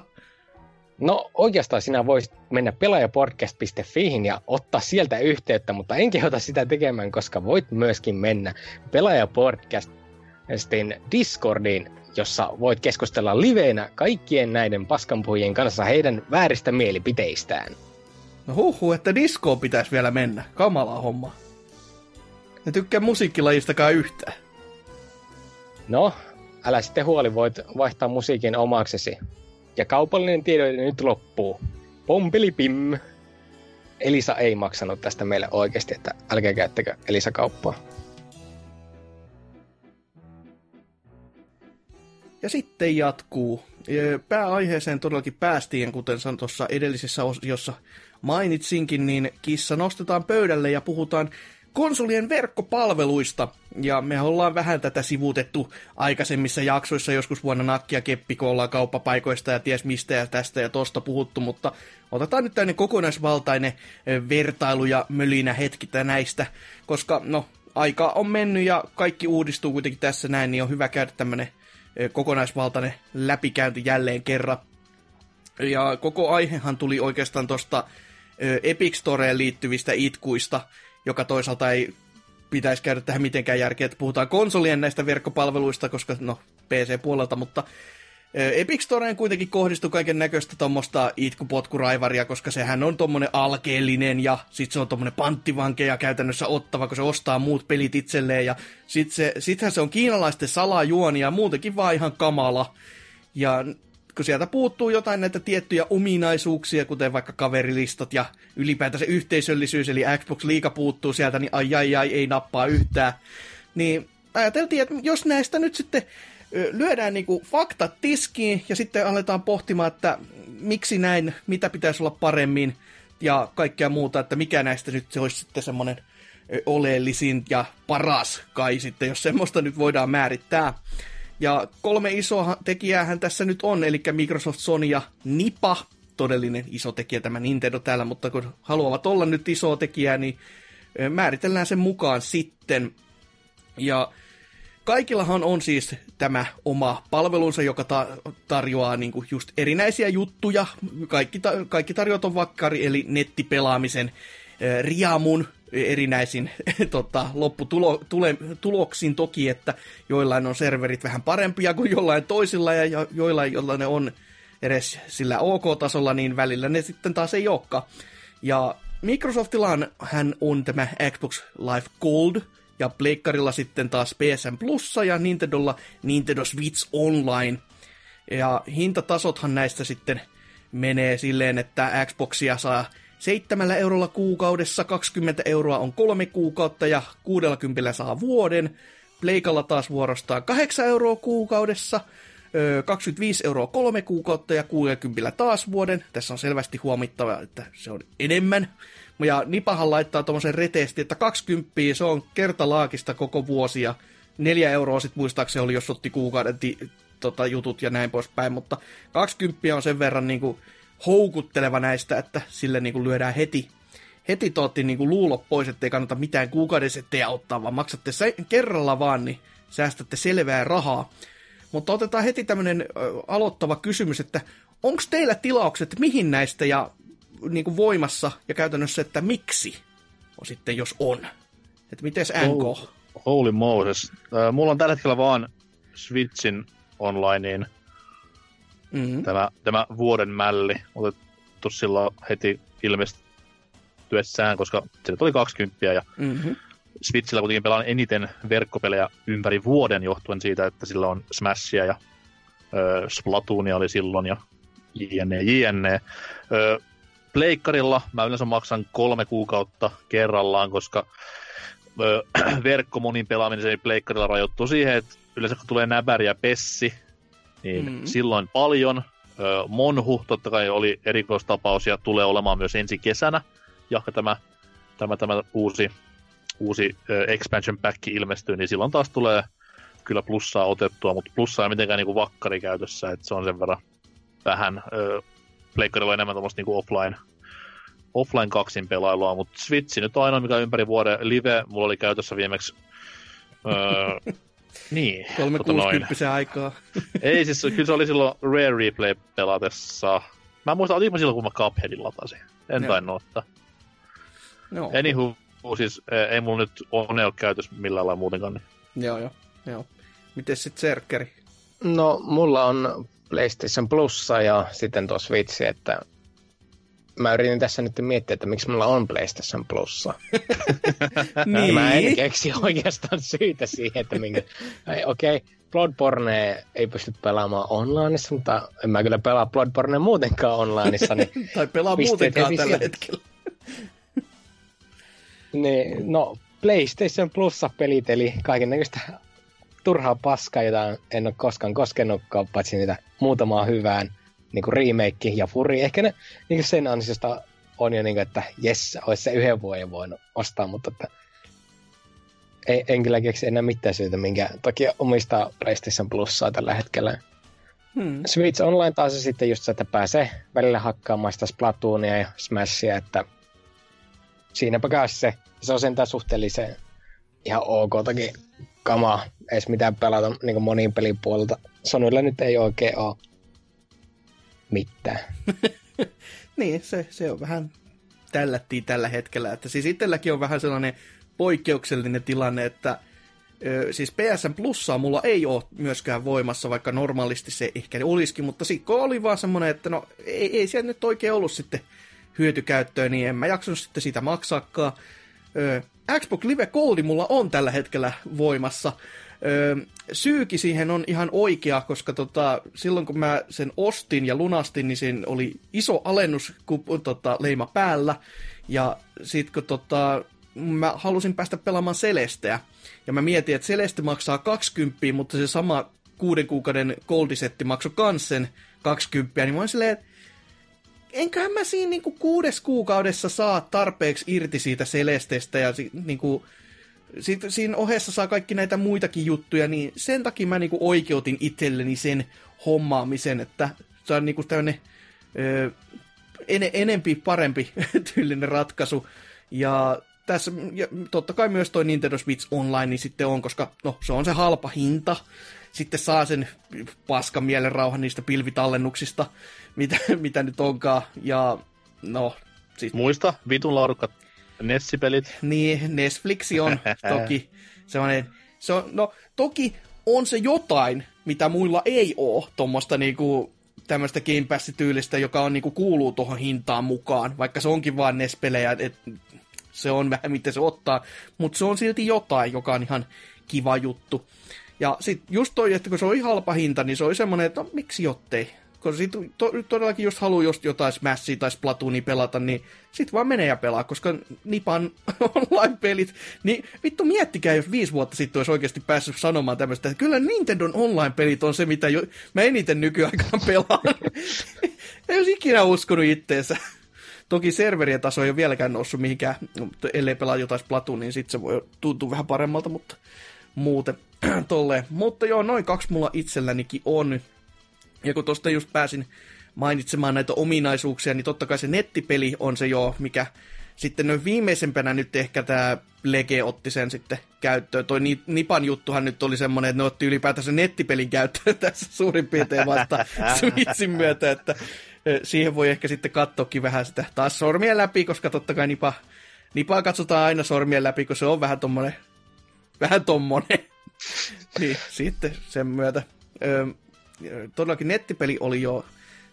No oikeastaan sinä voisit mennä pelaajapodcast.fiihin ja ottaa sieltä yhteyttä, mutta en kehota sitä tekemään, koska voit myöskin mennä Pelaajapodcastin Discordiin, jossa voit keskustella liveenä kaikkien näiden paskanpuhujien kanssa heidän vääristä mielipiteistään. No huhu, että diskoon pitäisi vielä mennä. Kamala homma. Ne tykkää musiikkilajistakaan yhtään. No, älä sitten huoli, voit vaihtaa musiikin omaksesi. Ja kaupallinen tiedote nyt loppuu. Pompelipim. Elisa ei maksanut tästä meille oikeasti, että älkää käyttäkö Elisa-kauppaa. Ja sitten jatkuu. Pääaiheeseen todellakin päästiin, kuten sanoin tuossa edellisessä osiossa mainitsinkin, niin kissa nostetaan pöydälle ja puhutaan konsolien verkkopalveluista. Ja me ollaan vähän tätä sivuutettu aikaisemmissa jaksoissa, joskus vuonna nakkia keppi, kun ollaan kauppapaikoista ja ties mistä ja tästä ja tosta puhuttu, mutta otetaan nyt tämmöinen kokonaisvaltainen vertailu ja mölinä hetki näistä, koska no, aika on mennyt ja kaikki uudistuu kuitenkin tässä näin, niin on hyvä käydä tämmöinen kokonaisvaltainen läpikäynti jälleen kerran. Ja koko aihehan tuli oikeastaan tuosta Epic Storeen liittyvistä itkuista, joka toisaalta ei pitäisi käydä tähän mitenkään järkeä, että puhutaan konsolien näistä verkkopalveluista, koska no PC-puolelta, mutta Epic Storeen kuitenkin kohdistui kaiken näköistä tuommoista itkupotkuraivaria, koska sehän on tommonen alkeellinen ja sit se on tommonen panttivankeja käytännössä ottava, kun se ostaa muut pelit itselleen ja sit se, sittenhän se on kiinalaisten salajuoni ja muutenkin vaan ihan kamala. Ja kun sieltä puuttuu jotain näitä tiettyjä ominaisuuksia, kuten vaikka kaverilistat ja ylipäätään se yhteisöllisyys, eli Xbox Liiga puuttuu sieltä, niin ai ai ai, ei nappaa yhtään. Niin ajateltiin, että jos näistä nyt sitten lyödään niinku faktat tiskiin ja sitten aletaan pohtimaan, että miksi näin, mitä pitäisi olla paremmin ja kaikkea muuta, että mikä näistä nyt se olisi sitten semmoinen oleellisin ja paras kai sitten, jos semmoista nyt voidaan määrittää. Ja kolme isoa tekijäähän tässä nyt on, eli Microsoft, Sony ja Nipa, todellinen iso tekijä tämä Nintendo täällä, mutta kun haluavat olla nyt iso tekijä, niin määritellään sen mukaan sitten. Ja kaikillahan on siis tämä oma palvelunsa, joka ta- tarjoaa niinku just erinäisiä juttuja. Kaikki, ta- kaikki tarjoavat on vakkari, eli nettipelaamisen riamun erinäisin tota, lopputuloksin toki, että joillain on serverit vähän parempia kuin jollain toisilla ja jo- joillain, joilla ne on edes sillä OK-tasolla, niin välillä ne sitten taas ei olekaan. Ja Microsoftillahan hän on tämä Xbox Live Gold, ja Pleikkarilla sitten taas PSN Plussa ja Nintendolla Nintendo Switch Online. Ja hintatasothan näistä sitten menee silleen, että Xboxia saa 7 eurolla kuukaudessa, 20 euroa on kolme kuukautta ja 60 saa vuoden. Pleikalla taas vuorostaan 8 euroa kuukaudessa, ö, 25 euroa kolme kuukautta ja 60 taas vuoden. Tässä on selvästi huomittava, että se on enemmän. Ja Nipahan laittaa tuommoisen reteesti, että 20 se on kertalaakista koko vuosi ja 4 euroa sitten muistaakseni oli, jos otti kuukauden ti, tota, jutut ja näin poispäin, mutta 20 on sen verran niin kuin, houkutteleva näistä, että sille niin kuin, lyödään heti, heti tootti niin kuin, luulot pois, ettei kannata mitään kuukauden setteä ottaa, vaan maksatte se kerralla vaan, niin säästätte selvää rahaa. Mutta otetaan heti tämmöinen aloittava kysymys, että onko teillä tilaukset mihin näistä ja niin kuin voimassa ja käytännössä, että miksi on sitten, jos on. Että mites NK? Holy Moses. Mulla on tällä hetkellä vaan Switchin onlineen Mm-hmm. tämä, tämä vuoden mälli otettu silloin heti ilmestyessään, koska se oli 20 ja Mm-hmm. Switchillä kuitenkin pelaan eniten verkkopelejä ympäri vuoden johtuen siitä, että sillä on Smashia ja ö, Splatoonia oli silloin ja jne. jne. Ö, Pleikkarilla mä yleensä maksan kolme kuukautta kerrallaan, koska ö, verkko monin pelaaminen se Pleikkarilla rajoittuu siihen, että yleensä kun tulee näbäri ja pessi, niin Mm. silloin paljon. Monhu totta kai oli erikoistapaus ja tulee olemaan myös ensi kesänä, jahka tämä, tämä, tämä uusi, uusi expansion pack ilmestyy, niin silloin taas tulee kyllä plussaa otettua, mutta plussaa ei mitenkään niinku vakkari käytössä, että se on sen verran vähän. Pleikkarilla on enemmän tuommoista niinku offline, offline kaksin pelailua, mutta Switch nyt on ainoa, mikä ympäri vuoden live mulla oli käytössä viimeksi. Öö, niin, tota noin. 360 aikaa. Ei siis, kyllä se oli silloin Rare Replay pelatessa. Mä en muista, otinko silloin, kun mä Cupheadin latasin. En Joo. tainnut ottaa. Joo, Anywho, siis eh, ei mulla nyt One ole käytössä millään lailla muutenkaan. Niin. joo, joo. joo. Miten sitten Serkkeri? No, mulla on PlayStation Plussa ja sitten tuo Switch, että mä yritin tässä nyt miettiä, että miksi mulla on PlayStation Plussa. niin. Mä en keksi oikeastaan syytä siihen, että minkä... Ei, Okei, okay, Bloodborne ei pysty pelaamaan onlineissa, mutta en mä kyllä pelaa Bloodborne muutenkaan onlineissa, niin, Tai pelaa muutenkaan tällä hetkellä. niin no PlayStation Plussa pelit, eli kaikennäköistä turhaa paskaa, jota en ole koskaan koskenutkaan, paitsi niitä muutamaa hyvään niin kuin remake ja furi. Ehkä ne niin kuin sen ansiosta on jo niin kuin, että jes, olisi se yhden vuoden voinut ostaa, mutta että en, en kyllä keksi enää mitään syytä, minkä toki omistaa PlayStation Plussaa tällä hetkellä. Hmm. Switch Online taas on sitten just se, että pääsee välillä hakkaamaan sitä Splatoonia ja Smashia, että siinäpä kai se. Se on sentään suhteellisen ihan ok toki kamaa, edes mitään pelata niin monin pelin puolelta. Sonylla nyt ei oikein ole mitään. Niin, se, se on vähän tällättiin tällä hetkellä. Että siis itselläkin on vähän sellainen poikkeuksellinen tilanne, että Ö, siis PSN Plussaa mulla ei ole myöskään voimassa, vaikka normaalisti se ehkä olisikin, mutta sitten oli vaan semmoinen, että no ei, ei siellä nyt oikein ollut sitten hyötykäyttöä, niin en mä jaksanut sitten sitä maksaakaan. Ö, Xbox Live Goldi mulla on tällä hetkellä voimassa. Ö, syyki siihen on ihan oikea, koska tota, silloin kun mä sen ostin ja lunastin, niin siinä oli iso alennus tota, leima päällä. Ja sit kun tota, mä halusin päästä pelaamaan Celesteä, ja mä mietin, että Celeste maksaa 20, mutta se sama kuuden kuukauden goldisetti maksoi kans sen 20, niin mä olin silleen, enköhän mä siinä niinku kuudes kuukaudessa saa tarpeeksi irti siitä Celestestä ja niinku, sit, siinä ohessa saa kaikki näitä muitakin juttuja, niin sen takia mä niinku oikeutin itselleni sen hommaamisen, että se on niinku tämmönen ö, en, enempi parempi tyylinen ratkaisu. Ja tässä ja totta kai myös toi Nintendo Switch Online niin sitten on, koska no, se on se halpa hinta. Sitten saa sen paskan mielen rauhan niistä pilvitallennuksista, mitä, mitä nyt onkaan. Ja no, sit, Muista, vitun laadukkat Nessipelit. niin, Netflix on toki sellainen, se on, no toki on se jotain, mitä muilla ei oo, tuommoista niinku tämmöistä Game Pass-tyylistä, joka on niinku kuuluu tuohon hintaan mukaan, vaikka se onkin vaan NES-pelejä, et se on vähän miten se ottaa, mutta se on silti jotain, joka on ihan kiva juttu. Ja sitten just toi, että kun se on ihan halpa hinta, niin se oli semmoinen, että no, miksi jottei. Koska sit to, todellakin just haluaa just jotain Smashia tai Splatoonia pelata, niin sit vaan menee ja pelaa, koska Nipan online-pelit, niin vittu miettikää, jos viisi vuotta sitten olisi oikeasti päässyt sanomaan tämmöistä, että kyllä Nintendon online-pelit on se, mitä jo, mä eniten nykyaikana pelaan. ei olisi ikinä uskonut itteensä. Toki serverien taso ei ole vieläkään noussut mihinkään, ellei pelaa jotain Splatoonia, niin sitten se voi tuntua vähän paremmalta, mutta muuten tolleen. Mutta joo, noin kaksi mulla itsellänikin on. Ja kun tosta just pääsin mainitsemaan näitä ominaisuuksia, niin totta kai se nettipeli on se jo, mikä sitten noin viimeisempänä nyt ehkä tämä Lege otti sen sitten käyttöön. Toi Ni- Nipan juttuhan nyt oli semmoinen, että ne otti ylipäätänsä nettipelin käyttöön tässä suurin piirtein vasta Switchin myötä, että siihen voi ehkä sitten katsoakin vähän sitä taas sormien läpi, koska totta kai Nipa, Nipaa katsotaan aina sormien läpi, kun se on vähän tommonen, vähän tommonen. niin, sitten sen myötä. Ö, todellakin nettipeli oli jo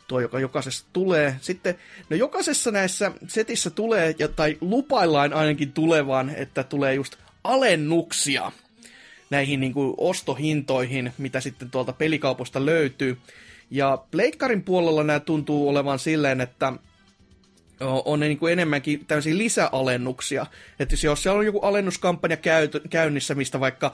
tuo, joka jokaisessa tulee. Sitten, no jokaisessa näissä setissä tulee, tai lupaillaan ainakin tulevaan, että tulee just alennuksia näihin niin kuin ostohintoihin, mitä sitten tuolta pelikaupoista löytyy. Ja Pleikkarin puolella nämä tuntuu olevan silleen, että on ne niin kuin enemmänkin tämmöisiä lisäalennuksia. Että jos siellä on joku alennuskampanja käynnissä, mistä vaikka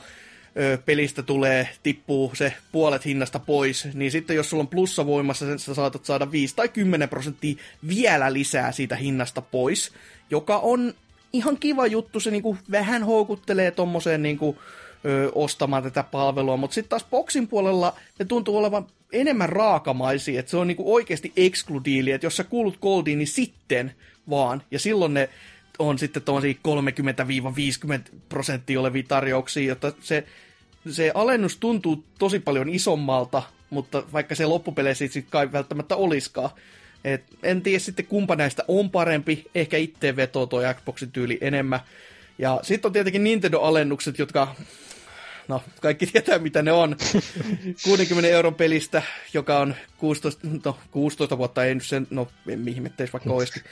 pelistä tulee, tippuu se puolet hinnasta pois, niin sitten jos sulla on plussa voimassa, sen sä saatat saada 5 tai 10 prosenttia vielä lisää siitä hinnasta pois, joka on ihan kiva juttu, se niinku vähän houkuttelee tommoseen niinku, ö, ostamaan tätä palvelua, mutta sitten taas Boxin puolella ne tuntuu olevan enemmän raakamaisia, että se on niinku oikeasti ekskludiili, että jos sä kuulut Goldiin, niin sitten vaan, ja silloin ne on sitten tuollaisia 30-50 prosenttia olevia tarjouksia, jotta se, se alennus tuntuu tosi paljon isommalta, mutta vaikka se loppupeleissä sitten kai välttämättä olisikaan. Et en tiedä sitten kumpa näistä on parempi, ehkä itse vetoo tuo Xboxin tyyli enemmän. Ja sitten on tietenkin Nintendo-alennukset, jotka, no kaikki tietää mitä ne on. 60 euron pelistä, joka on 16, no 16 vuotta, ei nyt sen, no mihin metteis vaikka olisikin.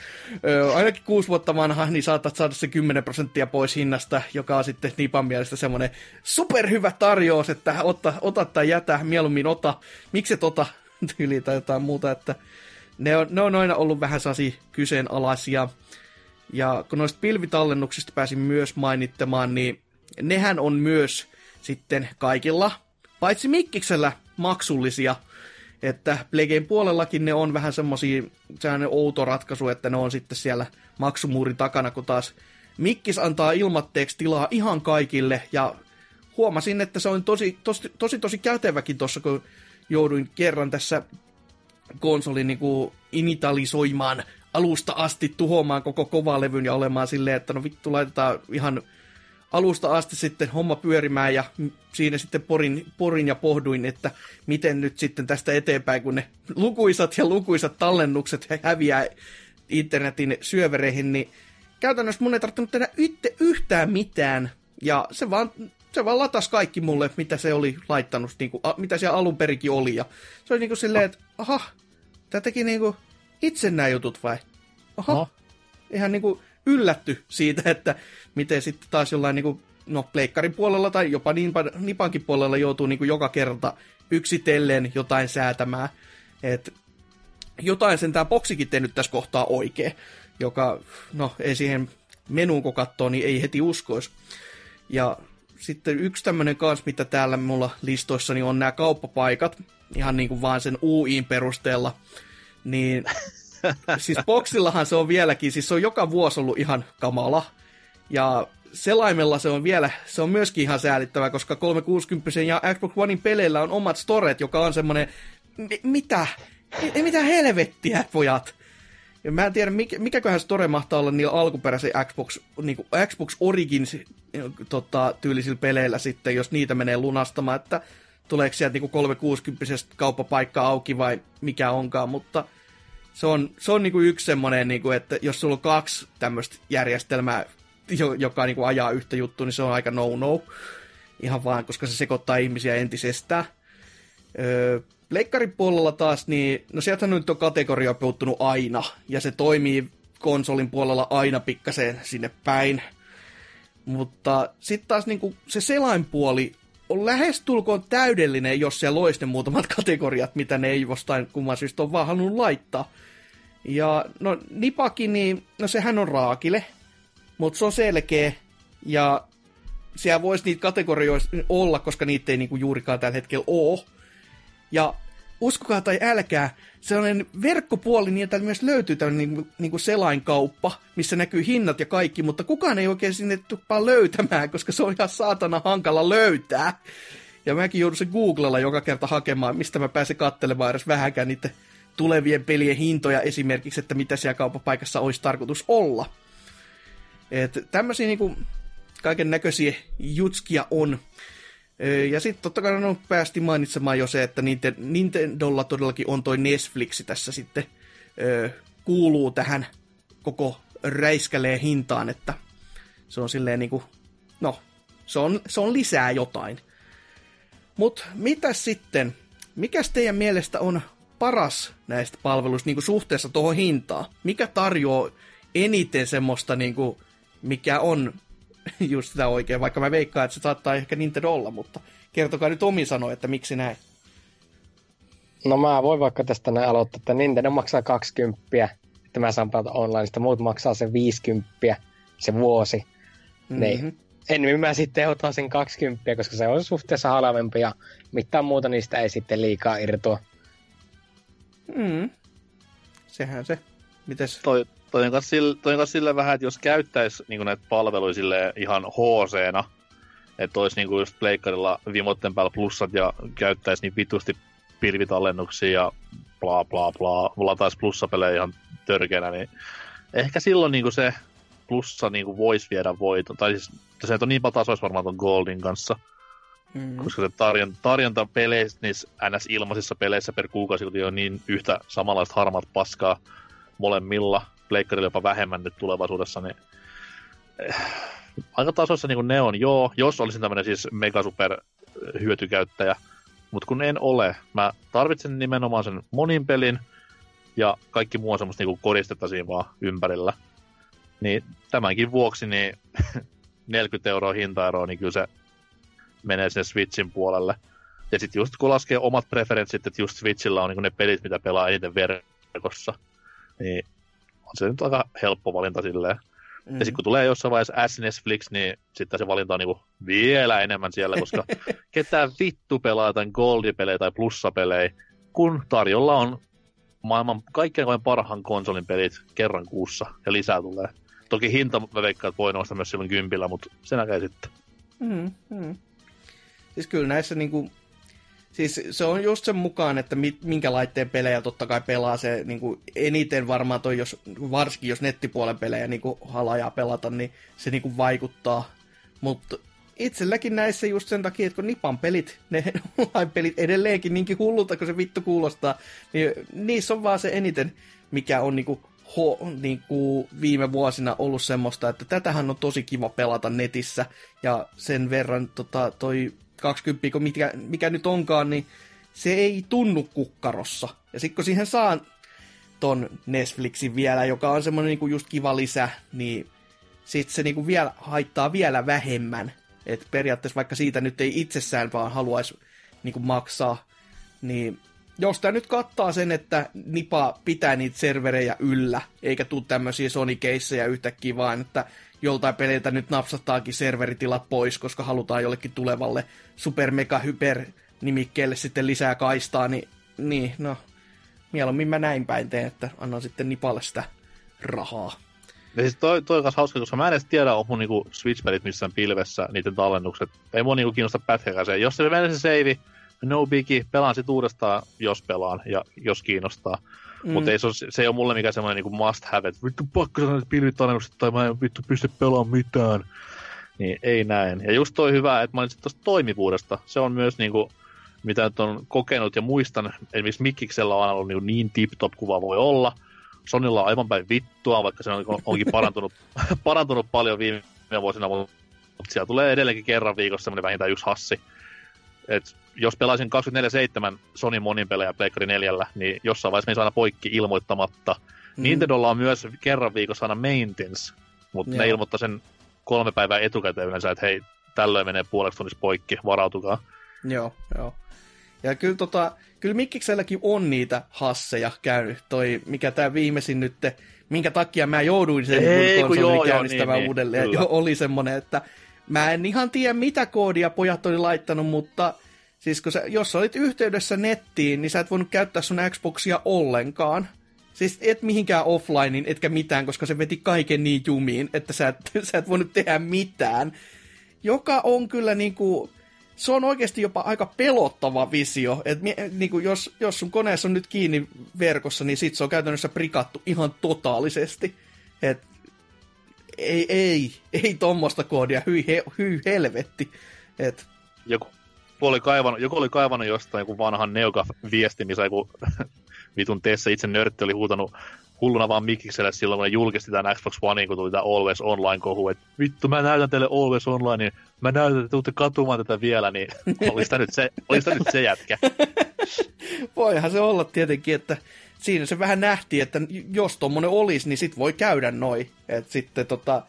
Ö, ainakin 6 vuotta vanha, niin saatat saada se 10 prosenttia pois hinnasta, joka on sitten Nipan mielestä semmoinen superhyvä tarjous, että ota, ota tai jätä, mieluummin ota, miksi et ota tyyliä tai jotain muuta, että ne on, ne on aina ollut vähän sasi kyseenalaisia. Ja kun noista pilvitallennuksista pääsin myös mainittamaan, niin nehän on myös sitten kaikilla, paitsi Mikkiksellä, maksullisia. Että Plegeen puolellakin ne on vähän semmosia, sellainen outo ratkaisu, että ne on sitten siellä maksumuurin takana, kun taas Mikkis antaa ilmatteeksi tilaa ihan kaikille, ja huomasin, että se on tosi, tosi, tosi, tosi käteväkin tuossa, kun jouduin kerran tässä konsolin niin kuin initalisoimaan alusta asti, tuhoamaan koko kovalevyn ja olemaan silleen, että no vittu laitetaan ihan alusta asti sitten homma pyörimään ja siinä sitten porin, porin ja pohduin, että miten nyt sitten tästä eteenpäin, kun ne lukuisat ja lukuisat tallennukset häviää internetin syövereihin, niin käytännössä mun ei tarvinnut tehdä itse yhtään mitään ja se vaan se vaan latas kaikki mulle, mitä se oli laittanut, niin kuin, a, mitä siellä alun perikin oli. Ja se oli niin kuin silleen, että aha, tämä teki niin kuin itse nämä jutut vai? Aha, No. ihan niin kuin yllätty siitä, että miten sitten taas jollain niin kuin, no, pleikkarin puolella tai jopa Nipan, Nipankin puolella joutuu niin kuin joka kerta yksitellen jotain säätämään. Et jotain sen tämä boksikin tehnyt tässä kohtaa oikein, joka, no ei siihen menuun kun katsoo, niin ei heti uskoisi. Ja sitten yksi tämmöinen kans, mitä täällä mulla listoissani on nämä kauppapaikat, ihan niin kuin vaan sen UIin perusteella, niin siis boksillahan se on vieläkin, siis se on joka vuosi ollut ihan kamala, ja selaimella se on vielä, se on myöskin ihan säälittävä, koska 360 ja Xbox Onein peleillä on omat storet, joka on semmoinen, mi- mitä? Mi- mitä helvettiä, pojat? Ja mä en tiedä, mikä, mikäköhän store mahtaa olla niillä alkuperäisen Xbox, niin Xbox Origins tota, tyylisillä peleillä sitten, jos niitä menee lunastamaan, että tuleeko sieltä niin 360 kauppapaikka auki vai mikä onkaan, mutta se on, se on niinku yksi semmoinen, niinku, että jos sulla on kaksi tämmöistä järjestelmää, jo- joka niinku ajaa yhtä juttua, niin se on aika no-no. Ihan vaan, koska se sekoittaa ihmisiä entisestään. Öö, Leikkarin puolella taas, niin no sieltähän nyt on kategoria puuttunut aina, ja se toimii konsolin puolella aina pikkasen sinne päin. Mutta sitten taas niinku se selainpuoli on lähestulkoon täydellinen, jos siellä olisi ne muutamat kategoriat, mitä ne ei jostain kumman syystä on vaan halunnut laittaa. Ja no Nipaki, niin no sehän on raakile, mutta se on selkeä, ja siellä voisi niitä kategorioita olla, koska niitä ei niinku juurikaan tällä hetkellä ole. Ja uskokaa tai älkää, sellainen verkkopuoli, niin että myös löytyy tämmöinen niin, niin kuin selainkauppa, missä näkyy hinnat ja kaikki, mutta kukaan ei oikein sinne tuppaa löytämään, koska se on ihan saatana hankala löytää. Ja mäkin joudun se Googlella joka kerta hakemaan, mistä mä pääsen kattelemaan edes vähänkään niiden tulevien pelien hintoja esimerkiksi, että mitä siellä kauppapaikassa olisi tarkoitus olla. Et tämmöisiä niinku kaiken näköisiä jutskia on. Ö, Ja sitten totta kai no, päästi mainitsemaan jo se, että Ninten- Nintendolla todellakin on toi Netflix tässä sitten ö, kuuluu tähän koko räiskäleen hintaan, että se on silleen niinku, no, se on, se on lisää jotain. Mutta mitä sitten, mikäs teidän mielestä on paras näistä palveluista niinku suhteessa tuohon hintaan? Mikä tarjoaa eniten semmoista, niinku, mikä on just sitä oikein, vaikka mä veikkaan, että se saattaa ehkä Nintendo olla, mutta kertokaa nyt omin sanoin, että miksi näin. No mä voin vaikka tästä näin aloittaa, että Nintendo maksaa 20, että mä saan pelata onlineista, muut maksaa se 50 se vuosi. Mm-hmm. Niin. Ennemmin mä sitten otan sen 20, koska se on suhteessa halvempi ja mitään muuta niistä ei sitten liikaa irtoa. Mm. Sehän se. Mites? Toi, toi on sille, toi on sille vähän, että jos käyttäisi niin näitä palveluja silleen ihan hc että olisi niin just pleikkarilla vimotten päällä plussat ja käyttäisi niin vitusti pilvitallennuksia ja bla bla bla, lataisi plussapelejä ihan törkeänä, niin ehkä silloin niin se plussa niin voisi viedä voiton. Tai siis se on niin paljon tasoissa varmaan ton Goldin kanssa, Mm. koska se tarjon, tarjonta peleissä, niissä NS-ilmaisissa peleissä per kuukausi on niin yhtä samanlaista harmaat paskaa molemmilla, pleikkarilla jopa vähemmän nyt tulevaisuudessa, niin eh, aika tasoissa niin ne on, joo, jos olisin tämmöinen siis mega super hyötykäyttäjä, mutta kun en ole, mä tarvitsen nimenomaan sen monin pelin, ja kaikki muu on semmoista niin koristetta siinä vaan ympärillä. Niin tämänkin vuoksi niin 40 euroa hintaeroa, niin kyllä se menee sen Switchin puolelle. Ja sitten just kun laskee omat preferenssit, että just Switchillä on niin ne pelit, mitä pelaa eniten verkossa, niin on se nyt aika helppo valinta silleen. Mm. Ja sitten kun tulee jossain vaiheessa S-Netflix, niin sitten se valinta on niinku vielä enemmän siellä, koska ketään vittu pelaa jotain Goldie-pelejä tai plussapelejä, kun tarjolla on maailman kaikkein parhaan konsolin pelit kerran kuussa ja lisää tulee. Toki hinta mä veikkaan, että voi nousta myös silloin kympillä, mutta se näkee sitten. Mm, mm. Siis kyllä näissä niinku, siis se on just sen mukaan, että mit, minkä laitteen pelejä totta kai pelaa se niinku eniten varmaan toi, jos, varsinkin jos nettipuolen pelejä niinku halajaa pelata, niin se niinku vaikuttaa. Mutta itselläkin näissä just sen takia, että kun Nipan pelit, ne online-pelit edelleenkin niinkin hullulta, kun se vittu kuulostaa, niin niissä on vaan se eniten, mikä on niinku ho, niin kuin viime vuosina ollut semmoista, että tätähän on tosi kiva pelata netissä, ja sen verran tota, toi 20, mikä, mikä nyt onkaan, niin se ei tunnu kukkarossa. Ja sitten kun siihen saa ton Netflixin vielä, joka on semmoinen niinku just kiva lisä, niin sitten se niinku vielä haittaa vielä vähemmän. Et periaatteessa vaikka siitä nyt ei itsessään vaan haluaisi niinku maksaa, niin jos tämä nyt kattaa sen, että Nipa pitää niitä serverejä yllä, eikä tule tämmöisiä sony yhtäkkiä vaan, että joltain peliltä nyt napsattaakin serveritilat pois, koska halutaan jollekin tulevalle super mega hyper nimikkeelle sitten lisää kaistaa, niin, niin no, mieluummin mä näin päin teen, että annan sitten Nipalle sitä rahaa. Ja siis toi, toi on hauska, koska mä en edes tiedä, on mun niinku Switch-pelit missään pilvessä, niiden tallennukset. Ei mua niinku kiinnosta pätkäkään se. Jos se menee se save, no biggie, pelaan sit uudestaan, jos pelaan ja jos kiinnostaa. Mm. Mutta ei se, ole, se ei ole mulle mikään semmoinen niinku must have, että vittu pakko sanoa pilvitallennukset tai mä en vittu pysty pelaamaan mitään. Niin ei näin. Ja just toi hyvä, että mainitsit tuosta toimivuudesta. Se on myös niinku, mitä nyt on kokenut ja muistan, esimerkiksi Mikkiksellä on ollut niin, niin tip-top kuva voi olla. Sonilla on aivan päin vittua, vaikka se on, onkin parantunut, parantunut paljon viime vuosina, mutta siellä tulee edelleenkin kerran viikossa semmoinen vähintään yksi hassi. Et jos pelaisin 24-7 Sony monin pelejä Pleikkari 4, niin jossain vaiheessa me aina poikki ilmoittamatta. Mm. Nintendolla on myös kerran viikossa aina maintenance, mutta ne ilmoittaa sen kolme päivää etukäteen yleensä, että hei, tällöin menee puoleksi tunnissa poikki, varautukaa. Joo, joo. Ja kyllä, tota, kyllä Mikkikselläkin on niitä hasseja käynyt. Toi, mikä tämä viimeisin nyt, minkä takia mä jouduin sen Ei, konsolin joo, joo, käynnistämään niin, niin, uudelleen. kyllä. jo, oli semmonen, että mä en ihan tiedä mitä koodia pojat oli laittanut, mutta siis kun sä, jos olit yhteydessä nettiin, niin sä et voinut käyttää sun Xboxia ollenkaan. Siis et mihinkään offlinein, etkä mitään, koska se veti kaiken niin jumiin, että sä et, sä et voinut tehdä mitään. Joka on kyllä niinku, se on oikeasti jopa aika pelottava visio. Et, niinku, jos, jos sun koneessa on nyt kiinni verkossa, niin sit se on käytännössä prikattu ihan totaalisesti. Et, ei, ei, ei tommosta koodia, hyi, he, hyi helvetti. Et, Joku oli kaivannut, joku oli kaivannut jostain joku vanhan Neogaf-viesti, missä joku vitun Tessa itse nörtti oli huutanut hulluna vaan Mikikselle silloin, kun ne julkisti tämän Xbox One, kun tuli tämä Always Online-kohu, että vittu, mä näytän teille Always Online, niin mä näytän, että tuutte katumaan tätä vielä, niin olisi tämä nyt se, tämä nyt se jätkä. voihan se olla tietenkin, että siinä se vähän nähtiin, että jos tommonen olisi, niin sit voi käydä noin. Että sitten tota,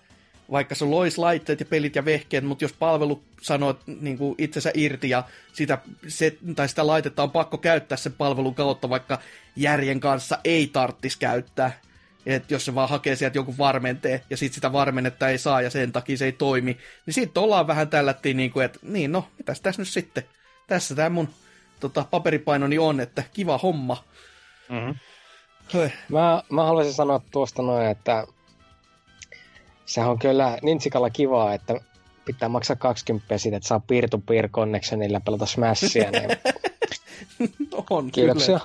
vaikka se lois laitteet ja pelit ja vehkeet, mutta jos palvelu sanoo niin kuin itsensä irti ja sitä, se, tai sitä laitetta on pakko käyttää sen palvelun kautta, vaikka järjen kanssa ei tarttis käyttää, että jos se vaan hakee sieltä joku varmenteen ja sitten sitä varmennetta ei saa ja sen takia se ei toimi, niin sitten ollaan vähän tällättiin niin kuin, että niin no, mitäs tässä nyt sitten? Tässä tämä mun tota, paperipainoni on, että kiva homma. Mm-hmm. Mä, mä haluaisin sanoa tuosta noin, että sehän on kyllä Nintsikalla kivaa, että pitää maksaa 20 siitä, että saa peer-to-peer connectionilla pelata Smashia, niin on kiitoksia.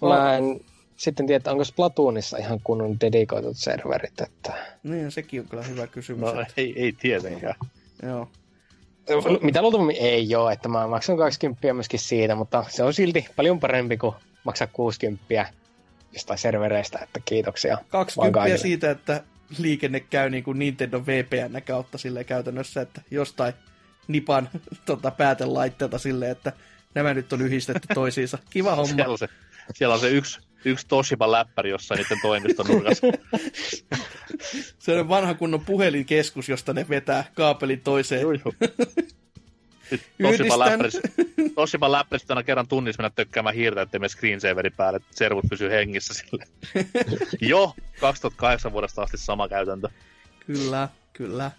kyllä. Mä en sitten tiedä, että onko Splatoonissa ihan kunnon dedikoitut serverit, että Niin, sekin on kyllä hyvä kysymys. No että, ei, ei tietenkään. joo. Mitä luultavasti ei ole, että mä maksan 20 myöskin siitä, mutta se on silti paljon parempi kuin maksaa 60 jostain servereistä, että kiitoksia. vaan 20 kaikille. siitä, että liikenne käy niin kuin Nintendo VPN kautta silleen käytännössä, että jostain nipan tota, päätelaitteelta silleen, että nämä nyt on yhdistetty toisiinsa. Kiva homma. Siellä on se, siellä on se yksi, yksi Toshiba-läppäri jossain niiden toimiston nurkassa. Se on vanha kunnon puhelinkeskus, josta ne vetää kaapelin toiseen. Sitten Yhdistän. Toshiba läppäris, Toshiba läppäris aina kerran tunnissa mennä tökkäämään hiirtä, ettei mene screensaveri päälle, että servut pysyy hengissä sille. jo 2008 vuodesta asti sama käytäntö. Kyllä, kyllä.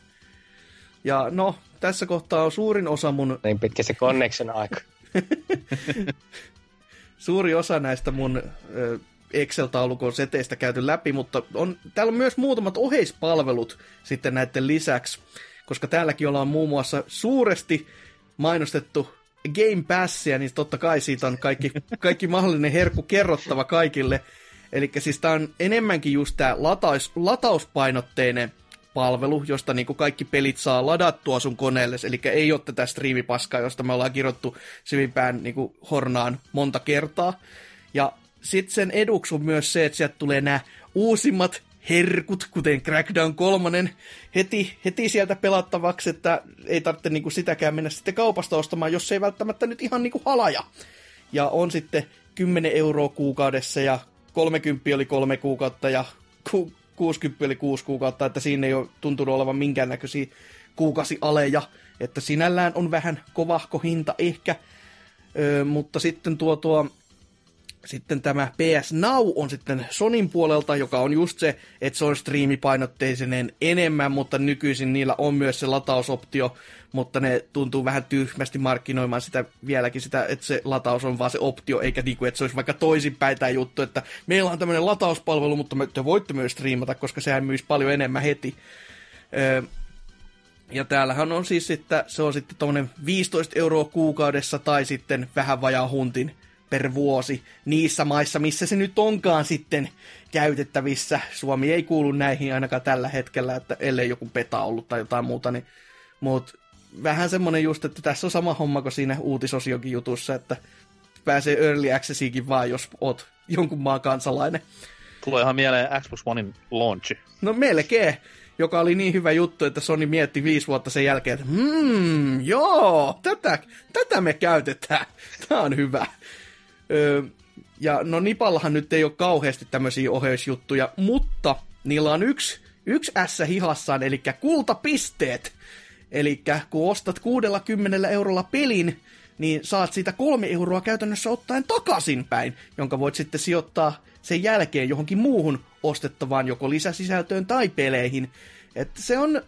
Ja no, tässä kohtaa on suurin osa mun Niin pitkä se connection aika. Suuri osa näistä mun Excel-taulukon seteistä käyty läpi, mutta on, täällä on myös muutamat oheispalvelut sitten näiden lisäksi, koska täälläkin ollaan muun muassa suuresti mainostettu Game Passia, niin totta kai siitä on kaikki, kaikki mahdollinen herkku kerrottava kaikille. Eli siis tää on enemmänkin just tää lataus, latauspainotteinen palvelu, josta niinku kaikki pelit saa ladattua sun koneelle, eli ei ole tätä striimipaskaa, josta me ollaan kirjoittu syvimpään niinku hornaan monta kertaa. Ja sitten sen eduksi on myös se, että sieltä tulee nämä uusimmat herkut, kuten Crackdown 3, heti, heti sieltä pelattavaksi, että ei tarvitse niinku sitäkään mennä sitten kaupasta ostamaan, jos ei välttämättä nyt ihan niinku halaja. Ja on sitten 10 euroa kuukaudessa ja 30 oli kolme kuukautta ja ku, 60 oli kuusi kuukautta, että siinä ei ole tuntunut olevan minkäännäköisiä kuukausialeja, että sinällään on vähän kovahko hinta ehkä, Öö, mutta sitten tuo, tuo sitten tämä PS Now on sitten Sonin puolelta, joka on just se, että se on striimipainotteisenen enemmän, mutta nykyisin niillä on myös se latausoptio, mutta ne tuntuu vähän tyhmästi markkinoimaan sitä vieläkin sitä, että se lataus on vaan se optio, eikä niin kuin, että se olisi vaikka toisinpäin tämä juttu, että meillä on tämmöinen latauspalvelu, mutta te voitte myös striimata, koska sehän myisi paljon enemmän heti. Ja täällähän on siis, että se on sitten tuommoinen 15 euroa kuukaudessa tai sitten vähän vajaa huntin per vuosi niissä maissa, missä se nyt onkaan sitten käytettävissä. Suomi ei kuulu näihin ainakaan tällä hetkellä, että ellei joku peta ollut tai jotain muuta, niin mutta vähän semmonen just, että tässä on sama homma kuin siinä uutisosiokin jutussa, että pääsee Early Accessiinkin vaan, jos oot jonkun maan kansalainen. Tulee ihan mieleen Xbox Onein launchi. No melkein, joka oli niin hyvä juttu, että Sony mietti viisi vuotta sen jälkeen, että hmm, joo, tätä, tätä me käytetään. Tämä on hyvä. Öö, ja no Nipallahan nyt ei ole kauheasti tämmöisiä oheisjuttuja, mutta niillä on yksi, yksi S hihassaan, eli kultapisteet. Eli kun ostat 60 eurolla pelin, niin saat siitä kolme euroa käytännössä ottaen takaisinpäin, jonka voit sitten sijoittaa sen jälkeen johonkin muuhun ostettavaan, joko lisäsisältöön tai peleihin. Että se on,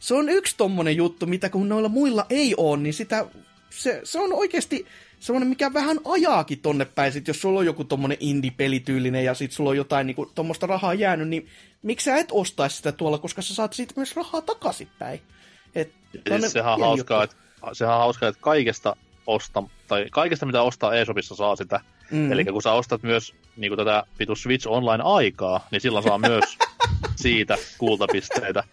se on yksi tommonen juttu, mitä kun noilla muilla ei ole, niin sitä, se, se on oikeasti semmoinen, mikä vähän ajaakin tonne päin. Sit jos sulla on joku tommonen indie-pelityylinen ja sit sulla on jotain niinku, tommoista rahaa jäänyt, niin miksi sä et ostaisi sitä tuolla, koska sä saat siitä myös rahaa takaisinpäin. Et, siis sehän on hauskaa, että, sehän on hauskaa, että kaikesta osta, tai kaikesta mitä ostaa eShopissa saa sitä. Mm. Eli kun sä ostat myös niin tätä vitu Switch Online-aikaa, niin silloin saa myös siitä kultapisteitä.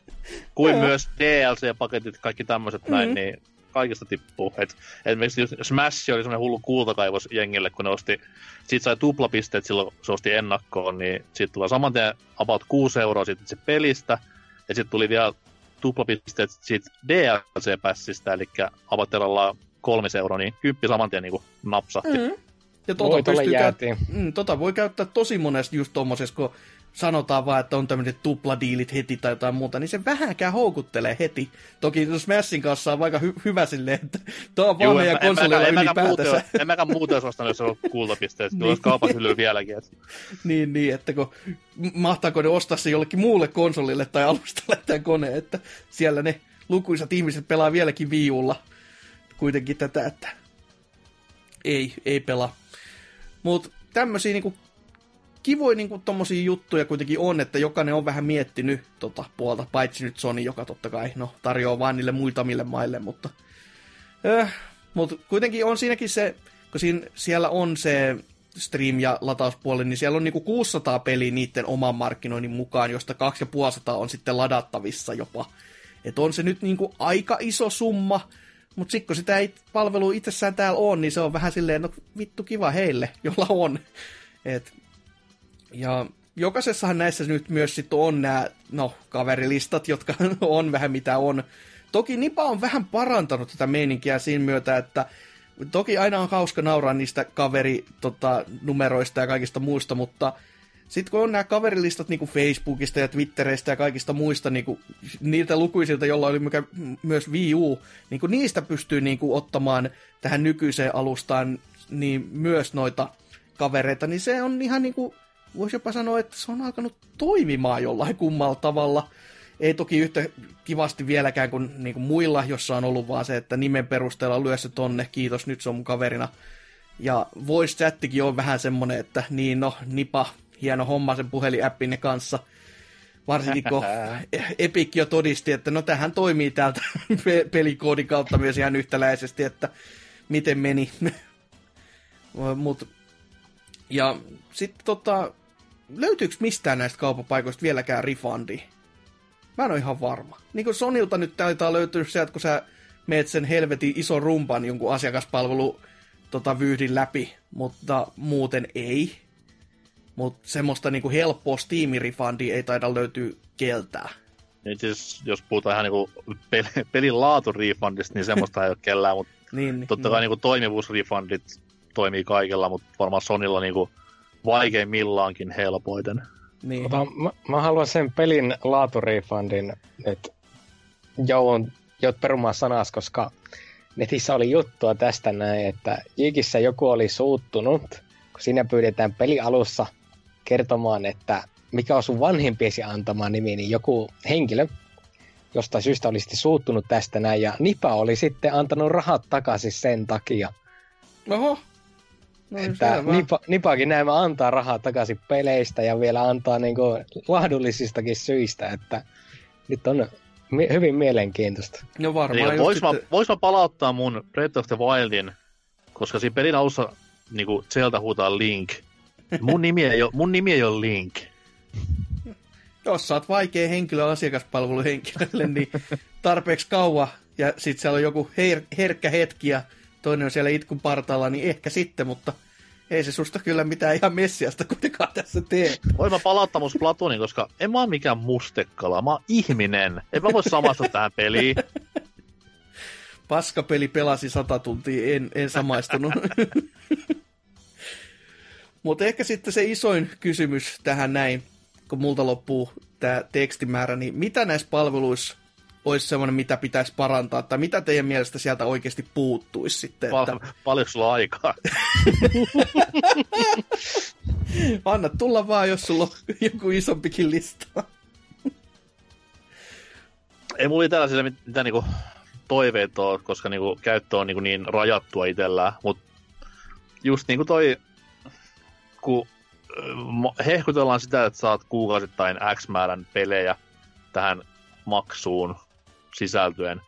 Kuin myös DLC-paketit, kaikki tämmöiset mm. näin, niin kaikista tippuu. Et, esimerkiksi Smash oli semmoinen hullu kultakaivos jengille, kun ne osti, siitä sai tuplapisteet silloin, se osti ennakkoon, niin siitä tulee saman tien about 6 euroa siitä se pelistä, ja sitten tuli vielä tuplapisteet siitä DLC-pässistä, eli Avataralla kolme euroa, niin kymppi saman tien niin napsahti. Mm. Ja tota, pystyy käyt- mm, tota voi käyttää tosi monesti just tommosessa, kun sanotaan vaan, että on tämmöiset tupladiilit heti tai jotain muuta, niin se vähänkään houkuttelee heti. Toki jos Smashin kanssa on vaikka hy- hyvä silleen, että tämä on vaan meidän konsolilla ylipäätänsä. En mäkään muuten olisi ostanut, jos se on kultapisteet. niin. olisi kaupan hyllyä vieläkin. Että. niin, niin, että kun mahtaako ne ostaa se jollekin muulle konsolille tai alustalle tämä kone, että siellä ne lukuisat ihmiset pelaa vieläkin viiulla kuitenkin tätä, että ei, ei pelaa. Mutta tämmöisiä niinku kivoja niinku tommosia juttuja kuitenkin on, että jokainen on vähän miettinyt tota puolta, paitsi nyt Sony, joka totta kai no, tarjoaa vain niille muitamille maille, mutta äh, mut kuitenkin on siinäkin se, kun siinä, siellä on se stream- ja latauspuoli, niin siellä on niinku 600 peliä niiden oman markkinoinnin mukaan, josta 2500 on sitten ladattavissa jopa. Et on se nyt niinku aika iso summa, mutta sitten kun sitä ei palvelu itsessään täällä on, niin se on vähän silleen, no vittu kiva heille, jolla on. Et, ja jokaisessahan näissä nyt myös sitten on nämä, no, kaverilistat, jotka on vähän mitä on. Toki Nipa on vähän parantanut tätä meininkiä siinä myötä, että toki aina on hauska nauraa niistä kaverinumeroista tota, ja kaikista muista, mutta sitten kun on nämä kaverilistat niin kuin Facebookista ja Twitteristä ja kaikista muista, niin kuin, niiltä lukuisilta, jolla oli mikä, myös Wii U, niin kuin niistä pystyy niin kuin, ottamaan tähän nykyiseen alustaan niin myös noita kavereita, niin se on ihan niin kuin, voisi jopa sanoa, että se on alkanut toimimaan jollain kummalla tavalla. Ei toki yhtä kivasti vieläkään kuin, niin kuin muilla, jossa on ollut vaan se, että nimen perusteella lyö se tonne, kiitos, nyt se on mun kaverina. Ja voice chattikin on vähän semmonen, että niin no, nipa, hieno homma sen puheliäppinne kanssa. Varsinkin kun Epic jo todisti, että no tähän toimii täältä pelikoodin kautta myös ihan yhtäläisesti, että miten meni. Mut, ja sitten tota, löytyykö mistään näistä kaupapaikoista vieläkään refundi? Mä en ole ihan varma. Niin kuin Sonilta nyt taitaa löytyä se, että kun sä meet sen helvetin ison rumpan jonkun asiakaspalvelu tota, vyyhdin läpi, mutta muuten ei. Mutta semmoista niinku helppoa Steam-refundia ei taida löytyä keltää. Niin siis, jos puhutaan ihan niinku pel- pelin laatu refundista, niin semmoista ei ole kellään, mutta Niin, totta kai niinku toimivuusrefundit toimii kaikella, mutta varmaan Sonilla niinku vaikeimmillankin helpoiten. niin. Mutta mä, mä, haluan sen pelin laaturefundin nyt joudun jout perumaan sanas, koska netissä oli juttua tästä näin, että Jikissä joku oli suuttunut, kun siinä pyydetään peli alussa kertomaan, että mikä on sun vanhempiesi antama nimi, niin joku henkilö jostain syystä oli sitten suuttunut tästä näin, ja Nipa oli sitten antanut rahat takaisin sen takia. Oho. No niin, Että. Nipa, Nipakin näemmä antaa rahaa takaisin peleistä ja vielä antaa niinku lahdullisistakin syistä, että nyt on mi- hyvin mielenkiintoista. No varmaan Eli just vois, mä, sitten... vois mä palauttaa mun Breath of the Wildin, koska siinä pelin alussa niinku sieltä huutaa Link. Mun nimi ei ole, mun nimi ei ole Link. jos sä oot vaikea henkilö asiakaspalveluhenkilölle, niin tarpeeksi kauan ja sit siellä on joku her- herkkä hetki ja toinen on siellä itkun partaalla, niin ehkä sitten, mutta ei se susta kyllä mitään ihan messiasta kuitenkaan tässä tee. Voin mä palauttaa mun Splatoonin, koska en mä oo mikään mustekala, mä oon ihminen. En mä voi samastua tähän peliin. Paskapeli pelasi sata tuntia, en, en samaistunut. Mutta ehkä sitten se isoin kysymys tähän näin, kun multa loppuu tämä tekstimäärä, niin mitä näissä palveluissa olisi semmoinen, mitä pitäisi parantaa, tai mitä teidän mielestä sieltä oikeasti puuttuisi sitten? Että... Pal- paljonko sulla aikaa? Anna tulla vaan, jos sulla on joku isompikin lista. Ei mulla itsellä sillä mit- mitään niinku toiveita ole, koska niinku käyttö on niinku niin rajattua itsellään, mutta just niinku toi, kun hehkutellaan sitä, että saat kuukausittain X määrän pelejä tähän maksuun sisältyen,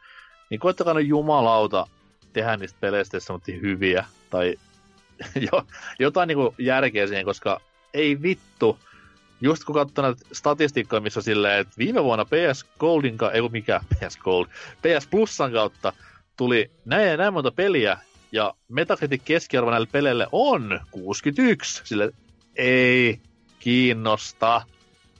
niin koittakaa nyt jumalauta tehdä niistä peleistä semmoisia hyviä, tai jo, jotain niinku järkeä siihen, koska ei vittu, just kun katsoo näitä statistiikkoja, missä silleen, että viime vuonna PS Goldin, ka- ei mikä PS Gold, PS Plusan kautta tuli näin ja näin monta peliä, ja Metacritic keskiarvo näille peleille on 61. Sille ei kiinnosta,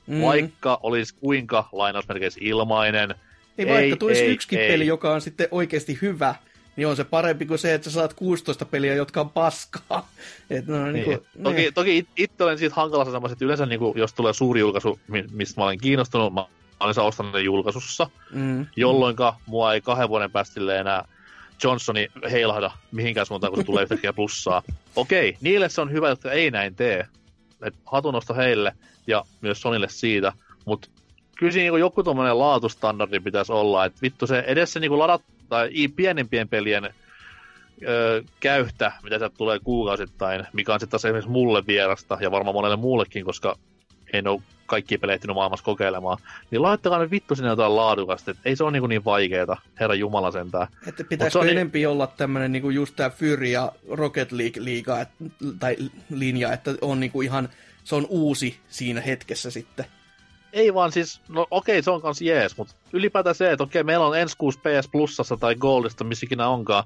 mm. vaikka olisi kuinka lainausmerkeissä ilmainen. Niin vaikka ei, tulisi ei, yksikin ei. peli, joka on sitten oikeasti hyvä, niin on se parempi kuin se, että sä saat 16 peliä, jotka on paskaa. Et no, niin. Niin. Kuin, Toki, toki it- itse olen siitä hankalassa semmoista, että yleensä niin kuin, jos tulee suuri julkaisu, mi- mistä mä olen kiinnostunut, mä olen sen ostanut ne julkaisussa, Mm. jolloinka mua ei kahden vuoden päästä enää Johnsoni heilahda mihinkään suuntaan, kun se tulee yhtäkkiä plussaa. Okei, niille se on hyvä, jotka ei näin tee. Et hatunosto heille ja myös Sonille siitä, mutta kyllä siinä niinku joku tuommoinen laatustandardi pitäisi olla, että vittu se edessä niinku ladat, tai i- pienempien pelien ö, käyhtä, mitä sieltä tulee kuukausittain, mikä on sitten taas esimerkiksi mulle vierasta ja varmaan monelle muullekin, koska en ole kaikki pelejä maailmassa kokeilemaan, niin laittakaa nyt vittu sinne jotain laadukasta, että ei se ole niin, niin vaikeeta, herra Jumala sentään. Että pitäisikö se niin- enempi olla tämmöinen niinku just tämä Fury ja Rocket League liiga, et, tai linja, että on niinku ihan, se on uusi siinä hetkessä sitten. Ei vaan siis, no okei, se on kans jees, mutta ylipäätään se, että okei, meillä on ensi kuusi PS Plusassa tai Goldista, missä ikinä onkaan.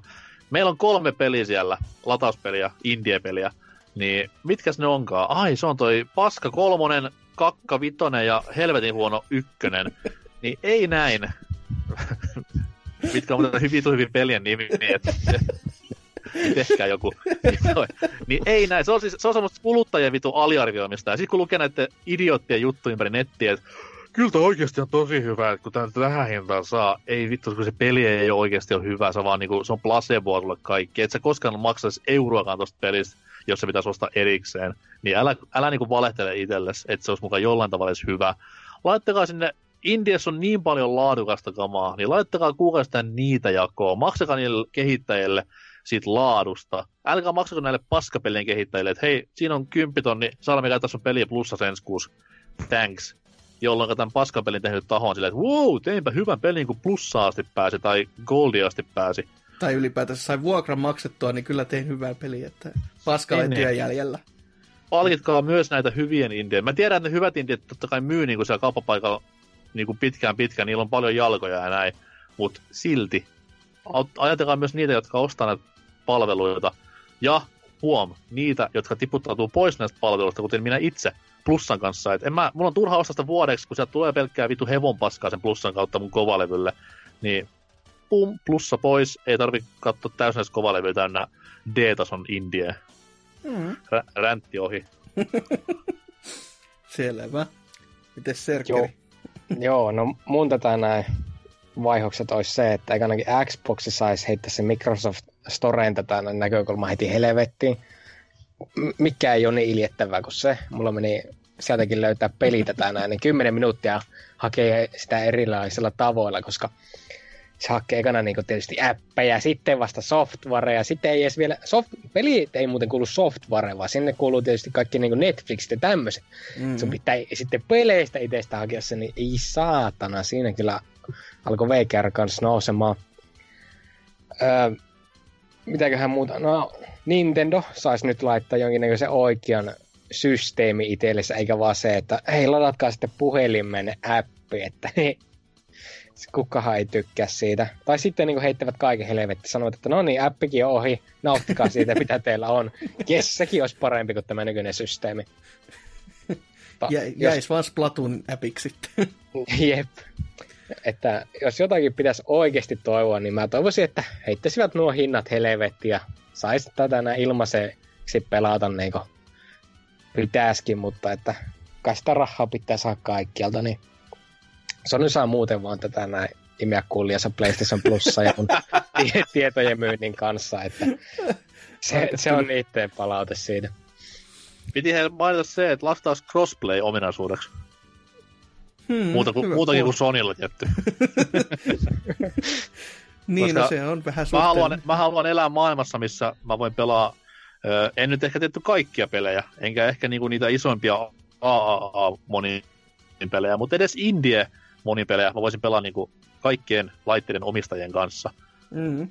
Meillä on kolme peliä siellä, latauspeliä, indie-peliä, niin mitkäs ne onkaan? Ai, se on toi Paska kolmonen, Kakka vitonen ja Helvetin huono ykkönen. Niin ei näin. Mitkä on hyvin, hyvin pelien nimi, niin että tehkää joku. Niin, ei näin, se on, siis, se on semmoista kuluttajien vitu aliarvioimista. Ja sitten kun lukee näiden idioottien juttuja ympäri nettiä, että kyllä tämä oikeasti on tosi hyvä, että kun tämä tähän hintaan saa, ei vittu, kun se peli ei ole oikeasti ole hyvä, se, vaan niinku, se on placeboa sulle kaikki. Et sä koskaan maksaisi euroakaan tosta pelistä, jos se pitäisi ostaa erikseen. Niin älä, älä niinku valehtele itsellesi, että se olisi mukaan jollain tavalla edes hyvä. Laittakaa sinne Indiassa on niin paljon laadukasta kamaa, niin laittakaa kuukausittain niitä jakoon. Maksakaa niille kehittäjille siitä laadusta. Älkää maksako näille paskapelien kehittäjille, että hei, siinä on kymppitonni, saadaan mikä tässä on peliä plussa ensi kuussa. Thanks. Jolloin tämän paskapelin tehnyt taho on silleen, että wow, teinpä hyvän pelin, kun plussaa asti pääsi tai goldia asti pääsi. Tai ylipäätänsä sai vuokran maksettua, niin kyllä tein hyvää peliä, että paskalle Niin, niin. jäljellä. Palkitkaa myös näitä hyvien indien. Mä tiedän, että ne hyvät indiet totta kai myy niin kuin siellä kauppapaikalla niin kuin pitkään pitkään, niillä on paljon jalkoja ja näin, mutta silti ajatelkaa myös niitä, jotka ostaa näitä palveluita. Ja huom, niitä, jotka tiputtautuu pois näistä palveluista, kuten minä itse plussan kanssa. Et en mä, mulla on turha ostaa sitä vuodeksi, kun sieltä tulee pelkkää vitu hevon paskaa sen plussan kautta mun kovalevylle. Niin pum, plussa pois, ei tarvi katsoa täysin edes kovalevyä täynnä D-tason indie. Mm. Rä- räntti ohi. Selvä. Mites Serkeri? Joo. Joo, no mun tätä näin vaihokset olisi se, että eikä ainakin Xboxi saisi heittää se Microsoft Storeen tätä näkökulmaa heti helvettiin. Mikä ei ole niin iljettävää kuin se. Mulla meni sieltäkin löytää peli tätä näin, niin 10 minuuttia hakee sitä erilaisilla tavoilla, koska se hakee ekana niin tietysti appeja, sitten vasta softwarea, sitten ei edes vielä, soft, peli ei muuten kuulu software, vaan sinne kuuluu tietysti kaikki niin Netflixit ja tämmöiset. Mm. Sun pitää sitten peleistä itsestä hakea se, niin ei saatana, siinä kyllä alkoi VKR kanssa nousemaan. Öö, mitäköhän muuta, no Nintendo saisi nyt laittaa jonkinnäköisen oikean systeemi itsellensä, eikä vaan se, että hei, ladatkaa sitten puhelimen appi, että kukahan ei tykkää siitä. Tai sitten niin heittävät kaiken helvetti, sanovat, että no niin, appikin on ohi, nauttikaa siitä, mitä teillä on. Jes, sekin olisi parempi kuin tämä nykyinen systeemi. Ta- Jä, jäis vaan Splatoon appiksi sitten. Jep. Että jos jotakin pitäisi oikeasti toivoa, niin mä toivoisin, että heittäisivät nuo hinnat helvettiin ja saisi tätä näin ilmaiseksi pelata niin kuin pitäisikin, mutta että kai sitä rahaa pitää saada kaikkialta, niin Sony saa muuten vaan tätä näin imeä kuljansa PlayStation Plussa ja mun tietojen myynnin kanssa, että se, se on niiden palaute siitä. Piti he mainita se, että lastaus crossplay-ominaisuudeksi. Hmm, Muuta kuin, muutakin kuin. Sonilla tietty. Niin, no koska se on vähän Mä haluan, mä haluan elää maailmassa, missä mä voin pelaa, ö, en nyt ehkä tietty kaikkia pelejä, enkä ehkä niinku niitä isoimpia AAA monipelejä, mutta edes indie monipelejä mä voisin pelaa niinku kaikkien laitteiden omistajien kanssa. Mm.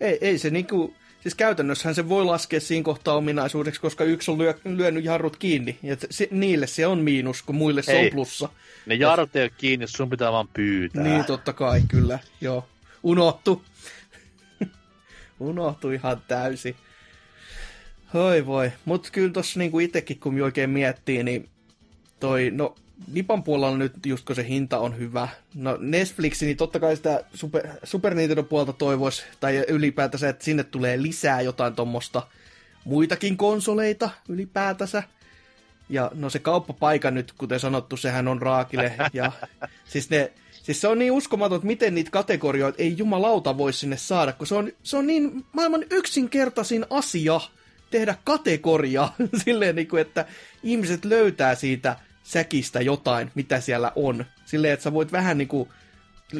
Ei, ei se niinku, siis käytännössähän se voi laskea siinä kohtaa ominaisuudeksi, koska yksi on lyö, lyönyt jarrut kiinni. Ja se, niille se on miinus, kun muille se Ei. on plussa. Ne jarrut ei ole kiinni, sun pitää vaan pyytää. Niin, totta kai, kyllä. Joo. Unohtu. Unohtu ihan täysin. Hoi voi. Mut kyllä tossa niinku itekin, kun oikein miettii, niin toi, no Nipan puolella nyt just kun se hinta on hyvä. No Netflix, niin totta kai sitä Super, Super Nintendo puolta toivois, tai ylipäätänsä, että sinne tulee lisää jotain tuommoista muitakin konsoleita ylipäätänsä. Ja no se kauppapaikka nyt, kuten sanottu, sehän on raakile. Ja siis, ne, siis se on niin uskomaton, että miten niitä kategorioita ei jumalauta voi sinne saada, kun se on, se on niin maailman yksinkertaisin asia tehdä kategoria silleen, niin kuin, että ihmiset löytää siitä säkistä jotain, mitä siellä on. Silleen, että sä voit vähän niin kuin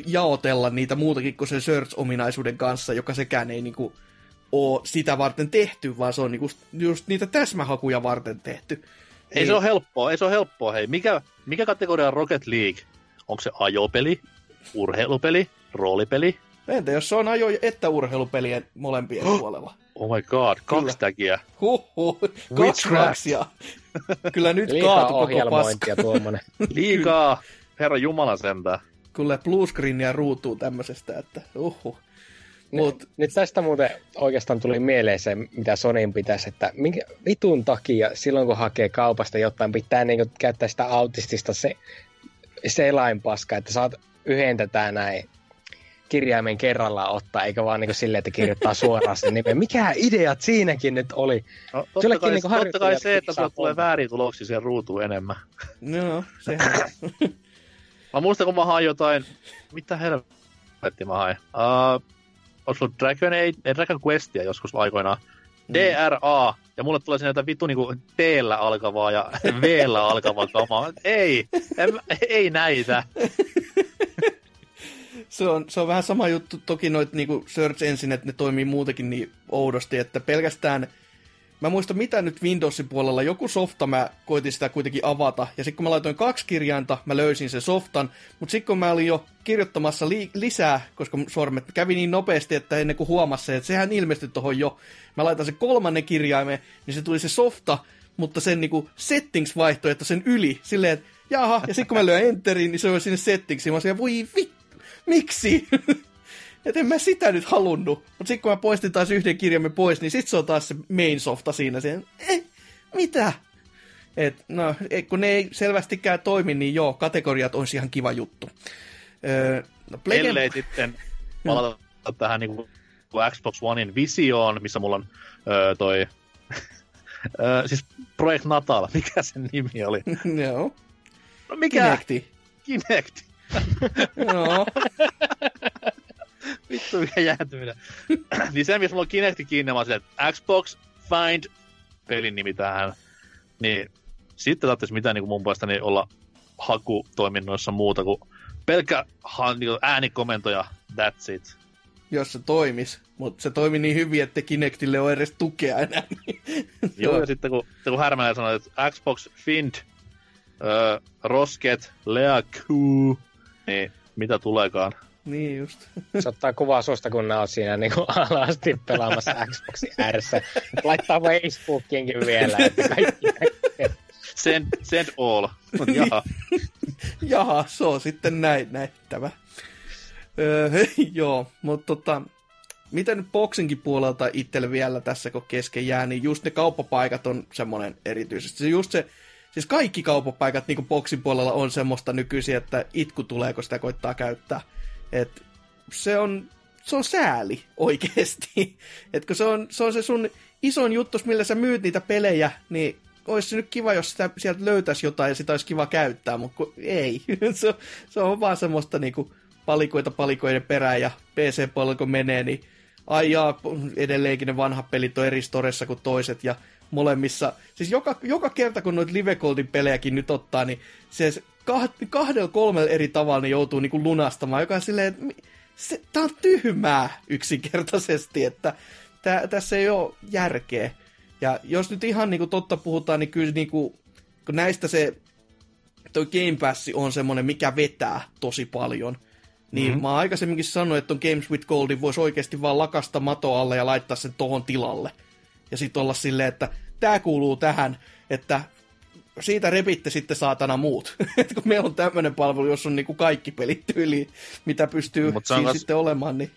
jaotella niitä muutakin kuin sen search-ominaisuuden kanssa, joka sekään ei niin kuin ole sitä varten tehty, vaan se on niinku just niitä täsmähakuja varten tehty. Ei se ole helppoa, ei se ole helppoa. Hei, mikä, mikä kategoria on Rocket League? Onko se ajopeli, urheilupeli, roolipeli? Entä jos se on ajo- että urheilupelien molempien puolella? Oh my god, kaksi Kyllä. tägiä. Huhhuh, kaksi. Kyllä nyt Liikaa kaatu koko paska. tuommoinen. Liikaa, herra Jumala sentään. Kyllä bluescreenia ruutuu tämmöisestä, että uhu. Mut, Nyt, nyt tästä muuten oikeastaan tuli mieleen se, mitä Sonin pitäisi, että minkä vitun takia silloin kun hakee kaupasta jotain, pitää niinku käyttää sitä autistista se, selainpaskaa, että saat yhden tätä näin kirjaimen kerrallaan ottaa, eikä vaan niinku silleen, että kirjoittaa suoraan sen nimen. Mikä ideat siinäkin nyt oli? No, totta, kai, niinku totta kai se, että sulla tulee väärin tuloksia siihen ruutuun enemmän. no, sehän Mä muistan, kun mä hain jotain... Mitä helvettiä mä hain? Uh, olis ollut Dragon, ei, ei Dragon Questia joskus aikoinaan. DRA, ja mulle tulee sinne jotain vittu niinku T-llä alkavaa ja V-llä alkavaa kamaa. Ei, en, ei näitä. se on, se on vähän sama juttu, toki noit niinku search engine, että ne toimii muutenkin niin oudosti, että pelkästään Mä muistan mitä nyt Windowsin puolella, joku softa mä koitin sitä kuitenkin avata, ja sitten kun mä laitoin kaksi kirjainta, mä löysin sen softan, mutta sitten kun mä olin jo kirjoittamassa li- lisää, koska sormet kävi niin nopeasti, että ennen kuin huomasi että sehän ilmestyi tuohon jo, mä laitan sen kolmannen kirjaimen, niin se tuli se softa, mutta sen niinku settings-vaihtoehto sen yli, silleen, että jaha, ja sitten kun mä lyön enterin, niin se on sinne settingsiin, mä olisin, voi vittu, miksi? että en mä sitä nyt halunnut. Mutta sitten kun mä poistin taas yhden kirjamme pois, niin sitten se on taas se main softa siinä. Siihen, eh, mitä? Et, no, et, kun ne ei selvästikään toimi, niin joo, kategoriat on ihan kiva juttu. Öö, no, Ellei sitten palata tähän niin kuin Xbox Onein visioon, missä mulla on öö, toi... öö, siis Project Natal, mikä sen nimi oli? Joo, No mikä? Kinecti. Kinect. Joo, Vittu mikä jäätyminen. niin se, missä mulla on Kinecti kiinni, mä oon silleen, että Xbox Find pelin nimi tähän. Niin sitten tarvitsisi mitään niin kuin mun puolestani olla hakutoiminnoissa muuta kuin pelkkä ha- niin kuin äänikomentoja, that's it. jos se toimis. Mutta se toimi niin hyvin, että Kinectille on edes tukea enää. Niin. Joo, ja sitten kun, sitten kun Härmälä sanoi, että Xbox Find, öö, Rosket, Lea Q, niin mitä tuleekaan? niin just. Se ottaa kuvaa susta, kun ne on siinä niin kuin alasti pelaamassa Xboxin ääressä. Laittaa Facebookiinkin vielä, että kaikki. Send, send all. Jaha. Jaha, se on sitten näin nähtävä. Öö, joo, mutta tota, mitä nyt boksinkin puolelta itselle vielä tässä kun kesken jää, niin just ne kauppapaikat on semmoinen erityisesti. Se just se, siis kaikki kauppapaikat niin boksin puolella on semmoista nykyisin, että itku tulee, kun sitä koittaa käyttää. Et se on, se on sääli oikeesti. Et kun se on, se on se sun isoin juttu, millä sä myyt niitä pelejä, niin olisi se nyt kiva, jos sitä, sieltä löytäisi jotain ja sitä olisi kiva käyttää, mutta ei. se, on- se on vaan semmoista niinku palikoita palikoiden perään ja PC-puolella kun menee, niin ai jaa, edelleenkin ne vanhat pelit on eri storessa kuin toiset ja molemmissa, siis joka, joka kerta kun noita Live Goldin pelejäkin nyt ottaa, niin se kah- kahdella kolmella eri tavalla ne joutuu niinku lunastamaan, joka on silleen, että se, tää on tyhmää yksinkertaisesti, että tää, tässä ei ole järkeä. Ja jos nyt ihan niinku totta puhutaan, niin kyllä niinku, kun näistä se toi Game Pass on semmoinen, mikä vetää tosi paljon. Niin mm-hmm. mä aikaisemminkin sanoin, että on Games with Goldin voisi oikeasti vaan lakasta mato alle ja laittaa sen tohon tilalle. Ja sitten olla silleen, että tämä kuuluu tähän, että siitä repitte sitten saatana muut. Et kun meillä on tämmöinen palvelu, jossa on niinku kaikki pelit tyyliin, mitä pystyy Mut siinä kas- sitten olemaan, niin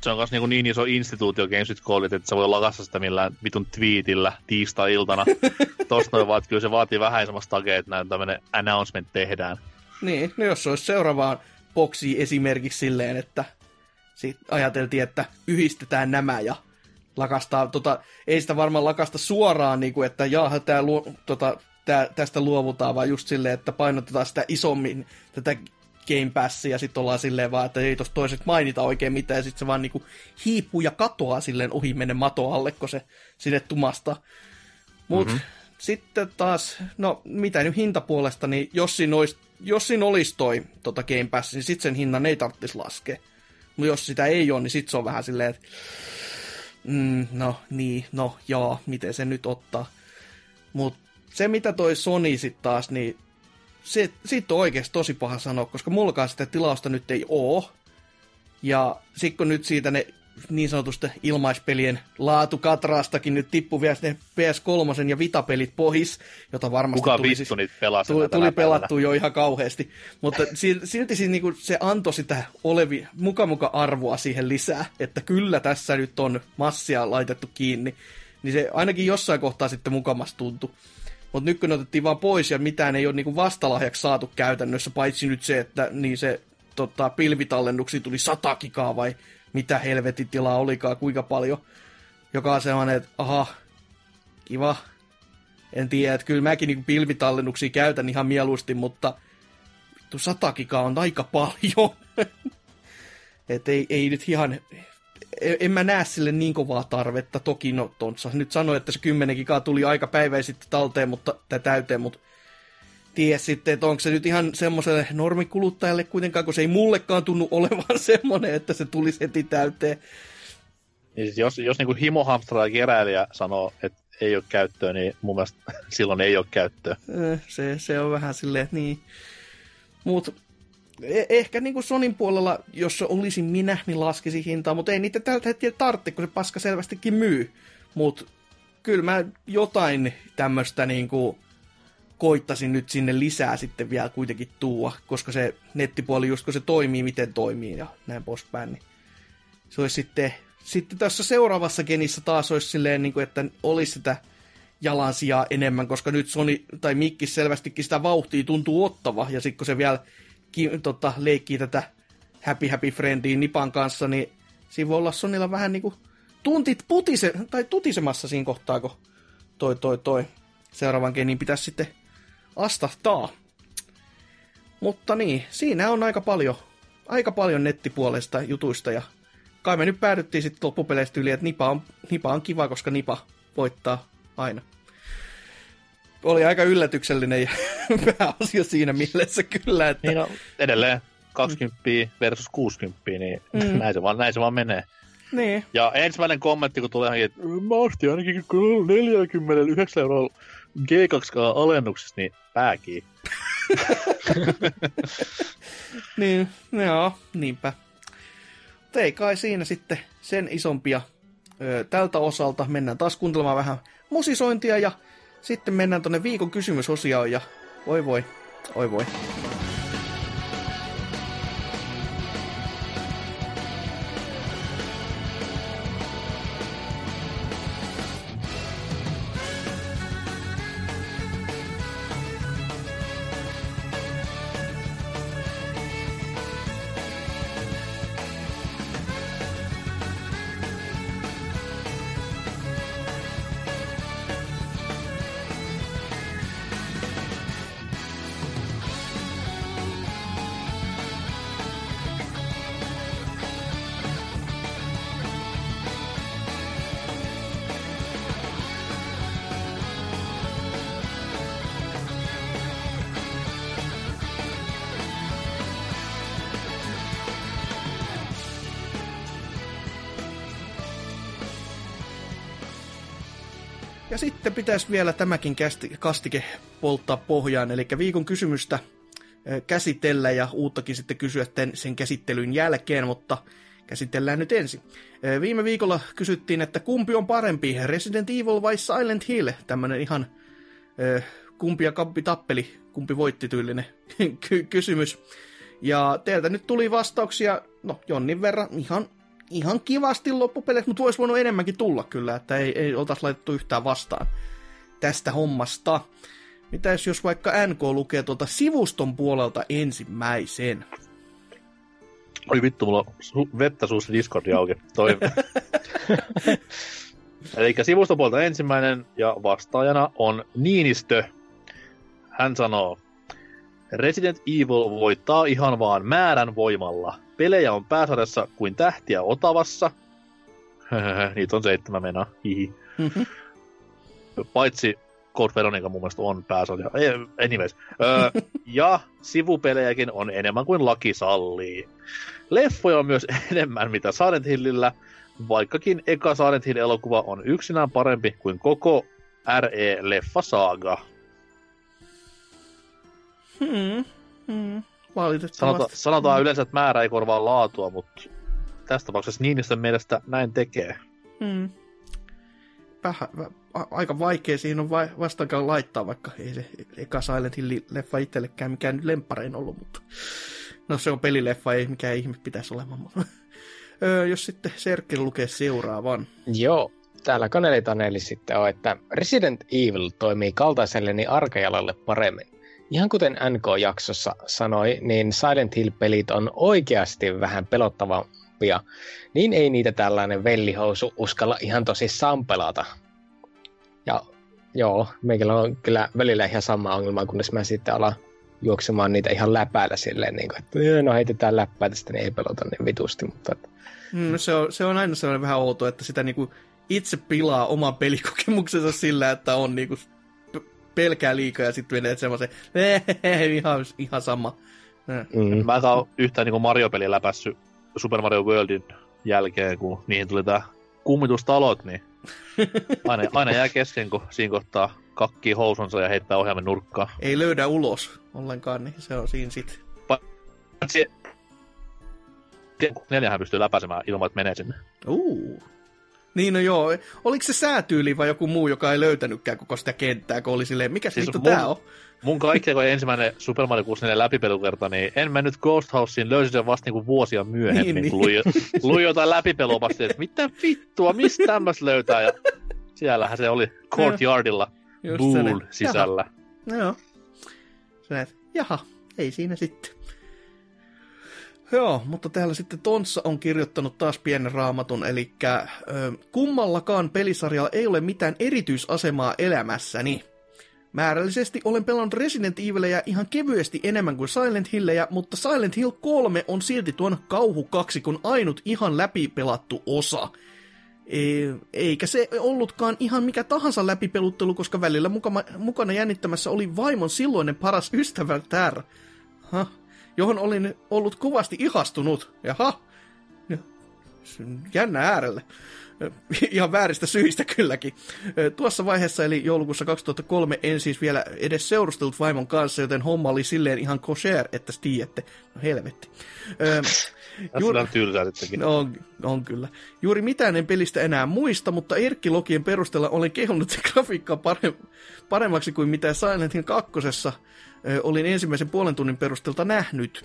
Se on myös niin, niin iso instituutio Games with Gold, että se voi lakassa sitä millään vitun twiitillä tiistai-iltana. Tosta noin vaan, että kyllä se vaatii vähän semmoista takea, että näin tämmöinen announcement tehdään. Niin, no jos se olisi seuraavaan boksiin esimerkiksi silleen, että sit ajateltiin, että yhdistetään nämä ja lakastaa, tota, ei sitä varmaan lakasta suoraan, niin kuin, että jaaha, tää, luo, tota, tää, tästä luovutaan, vaan just silleen, että painotetaan sitä isommin tätä Game Passia, ja sitten ollaan silleen vaan, että ei tuossa toiset mainita oikein mitään, ja sitten se vaan niinku hiipuu ja katoaa silleen ohi menne mato alle, kun se sinne tumastaa. Mut mm-hmm. sitten taas, no mitä nyt hintapuolesta, niin jos siinä olisi, jos siinä olisi toi tota Game Pass, niin sitten sen hinnan ei tarvitsisi laskea. Mutta jos sitä ei ole, niin sitten se on vähän silleen, että mm, no niin, no joo, miten se nyt ottaa. Mutta se mitä toi Sony sitten taas, niin se, siitä on oikeasti tosi paha sanoa, koska mullakaan sitä tilausta nyt ei oo. Ja sitten kun nyt siitä ne niin sanotusta ilmaispelien laatukatraastakin nyt tippui vielä ne PS3 ja Vita-pelit pois, jota varmasti Kuka tuli siis- tuli, tuli pelattua jo ihan kauheasti. Mutta si- silti siinä niinku se antoi sitä olevi, muka muka arvoa siihen lisää, että kyllä tässä nyt on massia laitettu kiinni. Niin se ainakin jossain kohtaa sitten mukamas tuntui. Mutta nyt kun ne otettiin vaan pois ja mitään ei ole niinku vastalahjaksi saatu käytännössä, paitsi nyt se, että niin se tota, pilvitallennuksi tuli 100 gigaa vai mitä helvetin tilaa olikaan, kuinka paljon. Joka on sellainen, että aha, kiva. En tiedä, että kyllä mäkin niinku pilvitallennuksia käytän ihan mieluusti, mutta vittu 100 gigaa on aika paljon. Et ei, ei nyt ihan, en, en mä näe sille niin kovaa tarvetta. Toki no tonssa nyt sanoi, että se 10 gigaa tuli aika päivä sitten talteen, mutta, täyteen, mutta tiedä sitten, että onko se nyt ihan semmoiselle normikuluttajalle kuitenkaan, kun se ei mullekaan tunnu olevan semmoinen, että se tulisi heti täyteen. Niin siis jos, jos niin himohamstara ja keräilijä sanoo, että ei ole käyttöä, niin mun mielestä silloin ei ole käyttöä. Eh, Se, se on vähän silleen, että niin. Mut e- ehkä niin kuin Sonin puolella, jos se olisin minä, niin laskisi hintaa, mutta ei niitä tältä hetkellä tarvitse, kun se paska selvästikin myy. Mutta kyllä mä jotain tämmöistä niin kuin koittasin nyt sinne lisää sitten vielä kuitenkin tuua, koska se nettipuoli just kun se toimii, miten toimii ja näin poispäin, niin se olisi sitten, sitten tässä seuraavassa genissä taas olisi silleen, niin kuin, että olisi sitä jalansijaa enemmän, koska nyt Sony tai Mikki selvästikin sitä vauhtia tuntuu ottava, ja sitten kun se vielä ki, tota, leikkii tätä Happy Happy Friendia Nipan kanssa, niin siinä voi olla Sonilla vähän niin kuin tuntit putise, tai tutisemassa siinä kohtaa, kun toi, toi, toi seuraavan genin pitäisi sitten astahtaa. Mutta niin, siinä on aika paljon, aika paljon nettipuolesta jutuista ja kai me nyt päädyttiin sitten loppupeleistä yli, että Nipa on, Nipa on kiva, koska Nipa voittaa aina. Oli aika yllätyksellinen ja pääasia siinä mielessä kyllä, että... Niin no, edelleen 20 versus 60, niin mm. näin, se vaan, näin se vaan menee. Niin. Ja ensimmäinen kommentti, kun tulee että mä ostin ainakin 49 euroa G2K-alennuksessa, niin pääkiin. niin, joo, niinpä. Mutta ei kai siinä sitten sen isompia ö, tältä osalta. Mennään taas kuuntelemaan vähän musisointia ja sitten mennään tonne viikon kysymysosioon ja voi voi, oi voi. Pitäisi vielä tämäkin kastike polttaa pohjaan, eli viikon kysymystä käsitellä ja uuttakin sitten kysyä sen käsittelyn jälkeen, mutta käsitellään nyt ensin. Viime viikolla kysyttiin, että kumpi on parempi, Resident Evil vai Silent Hill? Tämmönen ihan kumpi ja kampi tappeli, kumpi voitti tyylinen ky- kysymys. Ja teiltä nyt tuli vastauksia, no jonnin verran, ihan ihan kivasti loppupeleissä, mutta voisi voinut enemmänkin tulla kyllä, että ei, ei oltaisi laitettu yhtään vastaan tästä hommasta. Mitäs jos vaikka NK lukee tuolta sivuston puolelta ensimmäisen? Oi vittu, mulla on su- vettä suussa Discordi auki. Toi. Eli sivustopuolta ensimmäinen ja vastaajana on Niinistö. Hän sanoo, Resident Evil voittaa ihan vaan määrän voimalla. Pelejä on pääsarjassa kuin tähtiä Otavassa. Niitä on seitsemän. Hihi. Mhm. Paitsi Code Veronica mun mielestä on pääsarja. Anyways. Öö, ja sivupelejäkin on enemmän kuin laki sallii. Leffoja on myös enemmän mitä Silent Hillillä, vaikkakin eka Silent Hill-elokuva on yksinään parempi kuin koko RE-leffasaaga. Hmm. Hmm. Valitettavasti. Sanota, sanotaan yleensä, että määrä ei korvaa laatua, mutta tässä tapauksessa Niinistön mielestä näin tekee. Hmm. Vähän, aika vaikea siihen on vastaankaan laittaa, vaikka ei se eka Silent Hill-leffa itsellekään mikään nyt ollut, mutta no se on pelileffa, ei mikään ihme pitäisi olemaan. mutta- öö, jos sitten Serkki lukee seuraavan. Joo, täällä Kaneli sitten on, että Resident Evil toimii kaltaiselleni arkajalalle paremmin. Ihan kuten NK-jaksossa sanoi, niin Silent Hill-pelit on oikeasti vähän pelottavampia, niin ei niitä tällainen vellihousu uskalla ihan tosissaan pelata. Ja joo, meikällä on kyllä välillä ihan sama ongelma, kunnes mä sitten alan juoksemaan niitä ihan läpäällä silleen, niin kuin, että "Joo, no heitetään läppää tästä, niin ei pelota niin vitusti, mutta että Mm, se, on, se on aina sellainen vähän outo, että sitä niinku itse pilaa oman pelikokemuksensa sillä, että on niinku p- pelkää liikaa ja sitten menee semmoisen, ihan, ihan sama. Mm. mm, Mä en saa yhtään niin Mario-peliä läpässy Super Mario Worldin jälkeen, kun niihin tuli tää kummitustalot, niin aina, aina jää kesken, kun siinä kohtaa kakkii housunsa ja heittää ohjaimen nurkkaan. Ei löydä ulos ollenkaan, niin se on siinä sitten. Paitsi neljähän pystyy läpäisemään ilman, että menee sinne. Uh. Niin no joo, oliko se säätyyli vai joku muu, joka ei löytänytkään koko sitä kenttää, kun oli silleen, mikä Siis vittu mun- tää on? Mun kaikkein kun ensimmäinen Super Mario 64 läpipelukerta, niin en mennyt Ghost Houseen, löysin sen vasta niinku vuosia myöhemmin, Niin, niin, kun luin, luin jotain läpipelua vasta, että mitä vittua, mistä tämmöistä löytää, ja siellähän se oli Courtyardilla sellainen. sisällä. Jaha. Joo. Sä et, jaha, ei siinä sitten. Joo, mutta täällä sitten Tonssa on kirjoittanut taas pienen raamatun, eli ö, kummallakaan pelisarjalla ei ole mitään erityisasemaa elämässäni. Määrällisesti olen pelannut Resident Evilia ihan kevyesti enemmän kuin Silent Hillejä, mutta Silent Hill 3 on silti tuon kauhukaksikon ainut ihan läpipelattu osa. E- eikä se ollutkaan ihan mikä tahansa läpipeluttelu, koska välillä mukana, mukana jännittämässä oli vaimon silloinen paras ystävä Tär, ha, johon olin ollut kovasti ihastunut. Jaha, jännä äärelle. Ihan vääristä syistä kylläkin. Tuossa vaiheessa, eli joulukuussa 2003, en siis vielä edes seurustellut vaimon kanssa, joten homma oli silleen ihan kosher, että tiedätte. No helvetti. Ö, Tässä on tylsää. No, on, on kyllä. Juuri mitään en pelistä enää muista, mutta Erkki-logien perusteella olen kehonnut sen grafiikkaa parem- paremmaksi kuin mitä Silent Hill 2. olin ensimmäisen puolen tunnin perusteelta nähnyt.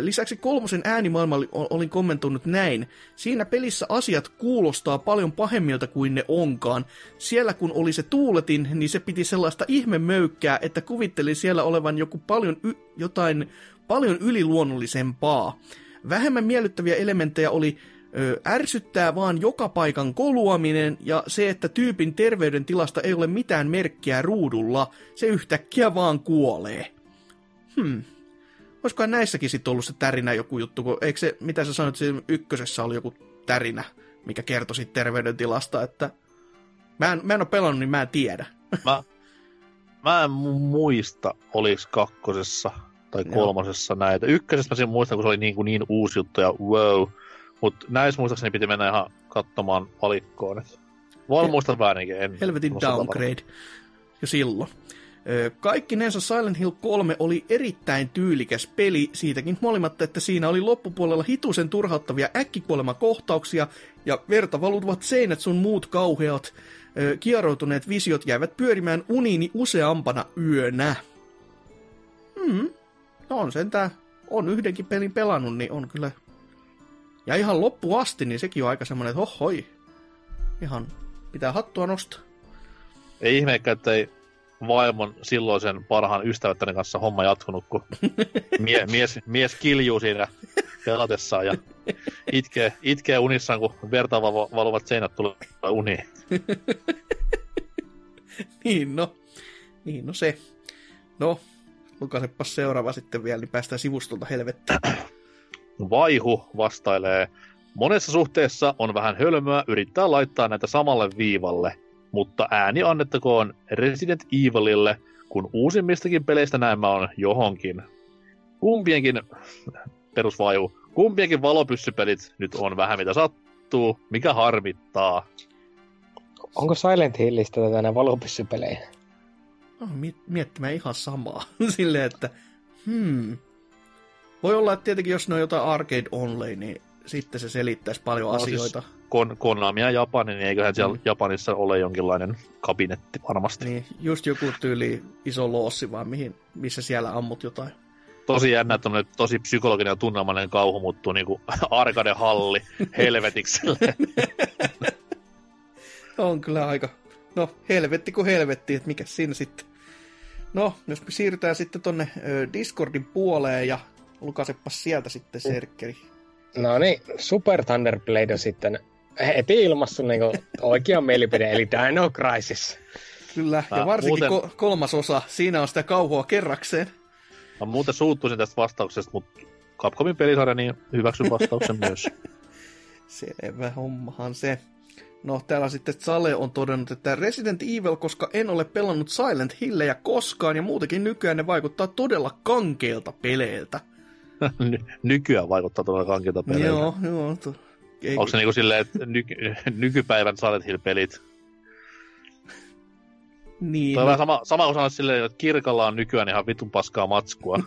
Lisäksi kolmosen äänimaailma oli- olin kommentoinut näin. Siinä pelissä asiat kuulostaa paljon pahemmilta kuin ne onkaan. Siellä kun oli se tuuletin, niin se piti sellaista ihmemöykkää, että kuvittelin siellä olevan joku paljon y- jotain paljon yliluonnollisempaa. Vähemmän miellyttäviä elementtejä oli ö, ärsyttää vaan joka paikan koluaminen ja se, että tyypin terveydentilasta ei ole mitään merkkiä ruudulla. Se yhtäkkiä vaan kuolee. Hmm. Olisikohan näissäkin sitten ollut se tärinä joku juttu, kun eikö se, mitä sä sanoit, siinä ykkösessä oli joku tärinä, mikä kertoi siitä terveydentilasta, että mä en, mä en ole pelannut, niin mä en tiedä. Mä, mä en mu- muista, oliks kakkosessa tai Joo. kolmosessa näitä. Ykkösessä mä sen muistan, kun se oli niin, kuin niin uusi juttu ja wow. Mutta näissä muistaakseni piti mennä ihan katsomaan valikkoon. Et Hel- muistaa väärinkin. En Helvetin downgrade. Jo silloin. Ö, Kaikkinensa Silent Hill 3 oli erittäin tyylikäs peli, siitäkin huolimatta, että siinä oli loppupuolella hitusen turhauttavia äkkikuolemakohtauksia ja verta valutuvat seinät sun muut kauheat kieroutuneet visiot jäivät pyörimään uniini useampana yönä. Hmm, no on sentään, on yhdenkin pelin pelannut, niin on kyllä... Ja ihan loppu asti, niin sekin on aika semmoinen, että hohoi, ihan pitää hattua nostaa. Ei ihmeekään, että ei vaimon silloisen parhaan ystävättären kanssa homma jatkunut, kun mie, mies, mies kiljuu siinä pelatessaan ja itkee, itkee unissaan, kun verta valuvat seinät tulee uniin. Niin no, niin no se. No, lukaisepas seuraava sitten vielä, niin päästään sivustolta helvettiin. Vaihu vastailee, monessa suhteessa on vähän hölmöä yrittää laittaa näitä samalle viivalle, mutta ääni annettakoon Resident Evilille, kun uusimmistakin peleistä näemmä on johonkin. Kumpienkin, perusvaihu, kumpienkin valopyssypelit nyt on vähän mitä sattuu, mikä harmittaa. Onko Silent Hillistä tätä valopyssypelejä? Miet- miettimään ihan samaa. Silleen, että hmm. Voi olla, että tietenkin jos ne on jotain arcade only, niin sitten se selittäisi paljon No, siis- asioita. Kon, Konami ja Japani, niin eiköhän siellä Mm. Japanissa ole jonkinlainen kabinetti varmasti. Niin, just joku tyyli iso loossi vaan, mihin, missä siellä ammut jotain. Tosi jännä, että tosi psykologinen ja tunnelmainen kauhu muuttuu niinku arcade-halli helvetikselle. On kyllä aika, no helvetti kuin helvetti, että mikä siinä sitten. No, jos me siirrytään sitten tonne Discordin puoleen ja lukaisepas sieltä sitten Serkkeri. No niin, Super Thunderblade on sitten heti ilmassu niinku oikea mielipide, eli Dino Crisis. Kyllä, ja varsinkin muuten- ko- kolmas osa, siinä on sitä kauhua kerrakseen. Mä muuten suuttuisin tästä vastauksesta, mutta Capcomin pelisarja, niin hyväksyn vastauksen myös. Selvä hommahan se. No, täällä sitten Sale on todennut, että Resident Evil, koska en ole pelannut Silent Hillejä koskaan, ja muutenkin nykyään ne vaikuttaa todella kankeilta peleiltä. Ny- nykyään vaikuttaa todella kankilta peleiltä. Joo, joo. To, ei, Onko se niinku silleen, että nyky- nykypäivän Silent Hill-pelit? niin, Toi on no, vähän sama, sama kuin sanoisi silleen, että kirkalla on nykyään ihan vitun paskaa matskua.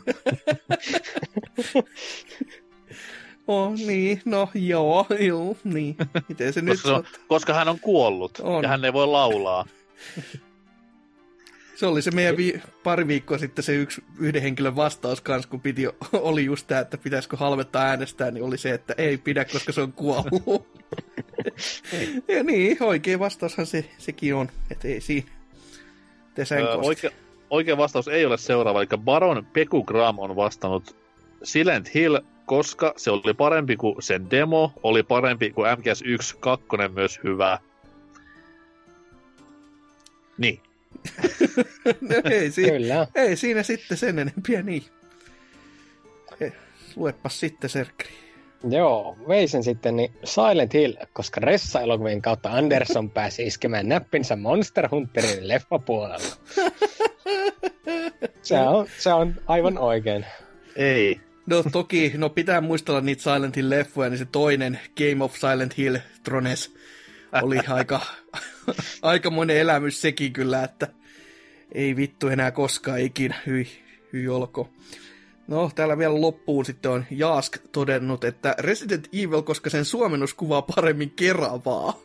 oh, niin, no joo, joo, niin. Miten se nyt koska, se on, on? koska hän on kuollut On. ja hän ei voi laulaa. Se oli se meidän vi- pari viikkoa sitten se yksi yhden henkilön vastaus kanssa, kun piti, oli just tämä, että pitäisikö halvetta äänestää, niin oli se, että ei pidä, koska se on kuollut. ja niin, oikea vastaushan se, sekin on, että ei siinä. Öö, oikea, oikea vastaus ei ole seuraava, eli Baron Peku Gram on vastannut Silent Hill, koska se oli parempi kuin sen demo, oli parempi kuin MGS1 2 myös hyvä. Niin. No, ei, si- Kyllä. ei siinä sitten sen enempiä niin. Luepas sitten, Serkri. Joo, veisen sitten niin Silent Hill, koska Ressa-elokuvien kautta Anderson pääsi iskemään näppinsä Monster Hunterin leffapuolella. Se on, se on aivan oikein. Ei. No toki, no pitää muistella niitä Silent Hill leffoja, niin se toinen Game of Silent Hill Trones oli aika, aikamoinen elämys sekin kyllä, että ei vittu enää koskaan ikinä, hyi, hyi olko. No, täällä vielä loppuun sitten on Jaask todennut, että Resident Evil, koska sen suomennus kuvaa paremmin Keravaa.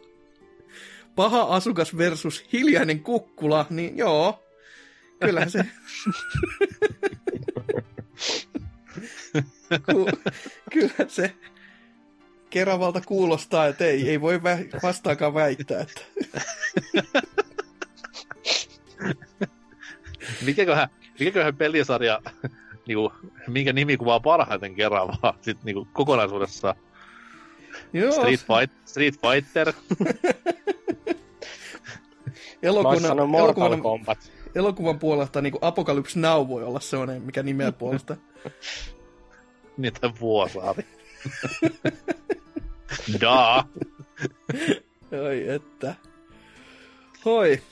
Paha asukas versus hiljainen kukkula, niin joo, kyllä se... Ku, kyllä se Keravalta kuulostaa, että ei, ei voi vä- vastaakaan väittää, että Mikäköhän, mikäköhän pelisarja, niinku, minkä nimi kuvaa parhaiten Keravaa sit niinku kokonaisuudessaan? joo, Street, Fight, Street Fighter. Elokuvan, elokuvan, Kombat. elokuvan puolesta niin Apocalypse Now voi olla sellainen, mikä nimeä puolesta. Niitä vuosaari. Daa. Oi että. Hoi.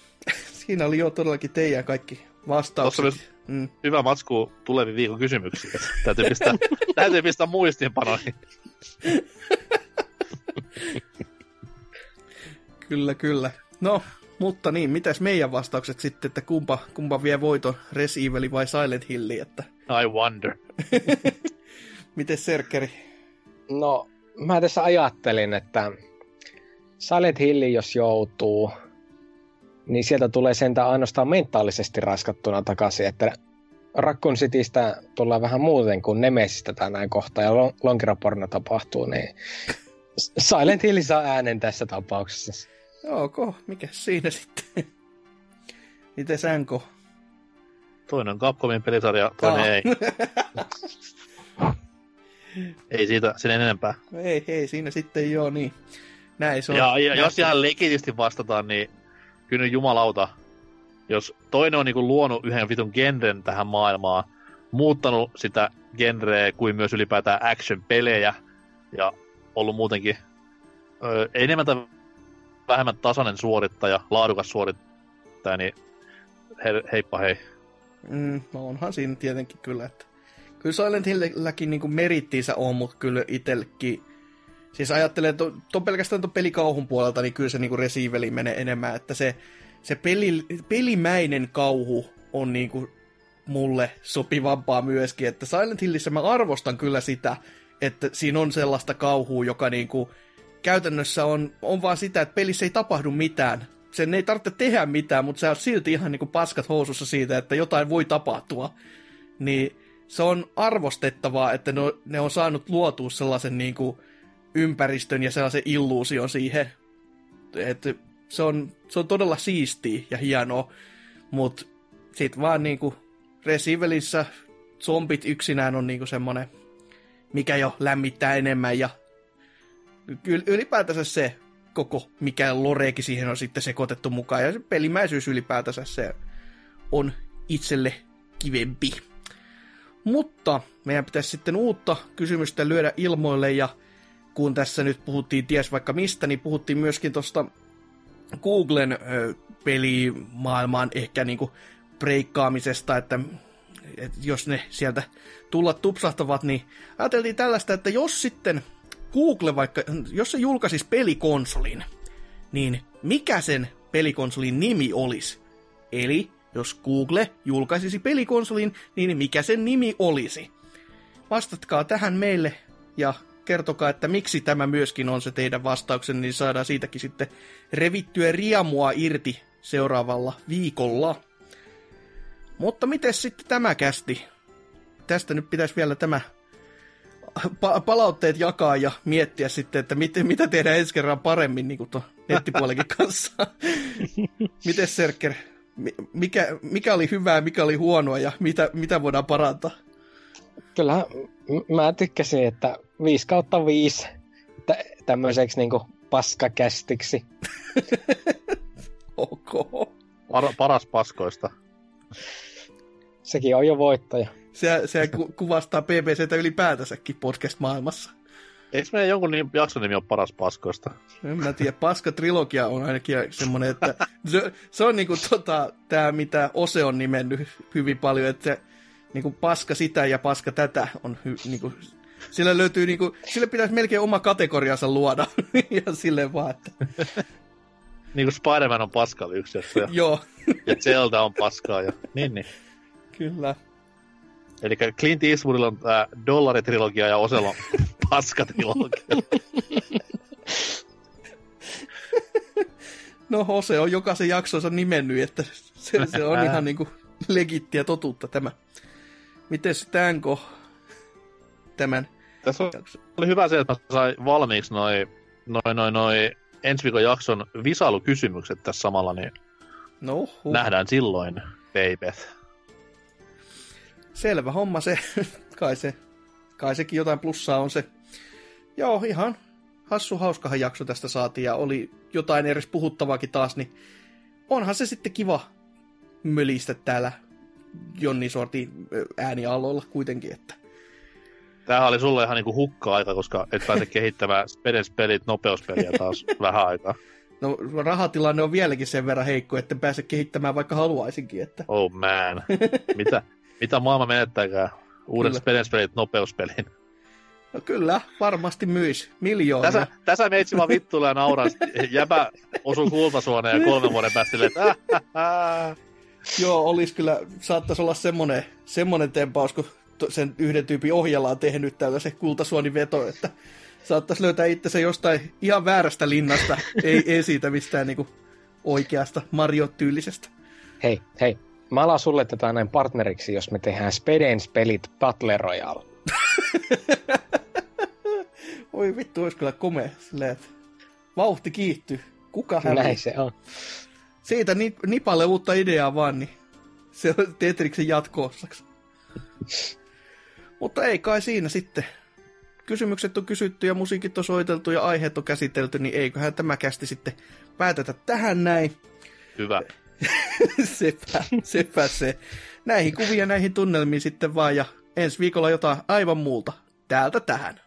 Siinä oli jo todellakin teidän kaikki vastaukset. Mm. Hyvä matsku tuleviin viikon kysymyksiin. Täytyy pistää, täytyy pistää muistiinpanoihin. Kyllä, kyllä. No, mutta niin, mitäs meidän vastaukset sitten, että kumpa, kumpa vie voiton, Res Evil vai Silent Hill, että I wonder. miten Serkeri? No, mä tässä ajattelin, että Silent Hill, jos joutuu, niin sieltä tulee sentään ainoastaan mentaalisesti raskattuna takaisin, että Raccoon Citystä tullaan vähän muuten kuin Nemesistä tai näin kohta, ja Lon- Lonkiraporno tapahtuu, niin Silent Hill saa äänen tässä tapauksessa. Ok, mikä siinä sitten? Miten Sänko? Toinen on Capcomin pelisarja, toinen Aa. ei. Ei siitä sen enempää. No ei, ei, siinä sitten joo, niin. Näin se on. Ja, ja jos ihan legitisti vastataan, niin kyllä jumalauta, jos toinen on niinku luonut yhden vitun genren tähän maailmaan, muuttanut sitä genreä kuin myös ylipäätään action-pelejä ja ollut muutenkin ö, enemmän tai vähemmän tasainen suorittaja, laadukas suorittaja, niin he, heippa hei. Mm, no onhan siinä tietenkin kyllä, että kyllä Silent Hillilläkin niin merittiinsä on, mutta kyllä itsellekin, siis ajattelen, että tuon pelkästään tuon pelikauhun puolelta, niin kyllä se niin Resiveli menee enemmän, että se, se peli, pelimäinen kauhu on niin kuin mulle sopivampaa myöskin, että Silent Hillissä mä arvostan kyllä sitä, että siinä on sellaista kauhua, joka niin kuin käytännössä on, on vaan sitä, että pelissä ei tapahdu mitään. Sen ei tarvitse tehdä mitään, mutta sä oot silti ihan niin kuin paskat housussa siitä, että jotain voi tapahtua. Niin se on arvostettavaa, että ne on, ne on saanut luotua sellaisen niin kuin ympäristön ja sellaisen illuusion siihen. Että se on, se on todella siistiä ja hienoa, mutta sit vaan niinku Resivelissä zombit yksinään on niinku semmonen, mikä jo lämmittää enemmän ja ylipäätänsä se koko, mikä loreekin siihen on sitten sekoitettu mukaan ja se pelimäisyys ylipäätänsä se on itselle kivempi. Mutta meidän pitäisi sitten uutta kysymystä lyödä ilmoille ja kun tässä nyt puhuttiin ties vaikka mistä, niin puhuttiin myöskin tuosta Googlen pelimaailmaan ehkä niinku breikkaamisesta, että, että jos ne sieltä tulla tupsahtavat, niin ajateltiin tällaista, että jos sitten Google vaikka, jos se julkaisisi pelikonsolin, niin mikä sen pelikonsolin nimi olisi? Eli jos Google julkaisisi pelikonsolin, niin mikä sen nimi olisi? Vastatkaa tähän meille ja kertokaa, että miksi tämä myöskin on se teidän vastauksen, niin saadaan siitäkin sitten revittyä riamua irti seuraavalla viikolla. Mutta miten sitten tämä kästi? Tästä nyt pitäisi vielä tämä pa- palautteet jakaa ja miettiä sitten, että miten, mitä tehdään ensi kerran paremmin niin kuin tuon nettipuolenkin kanssa. miten Serker, mikä, mikä oli hyvää, mikä oli huonoa ja mitä, mitä voidaan parantaa? Kyllä mä tykkäsin, että 5 kautta 5 tä- tämmöiseksi niinku paskakästiksi. Ok. Par- paras paskoista. Sekin on jo voittaja. Se, se ku- kuvastaa BBCtä ylipäätänsäkin podcast-maailmassa. Eikö meidän jonkun nim- jakson nimi ole paras paskoista? En mä tiedä, Paska-trilogia on ainakin semmoinen, että se, se on niinku tota, tämä, mitä Ose on nimennyt hyvin paljon, että se niinku paska sitä ja paska tätä on hy, niinku, sillä löytyy niinku, sille pitäisi melkein oma kategoriansa luoda, ja silleen vaan, että Niin kuin Spider-Man on paskalla yksi ja, joo, ja Zelda on paskaa. Ja, niin, niin. kyllä. Eli Clint Eastwoodilla on tämä dollaritrilogia ja Oselo on paskatrilogia. No Ose on jokaisen jaksonsa nimennyt, että se, se on ihan niinku legittiä totuutta tämä. Miten Stanko tämän Tässä on- jakson? oli hyvä se, että mä sain valmiiksi noin noi, noi, noi ensi viikon jakson visailukysymykset tässä samalla, niin No, huh. nähdään silloin, baby. Selvä homma se. kai, se. kai sekin jotain plussaa on se. Joo, ihan hassu hauskahan jakso tästä saatiin ja oli jotain edes puhuttavaakin taas, niin onhan se sitten kiva mölistä täällä Jonni sortin ö, äänialoilla kuitenkin, että Tämähän oli sulle ihan niinku hukka-aika, koska et pääse kehittämään Spedens-pelit nopeuspeliä taas vähän aikaa. no rahatilanne on vieläkin sen verran heikko, että pääse kehittämään vaikka haluaisinkin, että Oh man. Mitä, mitä maailma menettääkään uuden Kyllä. Spedens-pelit nopeuspeliin? no kyllä, varmasti myis miljoonia. Tässä, tässä meitsi vaan vittuilla ja nauraa. Jäbä osuu kultasuoneen ja kolmen vuoden päästä silleen, että äh, äh, äh. Joo, olisi kyllä, saattaisi olla semmoinen, semmoinen tempaus, kun sen yhden tyypin ohjalla on tehnyt täällä se kultasuoni veto, että saattaisi löytää itsensä jostain ihan väärästä linnasta, ei, ei siitä mistään niinku oikeasta Mario-tyylisestä. Hei, hei. Mä alan sulle tätä näin partneriksi, jos me tehdään Spedens pelit Battle Royale. Oi vittu, olisi kyllä komea silleen, että vauhti kiihtyy. Kuka häviää? Näin se on. Siitä ni, nipalle uutta ideaa vaan, niin se on Tetriksen jatko-osaksi. Mutta ei kai siinä sitten. Kysymykset on kysytty ja musiikit on soiteltu ja aiheet on käsitelty, niin eiköhän tämä kästi sitten päätetä tähän näin. Hyvä. sepä, sepä se. Näihin kuvia, näihin tunnelmiin sitten vaan ja ensi viikolla jotain aivan muuta. Täältä tähän.